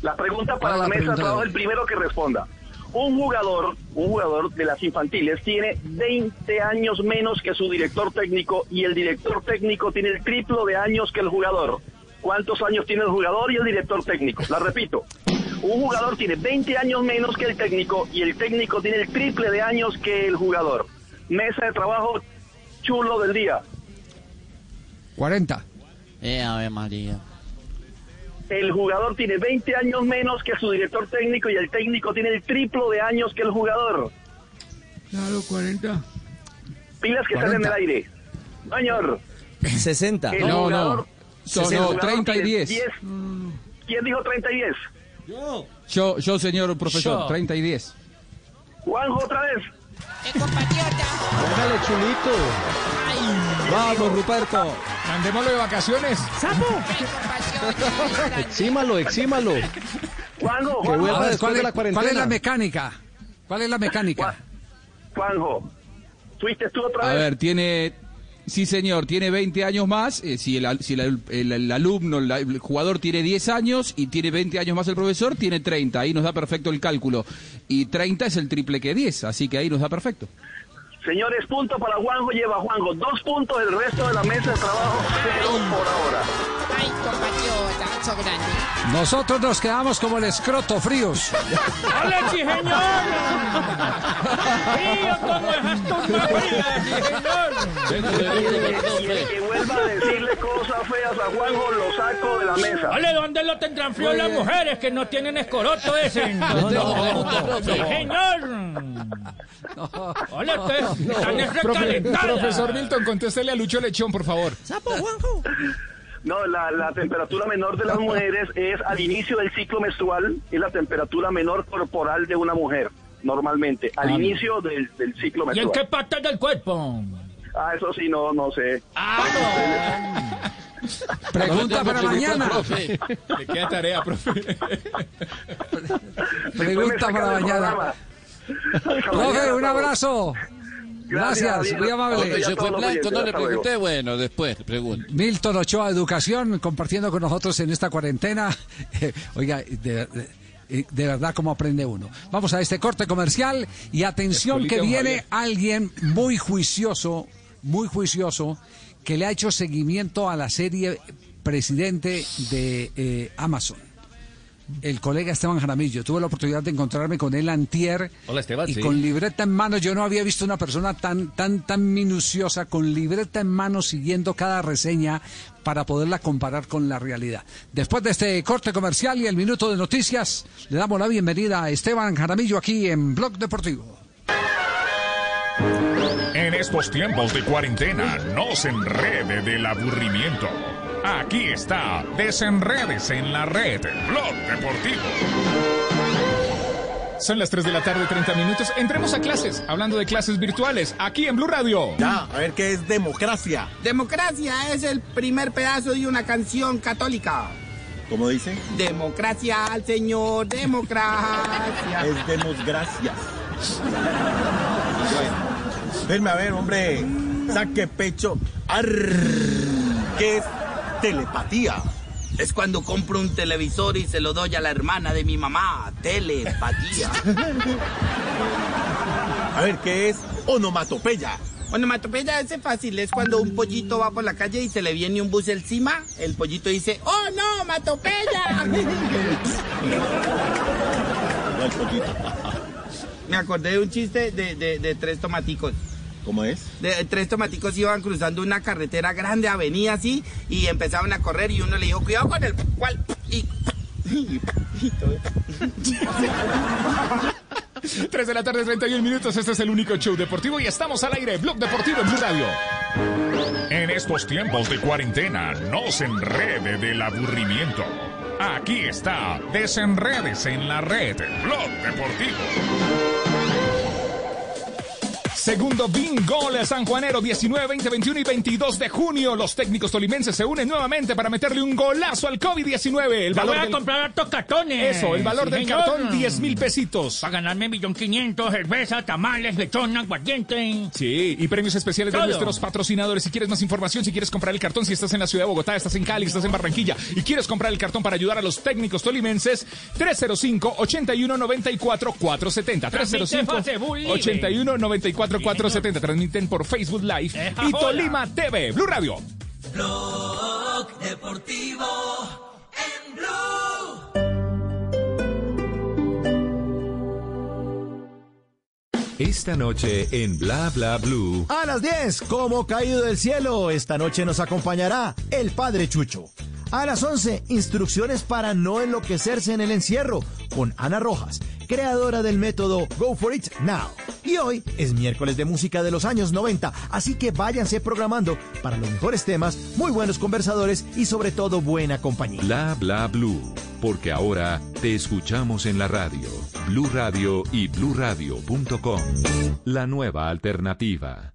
Speaker 73: La pregunta
Speaker 5: ¿Cuál
Speaker 73: para la,
Speaker 5: la
Speaker 73: mesa de trabajo, el primero que responda. Un jugador, un jugador de las infantiles tiene 20 años menos que su director técnico y el director técnico tiene el triplo de años que el jugador. ¿Cuántos años tiene el jugador y el director técnico? La repito. Un jugador tiene 20 años menos que el técnico y el técnico tiene el triple de años que el jugador. Mesa de trabajo chulo del día.
Speaker 5: 40.
Speaker 65: Eh, Ave María.
Speaker 73: El jugador tiene 20 años menos que su director técnico y el técnico tiene el triplo de años que el jugador.
Speaker 74: Claro, 40.
Speaker 73: Pilas que están en el aire. Señor.
Speaker 66: 60.
Speaker 73: El
Speaker 8: No,
Speaker 73: jugador-
Speaker 8: no. Son- no,
Speaker 73: jugador
Speaker 8: 30 y
Speaker 73: tiene
Speaker 8: 10.
Speaker 73: ¿Quién dijo 30 y 10?
Speaker 8: Yo, yo, señor profesor,
Speaker 73: Yo.
Speaker 8: 30 y 10.
Speaker 73: Juanjo otra vez.
Speaker 66: Póngale chulito. Vamos, Ruperto.
Speaker 6: Mandémoslo de vacaciones.
Speaker 66: Exímalo, exímalo.
Speaker 73: Juanjo,
Speaker 66: Que
Speaker 73: Juanjo.
Speaker 66: vuelva
Speaker 5: A ver,
Speaker 66: después
Speaker 5: ¿cuál,
Speaker 66: de
Speaker 5: es,
Speaker 66: la
Speaker 5: cuál es la mecánica? ¿Cuál es la mecánica?
Speaker 73: Juanjo. ¿Fuiste tú otra
Speaker 8: A ver, tiene. Sí, señor, tiene 20 años más. eh, si el, si el, el- alumno, el jugador tiene 10 años y tiene 20 años más el profesor, tiene 30. Ahí nos da perfecto el cálculo. Y 30 es el triple que 10, así que ahí nos da perfecto.
Speaker 73: Señores, punto para Juanjo. Lleva Juanjo dos puntos. El resto de la mesa de trabajo, cero por ahora.
Speaker 75: Ay, compatriota, eso grande.
Speaker 5: Nosotros nos quedamos como el escroto fríos.
Speaker 39: ¡Hola, sí, señor! ¡Frío como
Speaker 73: el que vuelva a decirle cosas feas a Juanjo, lo saco de la mesa.
Speaker 39: Ole, ¿dónde lo tendrán frío las mujeres que no tienen escoroto ese?
Speaker 73: No, no, no.
Speaker 39: Ole,
Speaker 6: Profe- profesor Milton, contéstele a Lucho Lechón, por favor.
Speaker 75: ¿Sapo, Juanjo?
Speaker 73: No, la, la temperatura menor de las mujeres es al inicio del ciclo menstrual, es la temperatura menor corporal de una mujer, normalmente, al
Speaker 39: Ah,
Speaker 73: inicio del, del ciclo
Speaker 39: ¿Y en
Speaker 73: menstrual.
Speaker 39: qué parte del cuerpo?
Speaker 73: Ah, eso sí, no, no sé.
Speaker 5: Pregunta para mañana.
Speaker 6: Le queda tarea, profe.
Speaker 5: Pregunta para mañana. Profe, un abrazo. Gracias, muy amable.
Speaker 65: Se fue blanco, no le pregunté, bueno, después pregunto.
Speaker 5: Milton Ochoa, Educación, compartiendo con nosotros en esta cuarentena. Oiga, de- de- de verdad, cómo aprende uno. Vamos a este corte comercial y atención
Speaker 6: Escolita,
Speaker 5: que viene
Speaker 6: Javier.
Speaker 5: alguien muy juicioso, muy juicioso, que le ha hecho seguimiento a la serie Presidente de eh, Amazon. El colega Esteban Jaramillo. Tuve la oportunidad de encontrarme con él antier.
Speaker 3: Hola, Esteban,
Speaker 5: Y
Speaker 3: sí.
Speaker 5: con libreta en mano, yo no había visto una persona tan, tan, tan minuciosa, con libreta en mano, siguiendo cada reseña para poderla comparar con la realidad. Después de este corte comercial y el minuto de noticias, le damos la bienvenida a Esteban Jaramillo aquí en Blog Deportivo.
Speaker 6: En estos tiempos de cuarentena, no se enrede del aburrimiento. Aquí está, desenredes en la red, Blog Deportivo. Son las 3 de la tarde, 30 minutos. Entremos a clases, hablando de clases virtuales, aquí en Blue Radio.
Speaker 76: Ya, a ver qué es democracia.
Speaker 71: Democracia es el primer pedazo de una canción católica.
Speaker 76: ¿Cómo dice?
Speaker 71: Democracia al Señor, democracia.
Speaker 76: Es demos gracias. Bueno, venme a ver, hombre. Saque pecho. Arr, ¿Qué es telepatía?
Speaker 71: Es cuando compro un televisor y se lo doy a la hermana de mi mamá. Telepatía.
Speaker 76: A ver, ¿qué es onomatopeya?
Speaker 71: Onomatopeya ese fácil, es cuando un pollito va por la calle y se le viene un bus encima, el pollito dice, ¡Oh no, matopeya! Me acordé de un chiste de, de- de tres tomaticos.
Speaker 76: ¿Cómo es?
Speaker 71: De, tres tomaticos iban cruzando una carretera grande, avenida así, y empezaban a correr y uno le dijo, cuidado con el cual. Y, y- y todo.
Speaker 6: 3 de la tarde, 31 minutos. Este es el único show deportivo y estamos al aire. Blog Deportivo en Blue Radio. En estos tiempos de cuarentena, no se enrede del aburrimiento. Aquí está, desenredes en la red, Blog Deportivo. Segundo bingo San Juanero 19, 20, 21 y 22 de junio. Los técnicos tolimenses se unen nuevamente para meterle un golazo al COVID-19. El valor
Speaker 39: voy a comprar hartos cartones.
Speaker 6: Eso, el valor del cartón 10 mil pesitos.
Speaker 39: Para ganarme millón quinientos, cerveza, tamales, lechón, aguardiente.
Speaker 6: Sí, y premios especiales de nuestros patrocinadores. Si quieres más información, si quieres comprar el cartón, si estás en la ciudad de Bogotá, estás en Cali, estás en Barranquilla y quieres comprar el cartón para ayudar a los técnicos tolimenses, 305
Speaker 39: 81 94 470.
Speaker 6: 305 81 94 4470. Transmiten por Facebook Live y Tolima TV. Blue Radio.
Speaker 77: Blog Deportivo en Blue.
Speaker 78: Esta noche en Bla Bla Blue.
Speaker 79: A las 10, como caído del cielo, esta noche nos acompañará el Padre Chucho. A las 11, instrucciones para no enloquecerse en el encierro, con Ana Rojas, creadora del método Go For It Now. Y hoy es miércoles de música de los años 90, así que váyanse programando para los mejores temas, muy buenos conversadores y sobre todo buena compañía.
Speaker 78: Bla Bla Blue. Porque ahora te escuchamos en la radio. Blue Radio y bluradio.com. La nueva alternativa.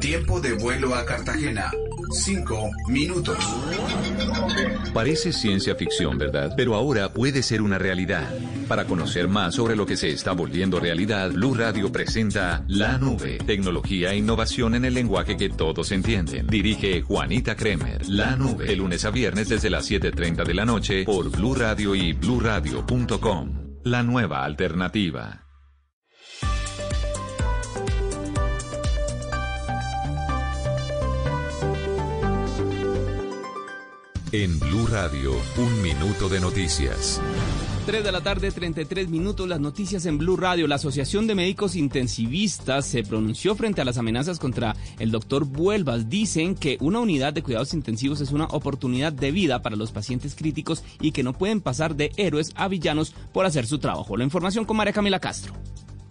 Speaker 80: Tiempo de vuelo a Cartagena. Cinco minutos.
Speaker 15: Parece ciencia ficción, ¿verdad? Pero ahora puede ser una realidad. Para conocer más sobre lo que se está volviendo realidad, Blue Radio presenta La Nube, tecnología e innovación en el lenguaje que todos entienden. Dirige Juanita Kremer. La Nube, de lunes a viernes desde las 7:30 de la noche por Blue Radio y bluradio.com. La nueva alternativa. En Blue Radio, un minuto de noticias.
Speaker 27: 3 de la tarde, 33 minutos, las noticias en Blue Radio. La Asociación de Médicos Intensivistas se pronunció frente a las amenazas contra el doctor Vuelvas. Dicen que una unidad de cuidados intensivos es una oportunidad de vida para los pacientes críticos y que no pueden pasar de héroes a villanos por hacer su trabajo. La información con María Camila Castro.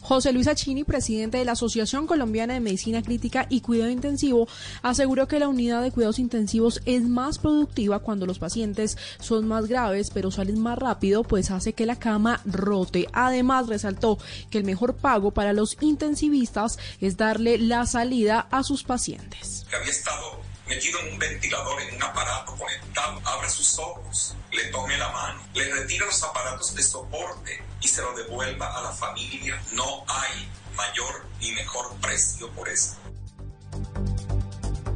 Speaker 81: José Luis Achini, presidente de la Asociación Colombiana de Medicina Crítica y Cuidado Intensivo, aseguró que la unidad de cuidados intensivos es más productiva cuando los pacientes son más graves, pero salen más rápido, pues hace que la cama rote. Además, resaltó que el mejor pago para los intensivistas es darle la salida a sus pacientes.
Speaker 82: Metido en un ventilador, en un aparato conectado, abre sus ojos, le tome la mano, le retira los aparatos de soporte y se lo devuelva a la familia. No hay mayor ni mejor precio por eso.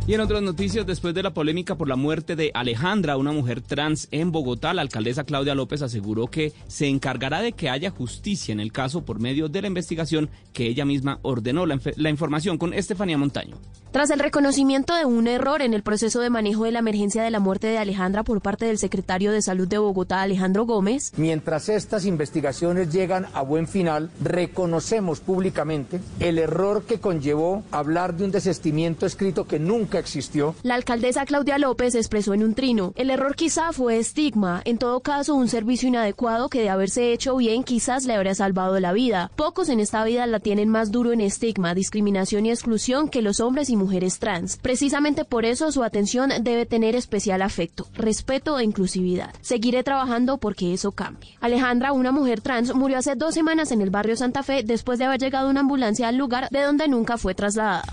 Speaker 27: Y en otras noticias, después de la polémica por la muerte de Alejandra, una mujer trans en Bogotá, la alcaldesa Claudia López aseguró que se encargará de que haya justicia en el caso por medio de la investigación que ella misma ordenó. La, inf- la información con Estefanía Montaño.
Speaker 83: Tras el reconocimiento de un error en el proceso de manejo de la emergencia de la muerte de Alejandra por parte del secretario de Salud de Bogotá, Alejandro Gómez,
Speaker 84: Mientras estas investigaciones llegan a buen final, reconocemos públicamente el error que conllevó hablar de un desistimiento escrito que nunca existió.
Speaker 83: la alcaldesa Claudia López expresó en un trino, el error quizá fue estigma, en todo caso un servicio inadecuado que de haberse hecho bien quizás le habría salvado la vida. Pocos en esta vida la tienen más duro en estigma, discriminación y exclusión que los hombres y mujeres trans. Precisamente por eso su atención debe tener especial afecto, respeto e inclusividad. Seguiré trabajando porque eso cambie. Alejandra, una mujer trans, murió hace dos semanas en el barrio Santa Fe después de haber llegado una ambulancia al lugar de donde nunca fue trasladada.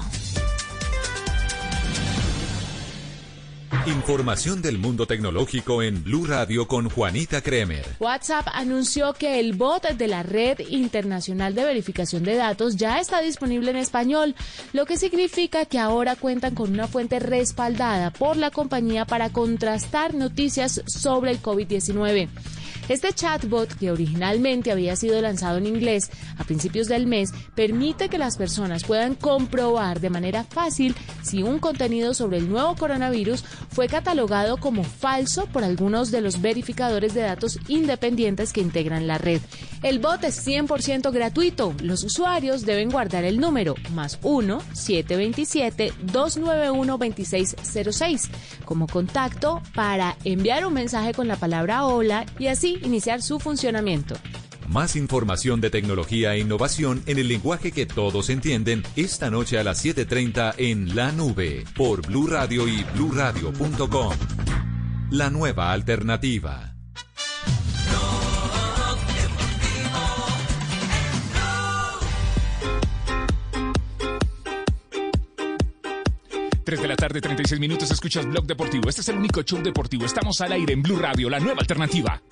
Speaker 78: Información del mundo tecnológico en Blue Radio con Juanita Kremer.
Speaker 57: WhatsApp anunció que el bot de la Red Internacional de Verificación de Datos ya está disponible en español, lo que significa que ahora cuentan con una fuente respaldada por la compañía para contrastar noticias sobre el COVID-19. Este chatbot, que originalmente había sido lanzado en inglés a principios del mes, permite que las personas puedan comprobar de manera fácil si un contenido sobre el nuevo coronavirus fue catalogado como falso por algunos de los verificadores de datos independientes que integran la red. El bot es 100% gratuito. Los usuarios deben guardar el número más 1-727-291-2606 como contacto para enviar un mensaje con la palabra hola y así iniciar su funcionamiento.
Speaker 78: Más información de tecnología e innovación en el lenguaje que todos entienden esta noche a las 7:30 en La Nube por Blue Radio y bluradio.com. La nueva alternativa.
Speaker 6: Tres de la tarde, 36 minutos, escuchas Blog Deportivo. Este es el único show deportivo. Estamos al aire en Blue Radio, la nueva alternativa.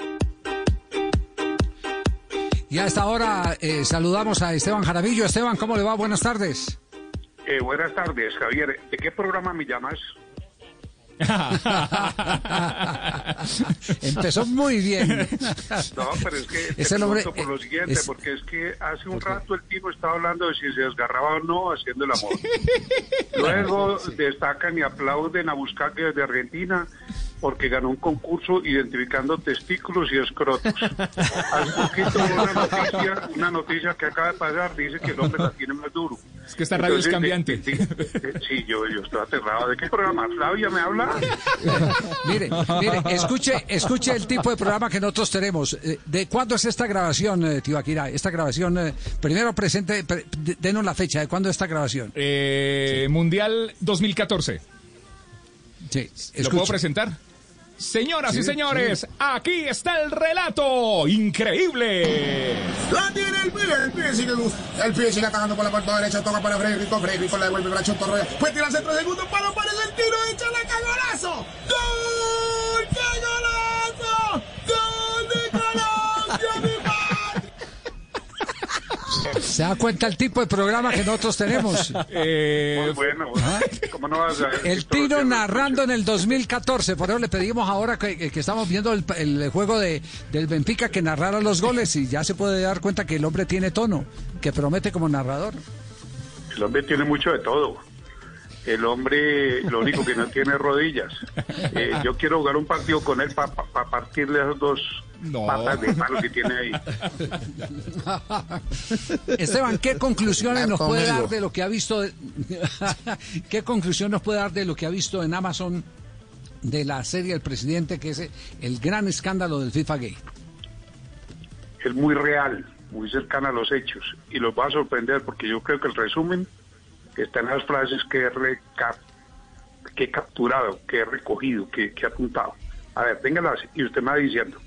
Speaker 5: Y a esta hora eh, saludamos a Esteban Jarabillo. Esteban, ¿cómo le va? Buenas tardes.
Speaker 85: Eh, buenas tardes, Javier. ¿De qué programa me llamas?
Speaker 5: Empezó muy bien.
Speaker 85: No, pero es que
Speaker 5: Es el hombre-
Speaker 85: por lo siguiente,
Speaker 5: es-
Speaker 85: porque es que hace un rato el tipo estaba hablando de si se desgarraba o no haciendo el amor. Luego destacan y aplauden a Buscaque desde Argentina porque ganó un concurso identificando testículos y escrotos. Hace poquito una noticia, una noticia que acaba de pasar dice que el hombre la tiene más duro.
Speaker 6: Es que esta radio es cambiante.
Speaker 85: de- de- de- sí, yo, yo estoy aterrado. ¿De qué programa? ¿Flavia me habla?
Speaker 5: Mire, mire, escuche, escuche el tipo de programa que nosotros tenemos. Eh, ¿De cuándo es esta grabación, eh, Tibaquirá? Esta grabación, eh, primero presente, pre- de- denos la fecha de cuándo es esta grabación.
Speaker 6: Eh, Mundial 2014.
Speaker 5: Sí,
Speaker 6: ¿Lo puedo presentar? Señoras y
Speaker 5: Sí,
Speaker 6: señores, aquí está el relato increíble.
Speaker 86: La tiene el pie, el pie sigue El pie sigue atacando por la puerta derecha, toca para Frederico, Frederico le devuelve para Choto Roya. Puede tirarse tres segundos para aparecer el tiro, echa la cagolazo. ¡Gol!
Speaker 5: ¿Se da cuenta el tipo de programa que nosotros tenemos?
Speaker 6: Eh,
Speaker 85: Muy bueno. ¿Cómo no vas a ver?
Speaker 5: El Tino narrando en el 2014, por eso le pedimos ahora que, que estamos viendo el, el juego de, del Benfica que narrara los goles y ya se puede dar cuenta que el hombre tiene tono, que promete como narrador.
Speaker 85: El hombre tiene mucho de todo. El hombre lo único que no tiene es rodillas. Eh, yo quiero jugar un partido con él para partirle esas dos patas de palo que tiene ahí.
Speaker 5: Esteban, ¿qué conclusiones nos puede dar de lo que ha visto? de- ¿Qué conclusión nos puede dar de lo que ha visto en Amazon de la serie El Presidente, que es el gran escándalo del FIFA Gay?
Speaker 85: Es muy real, muy cercana a los hechos. Y los va a sorprender porque yo creo que el resumen está en las frases que he, reca- que he capturado, que he recogido, que, que he apuntado. A ver, téngalas y usted me va diciendo.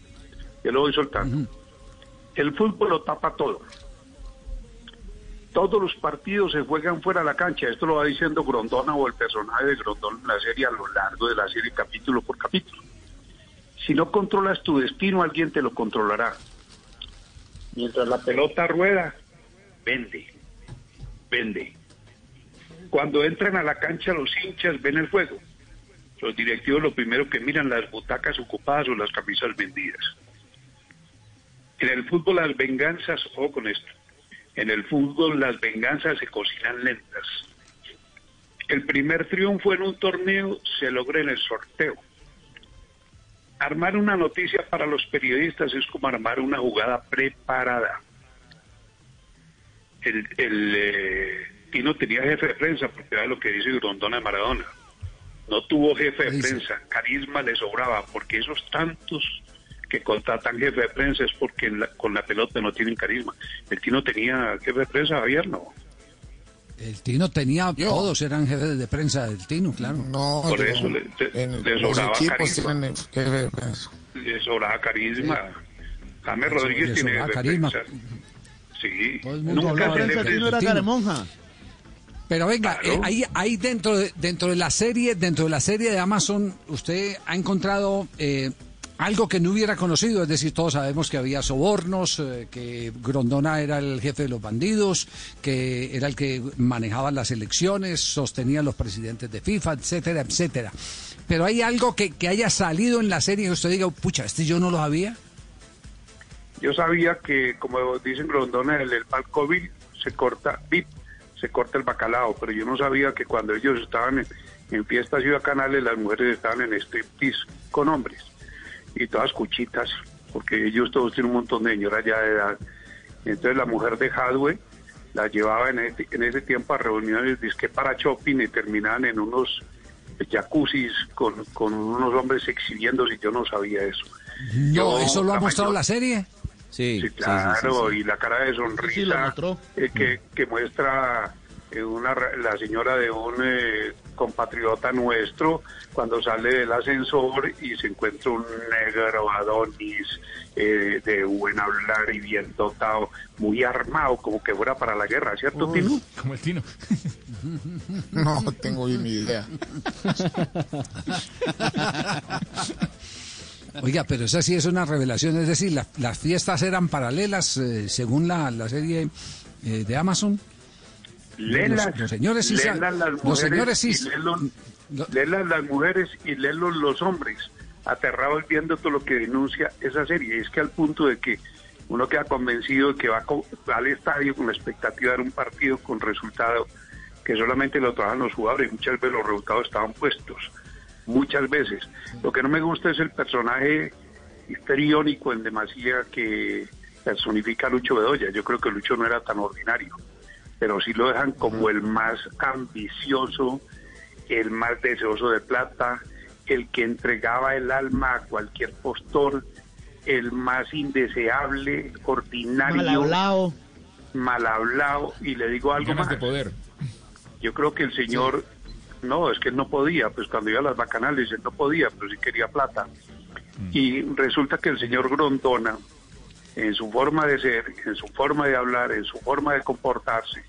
Speaker 85: Yo lo voy soltando. El fútbol lo tapa todo. Todos los partidos se juegan fuera de la cancha. Esto lo va diciendo Grondona o el personaje de Grondona en la serie a lo largo de la serie, capítulo por capítulo. Si no controlas tu destino, alguien te lo controlará. Mientras la pelota rueda, vende, vende. Cuando entran a la cancha los hinchas ven el juego. Los directivos lo primero que miran las butacas ocupadas o las camisas vendidas. En el fútbol las venganzas, ojo con esto, en el fútbol las venganzas se cocinan lentas. El primer triunfo en un torneo se logra en el sorteo. Armar una noticia para los periodistas es como armar una jugada preparada. El, el eh, Tino tenía jefe de prensa, porque era lo que dice Grondona de Maradona. No tuvo jefe de prensa, carisma le sobraba, porque esos tantos que contratan jefe de prensa es porque en la- con la pelota no tienen carisma. El Tino tenía jefe de prensa, Javier, no.
Speaker 5: El Tino tenía, todos eran jefes de prensa del Tino, claro.
Speaker 86: No,
Speaker 85: Por
Speaker 86: yo-
Speaker 85: eso le, le-
Speaker 86: en
Speaker 85: le
Speaker 86: los
Speaker 85: sobraba
Speaker 86: equipos
Speaker 85: carisma.
Speaker 86: tienen jefe de prensa.
Speaker 85: Le sobraba carisma. James Rodríguez
Speaker 5: le
Speaker 85: tiene
Speaker 5: sobraba
Speaker 85: jefe de
Speaker 5: carisma.
Speaker 85: prensa. Sí.
Speaker 5: mundo
Speaker 79: Nunca prensa
Speaker 5: del
Speaker 79: Tino era. Caremonja.
Speaker 5: Pero venga,
Speaker 79: Claro.
Speaker 5: eh, ahí, ahí dentro de, dentro de la serie, dentro de la serie de Amazon, usted ha encontrado eh, algo que no hubiera conocido, es decir, todos sabemos que había sobornos, eh, que Grondona era el jefe de los bandidos, que era el que manejaba las elecciones, sostenía a los presidentes de FIFA, etcétera, etcétera. Pero hay algo que, que haya salido en la serie que usted diga, pucha, este yo no lo sabía.
Speaker 85: Yo sabía que, como dicen Grondona, el, el Palcovil se corta, VIP, se corta el bacalao, pero yo no sabía que cuando ellos estaban en, en fiestas y bacanales, las mujeres estaban en striptease con hombres, y todas cuchitas, porque ellos todos tienen un montón de señoras ya de edad. Entonces la mujer de Hadwe la llevaba en ese, en ese tiempo a reuniones disque para shopping y terminaban en unos jacuzzis con, con unos hombres exhibiéndose y yo no sabía eso.
Speaker 5: No,
Speaker 85: Yo,
Speaker 5: ¿eso lo ha mostrado
Speaker 85: mayor-
Speaker 5: la serie?
Speaker 27: Sí,
Speaker 85: Sí, claro, y la cara de sonrisa eh, que, que muestra una, la señora de un eh, compatriota nuestro cuando sale del ascensor y se encuentra un negro Adonis eh, de buen hablar y bien dotado, muy armado, como que fuera para la guerra, ¿cierto, Tino?
Speaker 6: Como el Tino.
Speaker 86: No tengo ni idea.
Speaker 5: Oiga, pero esa sí es una revelación, es decir, la- las fiestas eran paralelas eh, según la, la serie eh, de Amazon.
Speaker 85: Léelas,
Speaker 5: los, los señores sí
Speaker 85: léelas las
Speaker 5: los
Speaker 85: mujeres
Speaker 5: señores sí
Speaker 85: y léelas las mujeres y léelos los hombres, aterrados viendo todo lo que denuncia esa serie. Es que al punto de que uno queda convencido de que va, al estadio con la expectativa de dar un partido con resultado que solamente lo trabajan los jugadores y muchas veces los resultados estaban puestos. Muchas veces. Lo que no me gusta es el personaje histriónico en demasía que personifica a Lucho Bedoya. Yo creo que Lucho no era tan ordinario pero sí lo dejan como el más ambicioso, el más deseoso de plata, el que entregaba el alma a cualquier postor, el más indeseable, ordinario,
Speaker 79: Mal hablado.
Speaker 85: mal hablado, y le digo algo más.
Speaker 6: de poder.
Speaker 85: Yo creo que el señor, no, es que él no podía, pues cuando iba a las bacanales él no podía, pero sí quería plata. Y resulta que el señor Grondona, en su forma de ser, en su forma de hablar, en su forma de comportarse,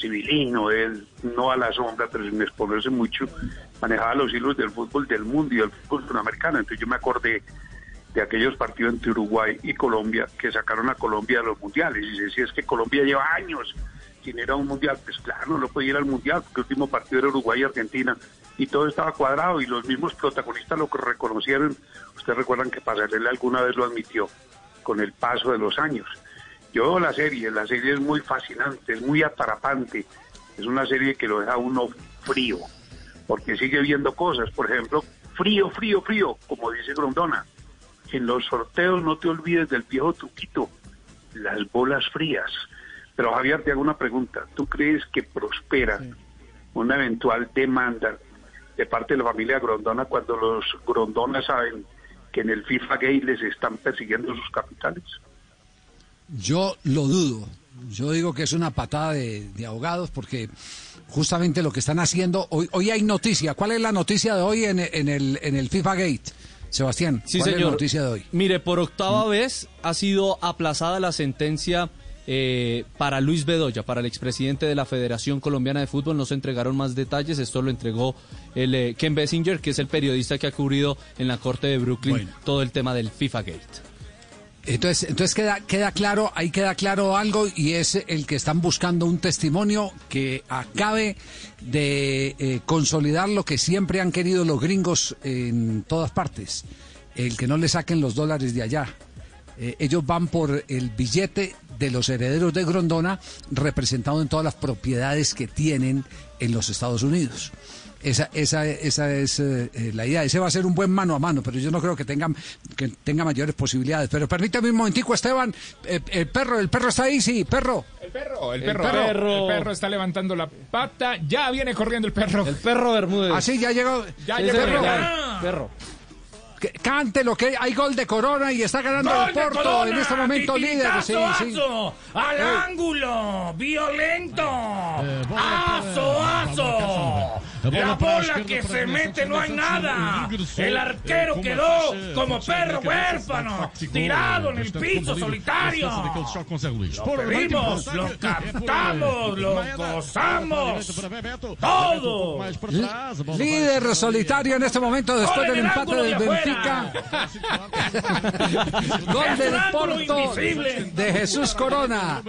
Speaker 85: civilino, él no a la sombra, pero sin exponerse mucho, manejaba los hilos del fútbol del mundo y del fútbol sudamericano. Entonces yo me acordé de aquellos partidos entre Uruguay y Colombia que sacaron a Colombia de los mundiales. Y decía, es que Colombia lleva años sin ir a un mundial. Pues claro, no lo podía ir al mundial porque el último partido era Uruguay y Argentina y todo estaba cuadrado y los mismos protagonistas lo reconocieron. Ustedes recuerdan que Pasarela alguna vez lo admitió con el paso de los años. Yo veo la serie, la serie es muy fascinante, es muy atrapante, es una serie que lo deja uno frío, porque sigue viendo cosas, por ejemplo, frío, frío, frío, como dice Grondona. En los sorteos no te olvides del viejo truquito, las bolas frías. Pero Javier, te hago una pregunta. ¿Tú crees que prospera una eventual demanda de parte de la familia Grondona cuando los Grondona saben que en el FIFA Gay les están persiguiendo sus capitales?
Speaker 5: Yo lo dudo. Yo digo que es una patada de, de ahogados porque justamente lo que están haciendo hoy hoy hay noticia. ¿Cuál es la noticia de hoy en, en el en el FIFA Gate? Sebastián,
Speaker 3: Sí,
Speaker 5: ¿cuál es
Speaker 3: señor.
Speaker 5: la noticia de hoy?
Speaker 3: Mire, por octava vez ha sido aplazada la sentencia eh, para Luis Bedoya, para el expresidente de la Federación Colombiana de Fútbol. No se entregaron más detalles. Esto lo entregó el eh, Ken Bessinger, que es el periodista que ha cubrido en la corte de Brooklyn todo el tema del FIFA Gate.
Speaker 5: Entonces, entonces queda, queda claro, ahí queda claro algo y es el que están buscando un testimonio que acabe de eh, consolidar lo que siempre han querido los gringos en todas partes, el que no le saquen los dólares de allá. Eh, ellos van por el billete de los herederos de Grondona representado en todas las propiedades que tienen en los Estados Unidos. Esa, esa, esa es eh, eh, la idea. Ese va a ser un buen mano a mano, pero yo no creo que tengan que tenga mayores posibilidades. Pero permítame un momentico, Esteban. Eh, el perro, el perro está ahí, sí, perro.
Speaker 6: El perro, el
Speaker 5: El
Speaker 6: perro,
Speaker 5: perro.
Speaker 6: el perro está levantando la pata, ya viene corriendo el perro. El
Speaker 3: perro Bermúdez.
Speaker 5: Ah, sí, ya llegó.
Speaker 6: Ya
Speaker 5: Sí,
Speaker 6: llegó el perro.
Speaker 5: ya.
Speaker 3: Perro.
Speaker 5: Que- Cante lo que hay gol de Corona y está ganando
Speaker 39: ¡Gol
Speaker 5: el Porto
Speaker 39: Corona!
Speaker 5: en este momento líder. Sí, sí.
Speaker 39: ¡Titicazo, ¡Al ángulo! ¡Violento!
Speaker 87: bola
Speaker 39: ¡Aso, aso!
Speaker 87: Eh,
Speaker 39: La bola que se mete no hay nada. El arquero quedó como perro huérfano, tirado en el piso solitario. Lo
Speaker 87: vai
Speaker 39: lo captamos, lo gozamos. Todo.
Speaker 87: Um
Speaker 5: Líder solitario en este momento después del
Speaker 39: el
Speaker 5: empate del
Speaker 39: de
Speaker 5: Gol del Porto de Jesús Corona.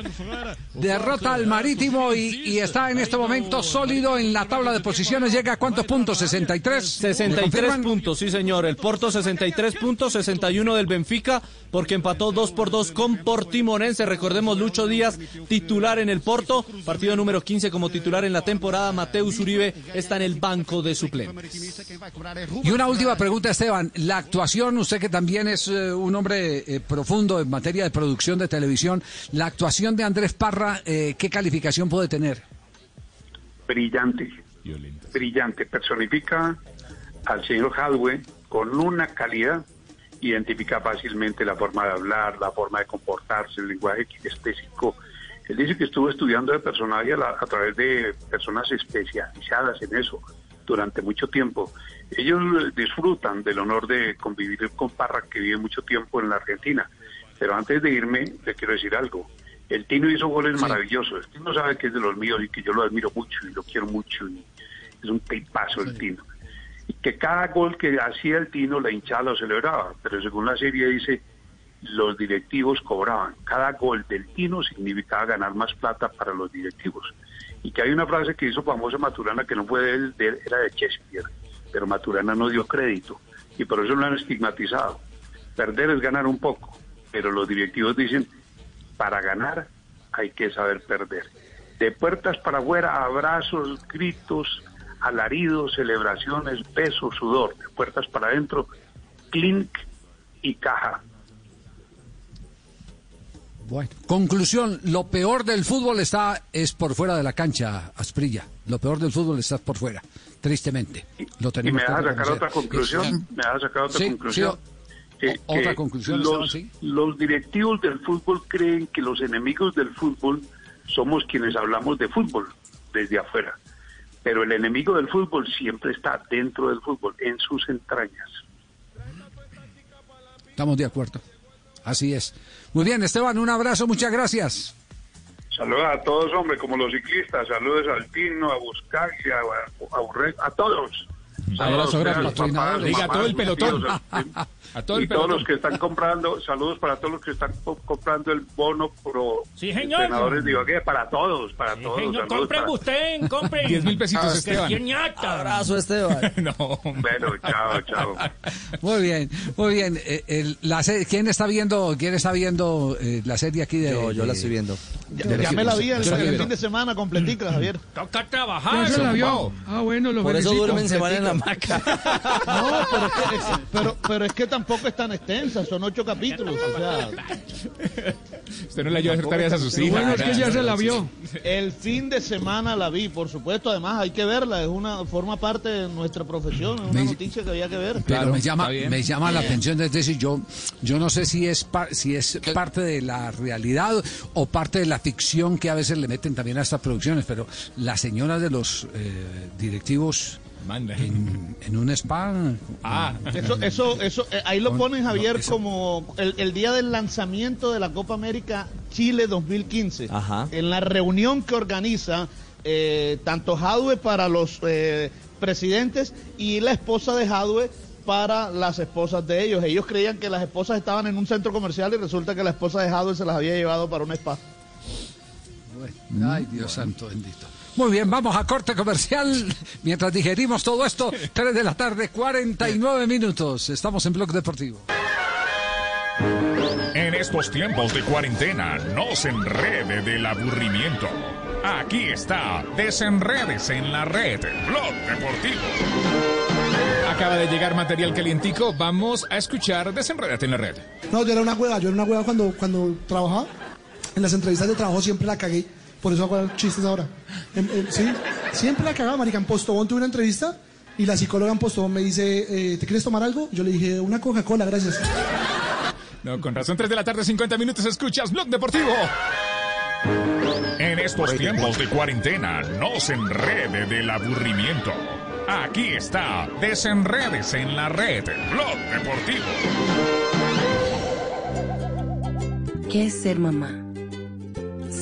Speaker 5: Derrota al Marítimo y, y está en este momento sólido en la tabla de posiciones. ¿Llega a cuántos puntos? ¿63?
Speaker 3: 63 puntos, sí señor. El Porto 63 puntos, 61 del Benfica, porque empató 2 por 2 con Portimonense. Recordemos, Lucho Díaz, titular en el Porto, partido número 15 como titular en la temporada. Mateus Uribe está en el banco de suplentes.
Speaker 5: Y una última pregunta, Esteban. La actuación, usted que también es eh, un hombre eh, profundo en materia de producción de televisión, la actuación de Andrés Parra, eh, ¿qué calificación puede tener?
Speaker 85: brillante, brillante, personifica al señor Hadwe con una calidad, identifica fácilmente la forma de hablar, la forma de comportarse, el lenguaje kinestésico. Él dice que estuvo estudiando de personaje a, la- a través de personas especializadas en eso durante mucho tiempo. Ellos disfrutan del honor de convivir con Parra, que vive mucho tiempo en la Argentina. Pero antes de irme, le quiero decir algo. El Tino hizo goles maravillosos. El Tino sabe que es de los míos y que yo lo admiro mucho y lo quiero mucho. Y es un tipazo el Tino. Y que cada gol que hacía el Tino, la hinchada lo celebraba. Pero según la serie dice, los directivos cobraban. Cada gol del Tino significaba ganar más plata para los directivos. Y que hay una frase que hizo famosa Maturana que no fue de él, de él, era de Shakespeare. Pero Maturana no dio crédito. Y por eso lo han estigmatizado. Perder es ganar un poco. Pero los directivos dicen, para ganar hay que saber perder. De puertas para afuera, abrazos, gritos, alaridos, celebraciones, besos, sudor. De puertas para adentro, clink y caja.
Speaker 5: Bueno, conclusión, lo peor del fútbol está es por fuera de la cancha, Asprilla. Lo peor del fútbol está por fuera, tristemente. Lo
Speaker 85: Y
Speaker 5: tenemos
Speaker 85: me
Speaker 5: que
Speaker 85: vas a sacar otra conclusión. Me vas a sacar otra
Speaker 5: Sí,
Speaker 85: conclusión.
Speaker 5: sí, o- otra conclusión,
Speaker 85: los,
Speaker 5: sí.
Speaker 85: los directivos del fútbol creen que los enemigos del fútbol somos quienes hablamos de fútbol desde afuera. Pero el enemigo del fútbol siempre está dentro del fútbol, en sus entrañas.
Speaker 5: Estamos de acuerdo. Así es. Muy bien, Esteban, un abrazo, muchas gracias.
Speaker 85: Saludos a todos, hombre, como los ciclistas. Saludos al Tino, a Buscaglia, a, a, a todos. Saludos
Speaker 6: Abrazo grande.
Speaker 85: a
Speaker 6: Diga,
Speaker 85: mamás,
Speaker 6: todo el pelotón.
Speaker 85: tíos,
Speaker 6: A todo el
Speaker 85: y todos
Speaker 6: pelotón.
Speaker 85: los que están comprando, saludos para todos los que están co- comprando el bono pro
Speaker 39: Sí, señor.
Speaker 85: entrenadores de Ibagué, para todos, para todos.
Speaker 39: Señor, compren
Speaker 85: para-
Speaker 39: usted, compren.
Speaker 6: 10 mil pesitos,
Speaker 39: Que
Speaker 6: Esteban.
Speaker 65: Abrazo, Esteban.
Speaker 6: no.
Speaker 85: Bueno, chao, chao.
Speaker 5: Muy bien, muy bien. Eh, el- la ¿Quién está viendo, quién está viendo eh, la serie aquí de?
Speaker 65: Yo, yo la estoy viendo.
Speaker 79: Ya, ya me la vi el, el fin de semana completica, Javier.
Speaker 39: Toca trabajar.
Speaker 87: ¿Ya se la vio? Ah, bueno, lo
Speaker 65: Por eso duermen semana en la hamaca.
Speaker 79: No, pero es, que, es- pero, pero es que tampoco es tan extensa, son ocho capítulos. O sea,
Speaker 6: Usted no le ayuda a hacer tareas a sus hijas.
Speaker 79: bueno es que ya se la
Speaker 87: vio.
Speaker 79: El fin de semana la vi, por supuesto. Además, hay que verla. Es una forma parte de nuestra profesión. Es una
Speaker 5: Me-
Speaker 79: noticia que había que ver.
Speaker 5: Pero me llama, me llama la atención desde si yo, yo no sé si es par- si es parte de la realidad o parte de la ficción que a veces le meten también a estas producciones, pero la señora de los eh, directivos en, en un spa.
Speaker 6: Ah.
Speaker 79: Eso, eso, eso, eh, ahí lo ponen Javier como el, el día del lanzamiento de la Copa América Chile 2015.
Speaker 65: Ajá.
Speaker 79: En la reunión que organiza eh, tanto Jadwe para los eh, presidentes y la esposa de Jadwe
Speaker 88: para las esposas de ellos. Ellos creían que las esposas estaban en un centro comercial y resulta que la esposa de Jadwe se las había llevado para un spa.
Speaker 5: Ay, Dios santo bendito. Muy bien, vamos a corte comercial. Mientras digerimos todo esto, 3 de la tarde, 49 minutos. Estamos en Blog Deportivo.
Speaker 6: En estos tiempos de cuarentena, no se enrede del aburrimiento. Aquí está, desenredes en la red, Blog Deportivo. Acaba de llegar material calientico, vamos a escuchar Desenredate en la red.
Speaker 89: No, yo era una hueva, yo era una hueva cuando, cuando trabajaba. En las entrevistas de trabajo siempre la cagué, por eso hago chistes ahora. En- en- sí, siempre la cagaba, marica. En Postobón tuve una entrevista y la psicóloga en Postobón me dice, eh, ¿te quieres tomar algo? Yo le dije, una Coca-Cola, gracias.
Speaker 6: No, con razón, 3 de la tarde, 50 minutos, escuchas Blog Deportivo. En estos tiempos de cuarentena, no se enrede del aburrimiento. Aquí está, desenredes en la red, Blog Deportivo.
Speaker 90: ¿Qué es ser mamá?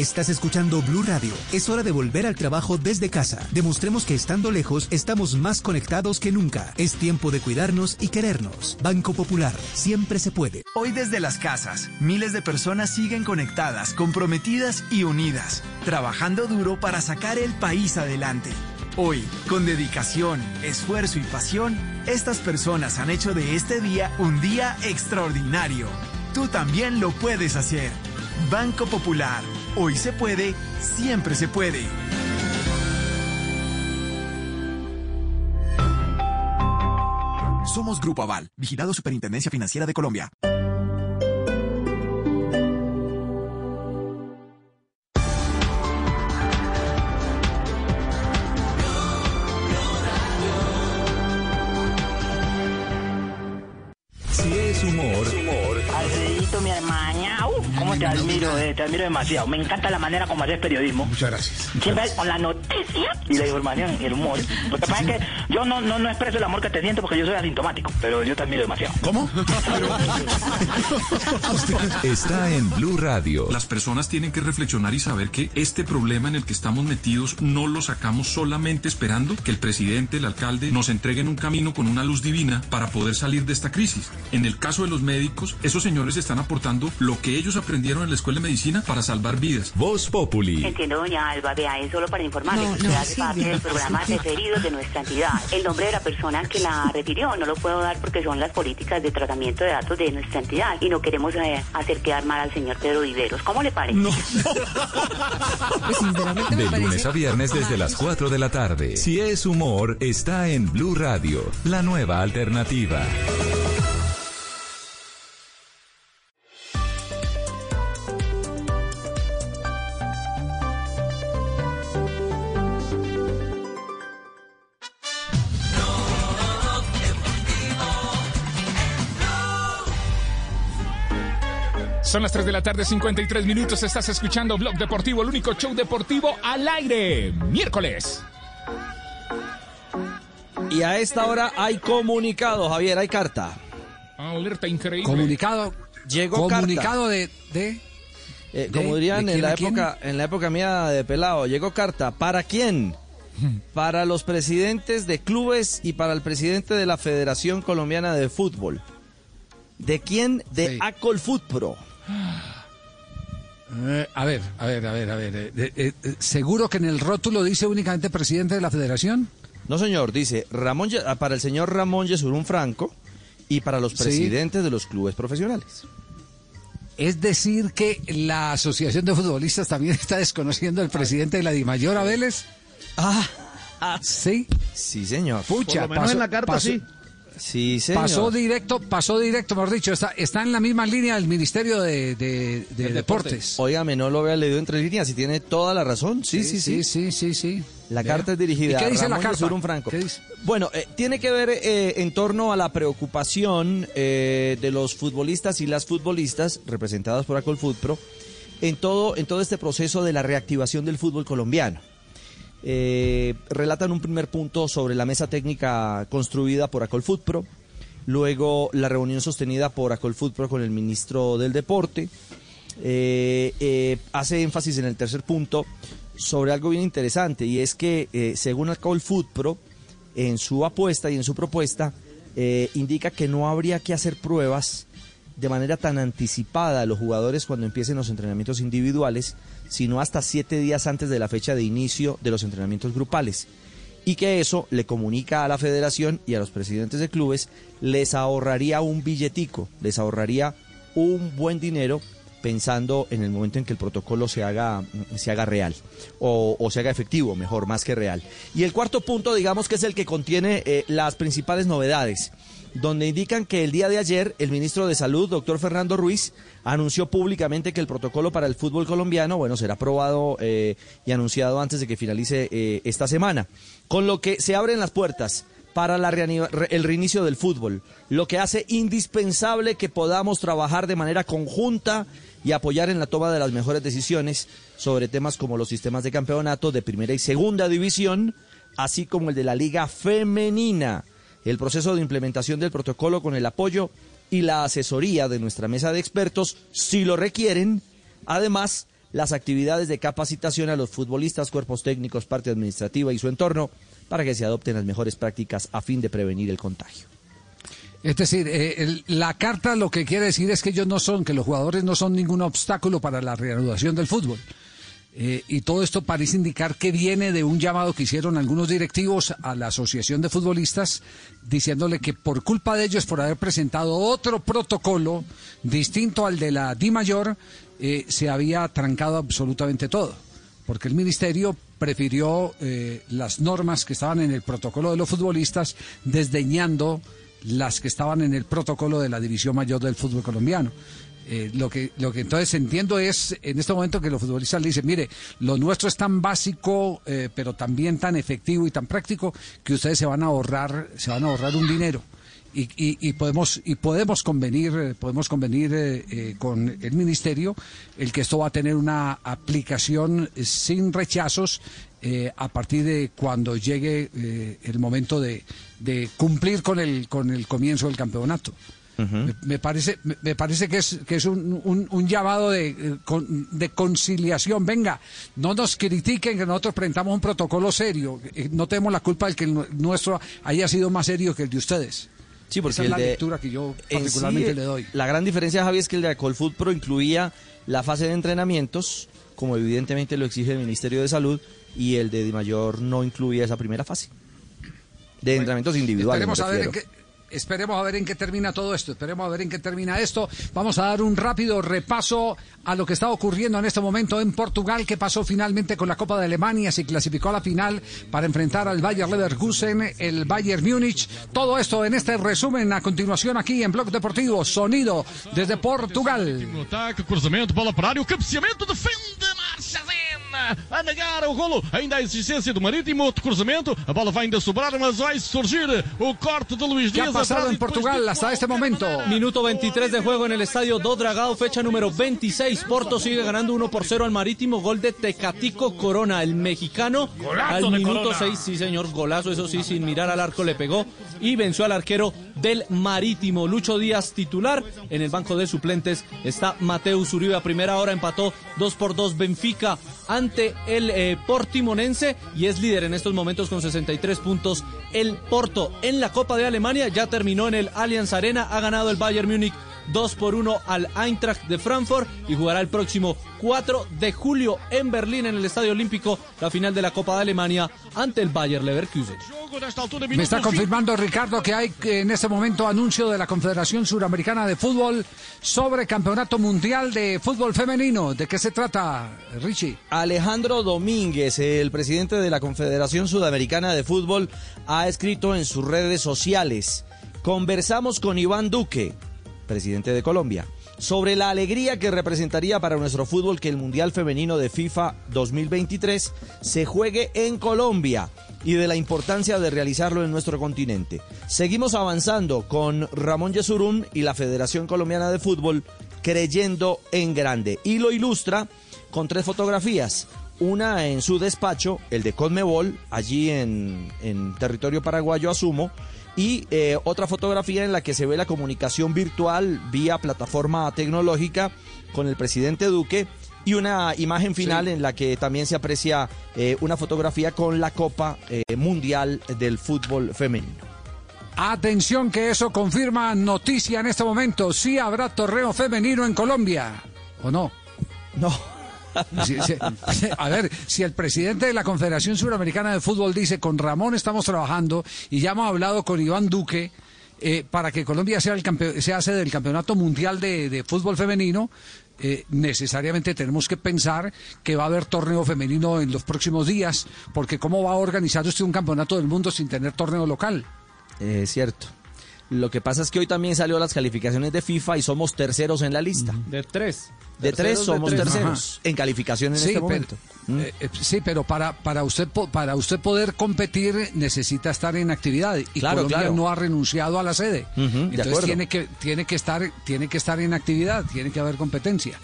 Speaker 91: Estás escuchando Blue Radio. Es hora de volver al trabajo desde casa. Demostremos que estando lejos estamos más conectados que nunca. Es tiempo de cuidarnos y querernos. Banco Popular. Siempre se puede.
Speaker 92: Hoy desde las casas, miles de personas siguen conectadas, comprometidas y unidas, trabajando duro para sacar el país adelante. Hoy, con dedicación, esfuerzo y pasión, estas personas han hecho de este día un día extraordinario. Tú también lo puedes hacer. Banco Popular. Hoy se puede, siempre se puede.
Speaker 93: Somos Grupo Aval, vigilado Superintendencia Financiera de Colombia.
Speaker 78: Si es humor,
Speaker 94: Alfredito, mi hermana, cómo te admiro, eh, te admiro demasiado. Me encanta la manera como haces periodismo.
Speaker 86: Muchas gracias.
Speaker 94: Siempre con la noticia y la información y el humor. Lo que pasa es que yo no, no, no expreso el amor que te siento porque yo soy asintomático, pero yo te admiro demasiado.
Speaker 86: ¿Cómo?
Speaker 78: está en Blue Radio.
Speaker 95: Las personas tienen que reflexionar y saber que este problema en el que estamos metidos no lo sacamos solamente esperando que el presidente, el alcalde, nos entreguen un camino con una luz divina para poder salir de esta crisis. En el caso de los médicos, esos señores están aportando lo que ellos aprendieron en la escuela de medicina para salvar vidas.
Speaker 78: Voz Populi.
Speaker 96: Entiendo, doña Alba, vea, es solo para informarle
Speaker 95: No,
Speaker 96: que
Speaker 95: no,
Speaker 96: usted hace
Speaker 95: sí,
Speaker 96: parte del programa Referidos de nuestra entidad. El nombre de la persona que la refirió no lo puedo dar porque son las políticas de tratamiento de datos de nuestra entidad y no queremos eh, hacer quedar mal al señor Pedro Viveros. ¿Cómo le parece?
Speaker 78: De lunes a viernes desde las 4 de la tarde. Si es humor, está en Blue Radio, la nueva alternativa.
Speaker 6: Son las 3 de la tarde, 53 minutos. Estás escuchando Blog Deportivo, el único show deportivo al aire. Miércoles.
Speaker 37: Y a esta hora hay comunicado, Javier, hay carta.
Speaker 6: Alerta increíble.
Speaker 5: Comunicado.
Speaker 37: Llegó
Speaker 5: comunicado
Speaker 37: carta.
Speaker 5: de, de
Speaker 37: Eh,
Speaker 5: ¿De-
Speaker 37: como dirían
Speaker 5: de
Speaker 37: en la
Speaker 5: quién?
Speaker 37: época, en la época mía de pelado, llegó carta. ¿Para quién? Para los presidentes de clubes y para el presidente de la Federación Colombiana de Fútbol. ¿De quién? De Acol Pro.
Speaker 5: Eh, a ver, a ver, a ver, a ver. eh, eh, eh, ¿Seguro que en el rótulo dice únicamente presidente de la federación?
Speaker 37: No, señor, dice Ramón, ah, para el señor Ramón Yesurún Franco y para los
Speaker 5: Sí.
Speaker 37: presidentes de los clubes profesionales.
Speaker 5: Es decir, que la Asociación de Futbolistas también está desconociendo al presidente de la Dimayor, Vélez.
Speaker 37: Ah,
Speaker 5: sí.
Speaker 37: Sí, señor.
Speaker 5: Pucha,
Speaker 88: Por lo menos en la carta, sí.
Speaker 37: Sí, señor.
Speaker 5: Pasó directo, pasó directo, mejor dicho, está, está en la misma línea del Ministerio de, de- de Deportes.
Speaker 37: Óigame, no lo había leído entre líneas y tiene toda la razón. Sí, sí, sí.
Speaker 5: sí, sí, sí.
Speaker 37: La carta es dirigida
Speaker 5: ¿Y qué
Speaker 37: a
Speaker 5: dice la
Speaker 37: Ramón
Speaker 5: carta?
Speaker 37: Yesurún Franco.
Speaker 5: ¿Qué dice?
Speaker 37: Bueno, eh, tiene que ver eh, en torno a la preocupación eh, de los futbolistas y las futbolistas representadas por Acolfutpro en todo, en todo este proceso de la reactivación del fútbol colombiano. Eh, relatan un primer punto sobre la mesa técnica construida por Acolfutpro, luego la reunión sostenida por Acolfutpro con el ministro del Deporte, eh, eh, hace énfasis en el tercer punto sobre algo bien interesante y es que eh, según Alcohol Food Pro, en su apuesta y en su propuesta, indica que no habría que hacer pruebas de manera tan anticipada a los jugadores cuando empiecen los entrenamientos individuales, sino hasta siete días antes de la fecha de inicio de los entrenamientos grupales. Y que eso le comunica a la federación y a los presidentes de clubes, les ahorraría un billetico, les ahorraría un buen dinero pensando en el momento en que el protocolo se haga, se haga real o, se haga efectivo, mejor, más que real. Y el cuarto punto, digamos que es el que contiene eh, las principales novedades, donde indican que el día de ayer el ministro de Salud, doctor Fernando Ruiz, anunció públicamente que el protocolo para el fútbol colombiano, bueno, será aprobado eh, y anunciado antes de que finalice eh, esta semana, con lo que se abren las puertas para el reinicio del fútbol, lo que hace indispensable que podamos trabajar de manera conjunta y apoyar en la toma de las mejores decisiones sobre temas como los sistemas de campeonato de primera y segunda división, así como el de la liga femenina, el proceso de implementación del protocolo con el apoyo y la asesoría de nuestra mesa de expertos, si lo requieren, además las actividades de capacitación a los futbolistas, cuerpos técnicos, parte administrativa y su entorno, para que se adopten las mejores prácticas a fin de prevenir el contagio.
Speaker 5: Es decir, eh, el- la carta lo que quiere decir es que ellos no son, que los jugadores no son ningún obstáculo para la reanudación del fútbol. Eh, y todo esto parece indicar que viene de un llamado que hicieron algunos directivos a la Asociación de Futbolistas, diciéndole que por culpa de ellos, por haber presentado otro protocolo distinto al de la Di Mayor, eh, se había trancado absolutamente todo. Porque el ministerio prefirió eh, las normas que estaban en el protocolo de los futbolistas, desdeñando las que estaban en el protocolo de la División Mayor del fútbol colombiano. Eh, lo que lo que entonces entiendo es en este momento que los futbolistas le dicen mire lo nuestro es tan básico eh, pero también tan efectivo y tan práctico que ustedes se van a ahorrar se van a ahorrar un dinero. Y, y- podemos y podemos convenir eh, podemos convenir con el ministerio el que esto va a tener una aplicación sin rechazos eh, a partir de cuando llegue el momento de, de cumplir con el con el comienzo del campeonato me, me parece me, me parece que es que es un, un- un llamado de, eh, de conciliación venga no nos critiquen que nosotros presentamos un protocolo serio eh, no tenemos la culpa de que el nu- nuestro haya sido más serio que el de ustedes
Speaker 37: Sí, porque
Speaker 5: esa es la
Speaker 37: de-
Speaker 5: lectura que yo
Speaker 37: En
Speaker 5: particularmente
Speaker 37: sí,
Speaker 5: le doy
Speaker 37: La gran diferencia, Javi, es que el de Alcohol Food Pro incluía la fase de entrenamientos, como evidentemente lo exige el Ministerio de Salud, y el de Di Mayor no incluía esa primera fase. De entrenamientos individuales.
Speaker 5: Esperemos a ver en
Speaker 37: refiero.
Speaker 5: qué. Esperemos a ver en qué termina todo esto. Esperemos a ver en qué termina esto. Vamos a dar un rápido repaso a lo que está ocurriendo en este momento en Portugal, que pasó finalmente con la Copa de Alemania, se clasificó a la final para enfrentar al Bayer Leverkusen, el Bayern Múnich. Todo esto en este resumen a continuación aquí en Blog Deportivo, sonido desde Portugal.
Speaker 87: Cruzamento, bola defende, marcha A negar o golo, ainda a existência do Marítimo, outro cruzamento, a bola vai ainda sobrar, mas vai surgir o corte de Luís
Speaker 5: ¿Qué ha
Speaker 87: Dias.
Speaker 5: pasado en
Speaker 87: e depois
Speaker 5: Portugal hasta este momento?
Speaker 3: Minuto 23 de juego en el estadio Do Dragao, fecha número 26. Porto sigue ganando 1 por 0 al Marítimo. Gol de Tecatico Corona, el mexicano.
Speaker 39: Golazo
Speaker 3: al minuto
Speaker 39: Corona.
Speaker 3: 6, sí señor, golazo, eso sí, sin mirar al arco le pegó y venció al arquero del Marítimo. Lucho Díaz titular. En el banco de suplentes está Mateus Uribe. A primera hora empató 2 por 2 Benfica ante el eh, Portimonense y es líder en estos momentos con 63 puntos. El Porto en la Copa de Alemania ya terminó en el Allianz Arena. Ha ganado el Bayern Múnich 2 por 1 al Eintracht de Frankfurt y jugará el próximo 4 de julio en Berlín en el Estadio Olímpico la final de la Copa de Alemania ante el Bayer Leverkusen.
Speaker 5: Me está confirmando Ricardo que hay en este momento anuncio de la Confederación Suramericana de Fútbol sobre Campeonato Mundial de Fútbol Femenino. ¿De qué se trata, Richie?
Speaker 37: Alejandro Domínguez, el presidente de la Confederación Sudamericana de Fútbol, ha escrito en sus redes sociales Conversamos con Iván Duque, presidente de Colombia, sobre la alegría que representaría para nuestro fútbol que el Mundial Femenino de FIFA 2023 se juegue en Colombia y de la importancia de realizarlo en nuestro continente. Seguimos avanzando con Ramón Yesurún y la Federación Colombiana de Fútbol creyendo en grande. Y lo ilustra con tres fotografías. Una en su despacho, el de Conmebol, allí en, en territorio paraguayo, asumo, y eh, otra fotografía en la que se ve la comunicación virtual vía plataforma tecnológica con el presidente Duque y una imagen final en la que también se aprecia eh, una fotografía con la Copa eh, Mundial del Fútbol Femenino.
Speaker 5: Atención que eso confirma noticia en este momento. Sí habrá torneo femenino en Colombia. ¿O no?
Speaker 37: No.
Speaker 5: A ver, si el presidente de la Confederación Suramericana de Fútbol dice, con Ramón estamos trabajando y ya hemos hablado con Iván Duque eh, para que Colombia sea, el campe- sea sede del Campeonato Mundial de, de Fútbol Femenino, eh, necesariamente tenemos que pensar que va a haber torneo femenino en los próximos días, porque ¿cómo va a organizar usted un campeonato del mundo sin tener torneo local?
Speaker 37: Es Eh, cierto. Lo que pasa es que hoy también salió las calificaciones de FIFA y somos terceros en la lista.
Speaker 3: De tres.
Speaker 37: De tres
Speaker 3: de
Speaker 37: somos
Speaker 3: tres.
Speaker 37: terceros en calificación en
Speaker 5: Sí,
Speaker 37: este
Speaker 5: pero-
Speaker 37: momento. Mm.
Speaker 5: Eh, eh, sí, pero para, para, usted, po- para usted poder competir necesita estar en actividad y
Speaker 37: Claro,
Speaker 5: Colombia
Speaker 37: claro.
Speaker 5: no ha renunciado a la sede. Entonces tiene que, tiene, que estar, tiene que estar en actividad, tiene que haber competencia.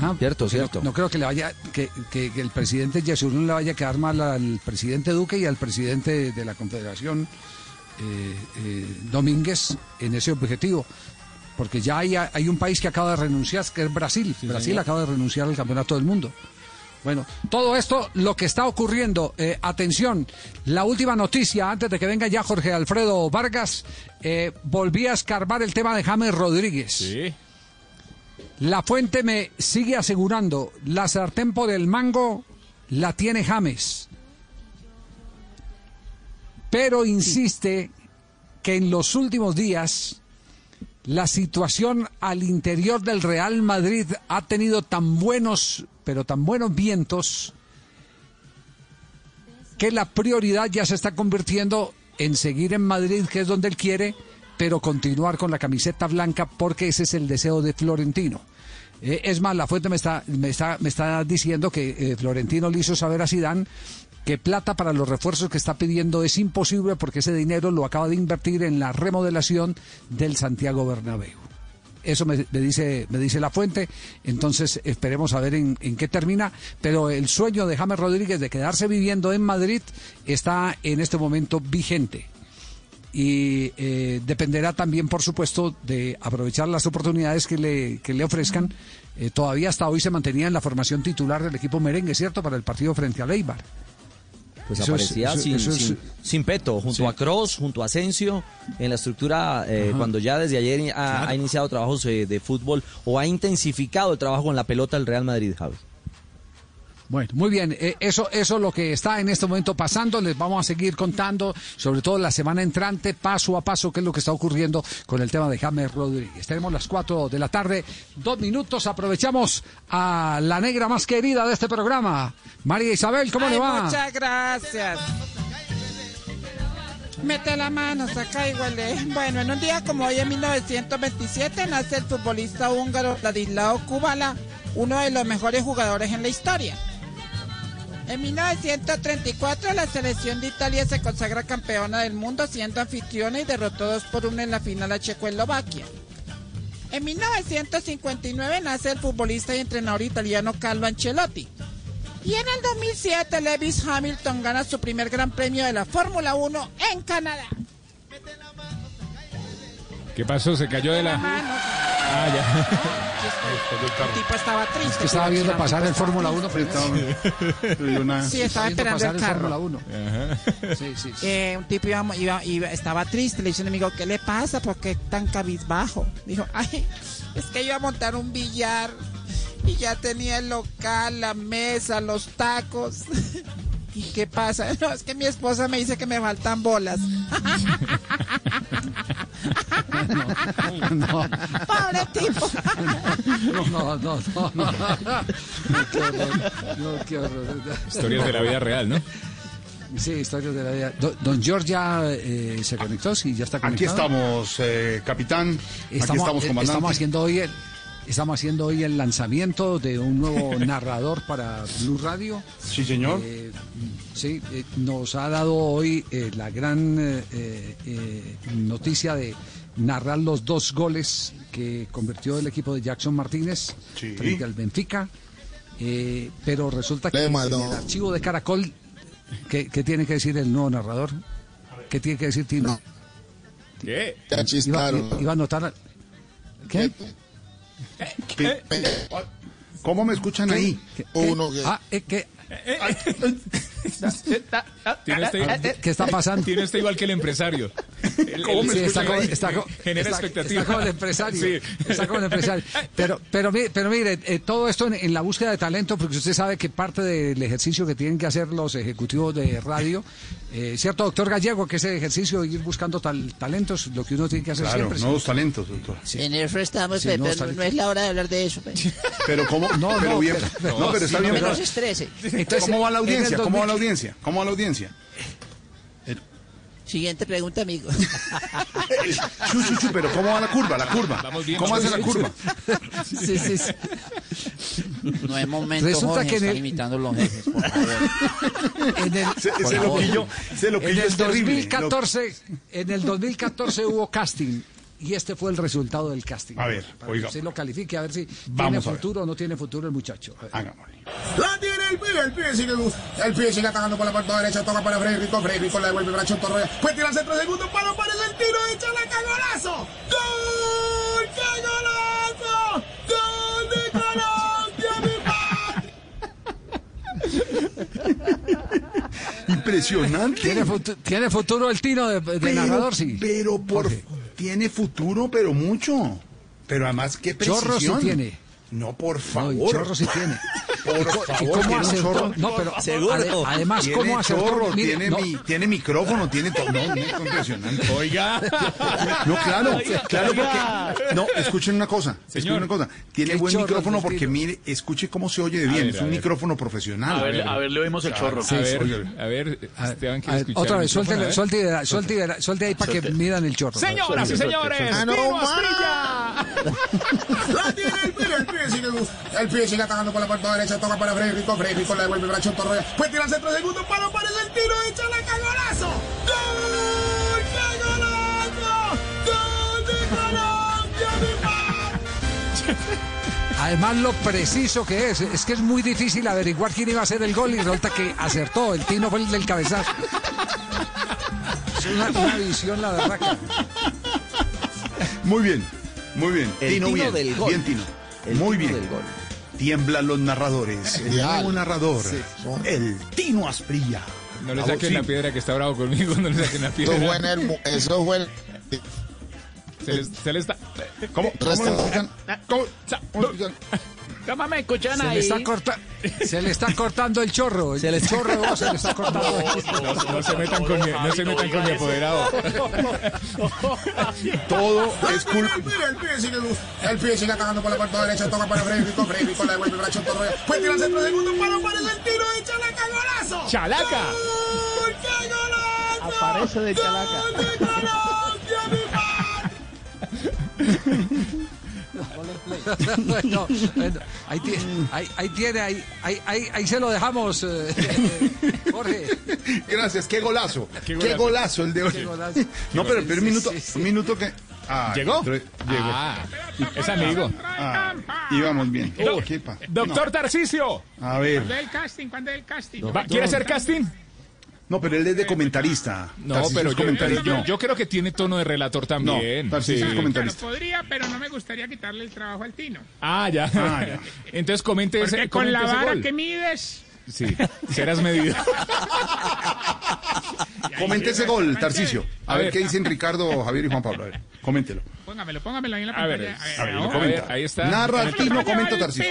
Speaker 5: Ah,
Speaker 37: Cierto,
Speaker 5: no-
Speaker 37: cierto.
Speaker 5: No, creo que le vaya que, que- que el presidente Yesurún le vaya a quedar mal al presidente Duque y al presidente de la Confederación eh, eh, Domínguez en ese objetivo. Porque ya hay, hay un país que acaba de renunciar, que es Brasil. Brasil
Speaker 37: señor.
Speaker 5: acaba de renunciar al campeonato del mundo. Bueno, todo esto, lo que está ocurriendo, eh, atención, la última noticia, antes de que venga ya Jorge Alfredo Vargas, eh, volví a escarbar el tema de James Rodríguez. La fuente me sigue asegurando, la sartén por el mango la tiene James. Pero insiste que en los últimos días la situación al interior del Real Madrid ha tenido tan buenos, pero tan buenos vientos, que la prioridad ya se está convirtiendo en seguir en Madrid, que es donde él quiere, pero continuar con la camiseta blanca porque ese es el deseo de Florentino. Eh, es más, la fuente me está, me está, me está diciendo que eh, Florentino le hizo saber a Sidán que plata para los refuerzos que está pidiendo es imposible porque ese dinero lo acaba de invertir en la remodelación del Santiago Bernabéu. Eso me, dice, me dice la fuente. Entonces esperemos a ver en, en qué termina. Pero el sueño de James Rodríguez de quedarse viviendo en Madrid está en este momento vigente. Y eh, dependerá también, por supuesto, de aprovechar las oportunidades que le, que le ofrezcan. Eh, todavía hasta hoy se mantenía en la formación titular del equipo merengue, ¿cierto? Para el partido frente a Leibar.
Speaker 37: Pues
Speaker 5: Eso es-
Speaker 37: aparecía
Speaker 5: eso-
Speaker 37: sin,
Speaker 5: eso es-
Speaker 37: sin, sin peto, junto
Speaker 5: Sí.
Speaker 37: a Cross, junto a Asensio, en la estructura, eh, cuando ya desde ayer ha,
Speaker 5: Claro.
Speaker 37: ha iniciado trabajos eh, de fútbol o ha intensificado el trabajo con la pelota el Real Madrid, Javi.
Speaker 5: Bueno, muy bien. eh, eso, eso es lo que está en este momento pasando. Les vamos a seguir contando, sobre todo la semana entrante, paso a paso, qué es lo que está ocurriendo con el tema de James Rodríguez. Tenemos las 4 de la tarde, dos minutos. Aprovechamos a la negra más querida de este programa, María Isabel. ¿Cómo le va?
Speaker 97: Muchas gracias. Mete la mano, saca y huele. Bueno, en un día como hoy, en 1927, nace el futbolista húngaro Ladislao Kubala, uno de los mejores jugadores en la historia. En 1934, la selección de Italia se consagra campeona del mundo siendo anfitriona y derrotó 2 por 1 en la final a Checoslovaquia. En 1959 nace el futbolista y entrenador italiano Carlo Ancelotti. Y en el 2007 Lewis Hamilton gana su primer gran premio de la Fórmula 1 en Canadá.
Speaker 6: ¿Qué pasó? ¿Se cayó de la...? Ah, ya.
Speaker 97: El tipo estaba triste.
Speaker 5: Es que estaba viendo pasar el Fórmula 1. pero-
Speaker 97: Sí, estaba
Speaker 5: viendo
Speaker 97: esperando
Speaker 5: pasar
Speaker 97: el
Speaker 5: el
Speaker 97: carro.
Speaker 5: Fórmula 1. Sí, sí, sí.
Speaker 97: Eh, un tipo iba, iba- iba- estaba triste, le dice a un amigo, ¿qué le pasa? ¿Por qué tan cabizbajo? Dijo, ay, es que iba a montar un billar y ya tenía el local, la mesa, los tacos. ¿Y qué pasa? No, es que mi esposa me dice que me faltan bolas.
Speaker 5: No,
Speaker 97: Pobre tipo.
Speaker 5: no, no, no, no, no. Qué horror, no, qué horror.
Speaker 6: Historias de la vida real, ¿no?
Speaker 5: Sí, historias de la vida. Do- Don George ya eh, se conectó, sí, ya está
Speaker 98: Aquí
Speaker 5: conectado.
Speaker 98: estamos, eh, capitán. Aquí estamos,
Speaker 5: eh,
Speaker 98: comandante.
Speaker 5: estamos haciendo hoy el, estamos haciendo hoy el lanzamiento de un nuevo narrador para Blue Radio.
Speaker 98: Sí, señor.
Speaker 5: Eh, sí, eh, nos ha dado hoy eh, la gran eh, eh, noticia de narrar los dos goles que convirtió el equipo de Jackson Martínez
Speaker 98: Sí.
Speaker 5: frente al Benfica. Eh, pero resulta que en el archivo de Caracol, ¿qué, qué tiene que decir el nuevo narrador? ¿Qué tiene que decir Tino?
Speaker 6: ¿Qué?
Speaker 5: Iba, iba a anotar. ¿Qué?
Speaker 98: ¿Qué? ¿Cómo me escuchan ahí?
Speaker 5: Uno Ah, eh, ¿qué?
Speaker 6: Este-
Speaker 5: ¿Qué está pasando?
Speaker 6: Tiene este igual que el empresario. El-
Speaker 5: ¿Cómo
Speaker 6: el-
Speaker 5: me está
Speaker 6: escuchan
Speaker 5: como-
Speaker 6: ahí.
Speaker 5: está como-
Speaker 6: Genera
Speaker 5: está-
Speaker 6: expectativa.
Speaker 5: está como el empresario.
Speaker 6: Sí.
Speaker 5: Está como el empresario. Pero, pero, pero mire, eh, todo esto en, en la búsqueda de talento, porque usted sabe que parte del ejercicio que tienen que hacer los ejecutivos de radio, eh, ¿cierto, doctor Gallego? Que ese ejercicio de ir buscando tal- talentos, lo que uno tiene que hacer
Speaker 98: Claro,
Speaker 5: siempre.
Speaker 98: nuevos talentos, doctor.
Speaker 97: En eso estamos,
Speaker 5: Sí, no,
Speaker 97: pero no, es la hora de hablar de eso. pe.
Speaker 98: Pero cómo,
Speaker 5: No,
Speaker 98: pero
Speaker 5: no,
Speaker 98: bien,
Speaker 5: pero-
Speaker 98: no, pero está
Speaker 97: Sí,
Speaker 98: bien.
Speaker 97: no estrese.
Speaker 5: Entonces,
Speaker 98: ¿Cómo va la
Speaker 5: en el
Speaker 98: audiencia? ¿Cómo va la
Speaker 5: 2000?
Speaker 98: Audiencia? ¿Cómo va la audiencia?
Speaker 97: Siguiente pregunta, amigo.
Speaker 98: Chu, chu, chu, pero ¿cómo va la curva? La curva.
Speaker 6: Vamos bien,
Speaker 98: ¿Cómo hace la curva?
Speaker 97: Sí, sí, sí. No es momento,
Speaker 5: Resulta
Speaker 97: Jorge,
Speaker 5: que en el-
Speaker 97: imitando los jefes, por favor.
Speaker 5: En el,
Speaker 98: Ese,
Speaker 97: Por
Speaker 98: ese
Speaker 97: favor.
Speaker 98: loquillo, ese
Speaker 5: en el
Speaker 98: es terrible.
Speaker 5: 2014, en el 2014 hubo casting. Y este fue el resultado del casting.
Speaker 98: A ver,
Speaker 5: Para que
Speaker 98: oiga.
Speaker 5: usted lo califique, a ver si
Speaker 98: Vamos
Speaker 5: tiene futuro o no tiene futuro el muchacho.
Speaker 98: Hagámosle.
Speaker 9: La tiene el pibe, el pibe sigue El pibe sigue atacando por la parte derecha, toca para Frederico, Frederico le devuelve Bracho Torroya. Puede tirarse tres segundos, para aparece el tiro de Chalaca, golazo. ¡Gol! ¡Qué golazo! ¡Gol de Colombia, mi padre!
Speaker 98: Impresionante.
Speaker 5: ¿Tiene, futu- tiene futuro el tino de, de
Speaker 98: Pero-
Speaker 5: narrador? Sí.
Speaker 98: Pero por tiene futuro, pero mucho. Pero además qué precisión.
Speaker 5: Chorro sí tiene.
Speaker 98: No, por favor.
Speaker 5: chorro sí tiene.
Speaker 98: Por
Speaker 5: ¿Y cómo
Speaker 98: tiene un
Speaker 5: acertó?
Speaker 98: chorro.
Speaker 5: No, pero
Speaker 37: Seguro.
Speaker 5: ade- además,
Speaker 98: tiene
Speaker 5: ¿cómo acertó?
Speaker 98: chorro,
Speaker 5: Mire,
Speaker 98: tiene,
Speaker 5: no,
Speaker 98: mi- tiene micrófono, tiene todo. No, no, es impresionante.
Speaker 6: Oiga.
Speaker 98: No, claro, claro, porque. No, escuchen una cosa. Escuchen una cosa. Tiene
Speaker 5: ¿Qué
Speaker 98: buen
Speaker 5: chorro
Speaker 98: micrófono porque mire, escuche cómo se oye de bien.
Speaker 6: ver,
Speaker 98: es un micrófono profesional.
Speaker 65: A ver, a ver, le oímos el chorro.
Speaker 6: A ver, a ver, Esteban escuchar.
Speaker 5: otra vez, suelte, suelte, suelte, suelte ahí para que midan el chorro.
Speaker 6: Señoras y señores,
Speaker 9: ¡Ah, no
Speaker 6: Tino
Speaker 9: más!
Speaker 6: Asprilla.
Speaker 9: La tiene el pibe, el pibe sigue atacando por la parte derecha, toca para Frederico, Frederico le devuelve Bracho Torroya. Puede tirarse tres segundos, para aparece el tiro de Chalaca, golazo. ¡Gol! ¡Qué golazo! ¡Gol de Colombia, mi!
Speaker 5: Además, lo preciso que es, es que es muy difícil averiguar quién iba a hacer el gol y resulta que acertó. El tino fue el del cabezazo. Es una, una visión, la verdad.
Speaker 98: Muy bien, muy bien.
Speaker 37: El
Speaker 98: Tino,
Speaker 37: tino
Speaker 98: bien.
Speaker 37: del gol.
Speaker 98: Bien, Tino.
Speaker 37: El
Speaker 98: muy
Speaker 37: tino
Speaker 98: bien.
Speaker 37: del gol.
Speaker 98: Tiemblan los narradores. El nuevo narrador. El Tino Asprilla.
Speaker 6: No le saquen la piedra que está bravo conmigo, no le saquen la
Speaker 9: Eso fue en
Speaker 6: piedra.
Speaker 9: el Eso fue el...
Speaker 6: Se le, se le está.
Speaker 98: ¿Cómo? ¿Cómo? ¿Cómo? ¿Cómo?
Speaker 99: ¿Cómo me escuchan
Speaker 5: Se le,
Speaker 99: ahí?
Speaker 5: está corta- se le está cortando el chorro. El chorro de voz se le está cortando.
Speaker 6: No, no se metan con mi, no se metan con mi apoderado.
Speaker 98: Todo es culpa.
Speaker 9: El pibe, el pibe sigue El pibe sigue atacando por la parte derecha, toca para Frederico, Frederico le devuelve Bracho Torroya. Puede tirarse tres segundos, para aparece el tiro de Chalaca, golazo.
Speaker 6: ¡Chalaca!
Speaker 9: ¡Gol! ¡Qué golazo!
Speaker 35: Aparece de Chalaca.
Speaker 9: ¡Gol de Colombia, mi padre!
Speaker 5: Bueno, bueno, ahí, tiene, ahí, ahí tiene, ahí, ahí, ahí, ahí se lo dejamos, eh, Jorge.
Speaker 98: Gracias, qué golazo. Qué
Speaker 6: Qué
Speaker 98: golazo, el de hoy.
Speaker 5: Qué golazo.
Speaker 98: No, pero, pero un
Speaker 5: Sí,
Speaker 98: minuto,
Speaker 5: sí, sí.
Speaker 98: un minuto que. Ah,
Speaker 6: ¿Llegó?
Speaker 98: Llegó.
Speaker 6: Ah, es amigo.
Speaker 98: Ah, íbamos bien.
Speaker 6: Do-
Speaker 98: ¿Qué pa-
Speaker 6: Doctor Tarcisio,
Speaker 98: No, a ver.
Speaker 99: ¿Cuándo es el casting? ¿Cuándo es el casting?
Speaker 6: ¿va- ¿quiere hacer casting?
Speaker 98: No, pero él es de comentarista.
Speaker 6: No,
Speaker 98: Tarcisio
Speaker 6: pero
Speaker 98: es
Speaker 6: yo,
Speaker 98: comentarista.
Speaker 6: yo,
Speaker 98: no.
Speaker 6: yo creo que tiene tono de relator también.
Speaker 98: No, Tarcisio es
Speaker 6: Sí.
Speaker 98: comentarista.
Speaker 99: Claro, podría, pero no me gustaría quitarle el trabajo al Tino.
Speaker 6: Ah, ya.
Speaker 98: Ah, ya.
Speaker 6: Entonces comente ese,
Speaker 99: Porque con
Speaker 6: comente
Speaker 99: la
Speaker 6: ese
Speaker 99: vara
Speaker 6: gol.
Speaker 99: que mides...
Speaker 6: Sí, serás medido.
Speaker 98: Comente ese gol, Tarcisio. A,
Speaker 6: A
Speaker 98: ver,
Speaker 6: ver.
Speaker 98: qué dicen Ricardo, Javier y Juan Pablo. A ver, coméntelo.
Speaker 99: Póngamelo, póngamelo ahí en la
Speaker 6: A ver,
Speaker 99: pantalla.
Speaker 98: A ver,
Speaker 99: ¿no?
Speaker 98: lo comenta.
Speaker 6: ver, ahí está.
Speaker 98: Narra el Tino,
Speaker 99: Lleva
Speaker 98: comenta
Speaker 9: La tiene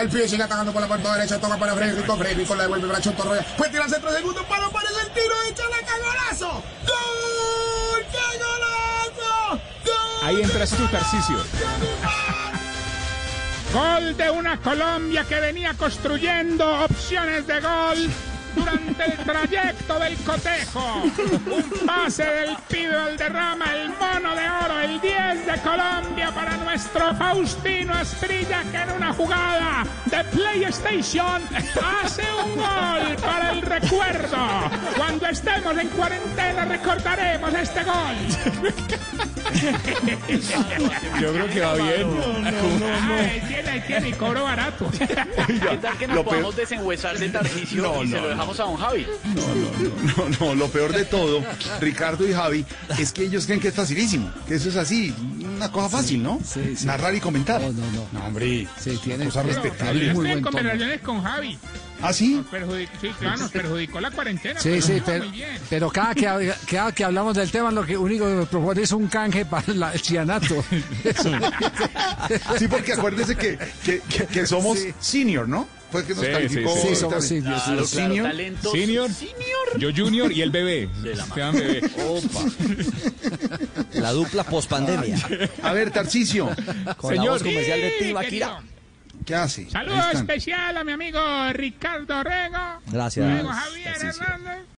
Speaker 9: el pibe sigue atacando por la parte derecha, toca para Frederico, Frederico le devuelve Bracho Torroya. Puede tirarse tres segundos, para aparece el tiro de Chalaca, golazo. ¡Gol! ¡Qué golazo! ¡Gol!
Speaker 6: Ahí entras tú, Tarcisio.
Speaker 99: Gol de una Colombia que venía construyendo opciones de gol durante el trayecto del cotejo. Un pase del Pido Valderrama, el mono de oro, el 10 de Colombia para nuestro Faustino Estrella que en una jugada de PlayStation hace un gol para el recuerdo. Cuando estemos en cuarentena recordaremos este gol.
Speaker 6: Yo creo que va bien.
Speaker 99: Ah, ahí tiene, ahí tiene, y cobro barato.
Speaker 100: ¿Qué tal que nos
Speaker 98: Lo peor-
Speaker 100: podamos desenhuesar de Tarcisio
Speaker 98: No,
Speaker 100: y se
Speaker 98: no,
Speaker 100: lo dejamos a don Javi?
Speaker 98: No, no, lo peor de todo, Ricardo y Javi, es que ellos creen que es facilísimo, que eso es así, una cosa fácil, ¿no? Narrar y comentar. No,
Speaker 5: no, no.
Speaker 98: No, hombre,
Speaker 5: sí, tiene
Speaker 98: cosa respetable.
Speaker 99: en conversaciones con Javi.
Speaker 98: ¿Ah, sí?
Speaker 99: Nos perjudi- sí, claro, nos perjudicó la cuarentena.
Speaker 5: Sí,
Speaker 99: pero
Speaker 5: sí,
Speaker 99: no,
Speaker 5: pero,
Speaker 99: muy bien.
Speaker 5: pero cada, que, cada que hablamos del tema, lo que único que me propone es un canje para la- el cianato.
Speaker 98: Sí, porque acuérdese que, que, que- que somos senior, ¿no? Fue que nos
Speaker 6: Sí,
Speaker 98: calificó.
Speaker 6: sí, sí.
Speaker 5: Sí, somos senior, sí,
Speaker 98: Los
Speaker 5: sí.
Speaker 98: senior.
Speaker 100: Talentos
Speaker 6: Senior, yo junior y el bebé.
Speaker 100: De la
Speaker 6: Esteban bebé.
Speaker 37: La dupla pospandemia.
Speaker 98: A ver, Tarcicio,
Speaker 37: Con la voz comercial de Tibaquira.
Speaker 98: ¿qué hace?
Speaker 99: Saludo especial a mi amigo Ricardo Rego.
Speaker 37: Gracias.
Speaker 99: Luego Javier
Speaker 98: Tarcisio.
Speaker 99: Hernández.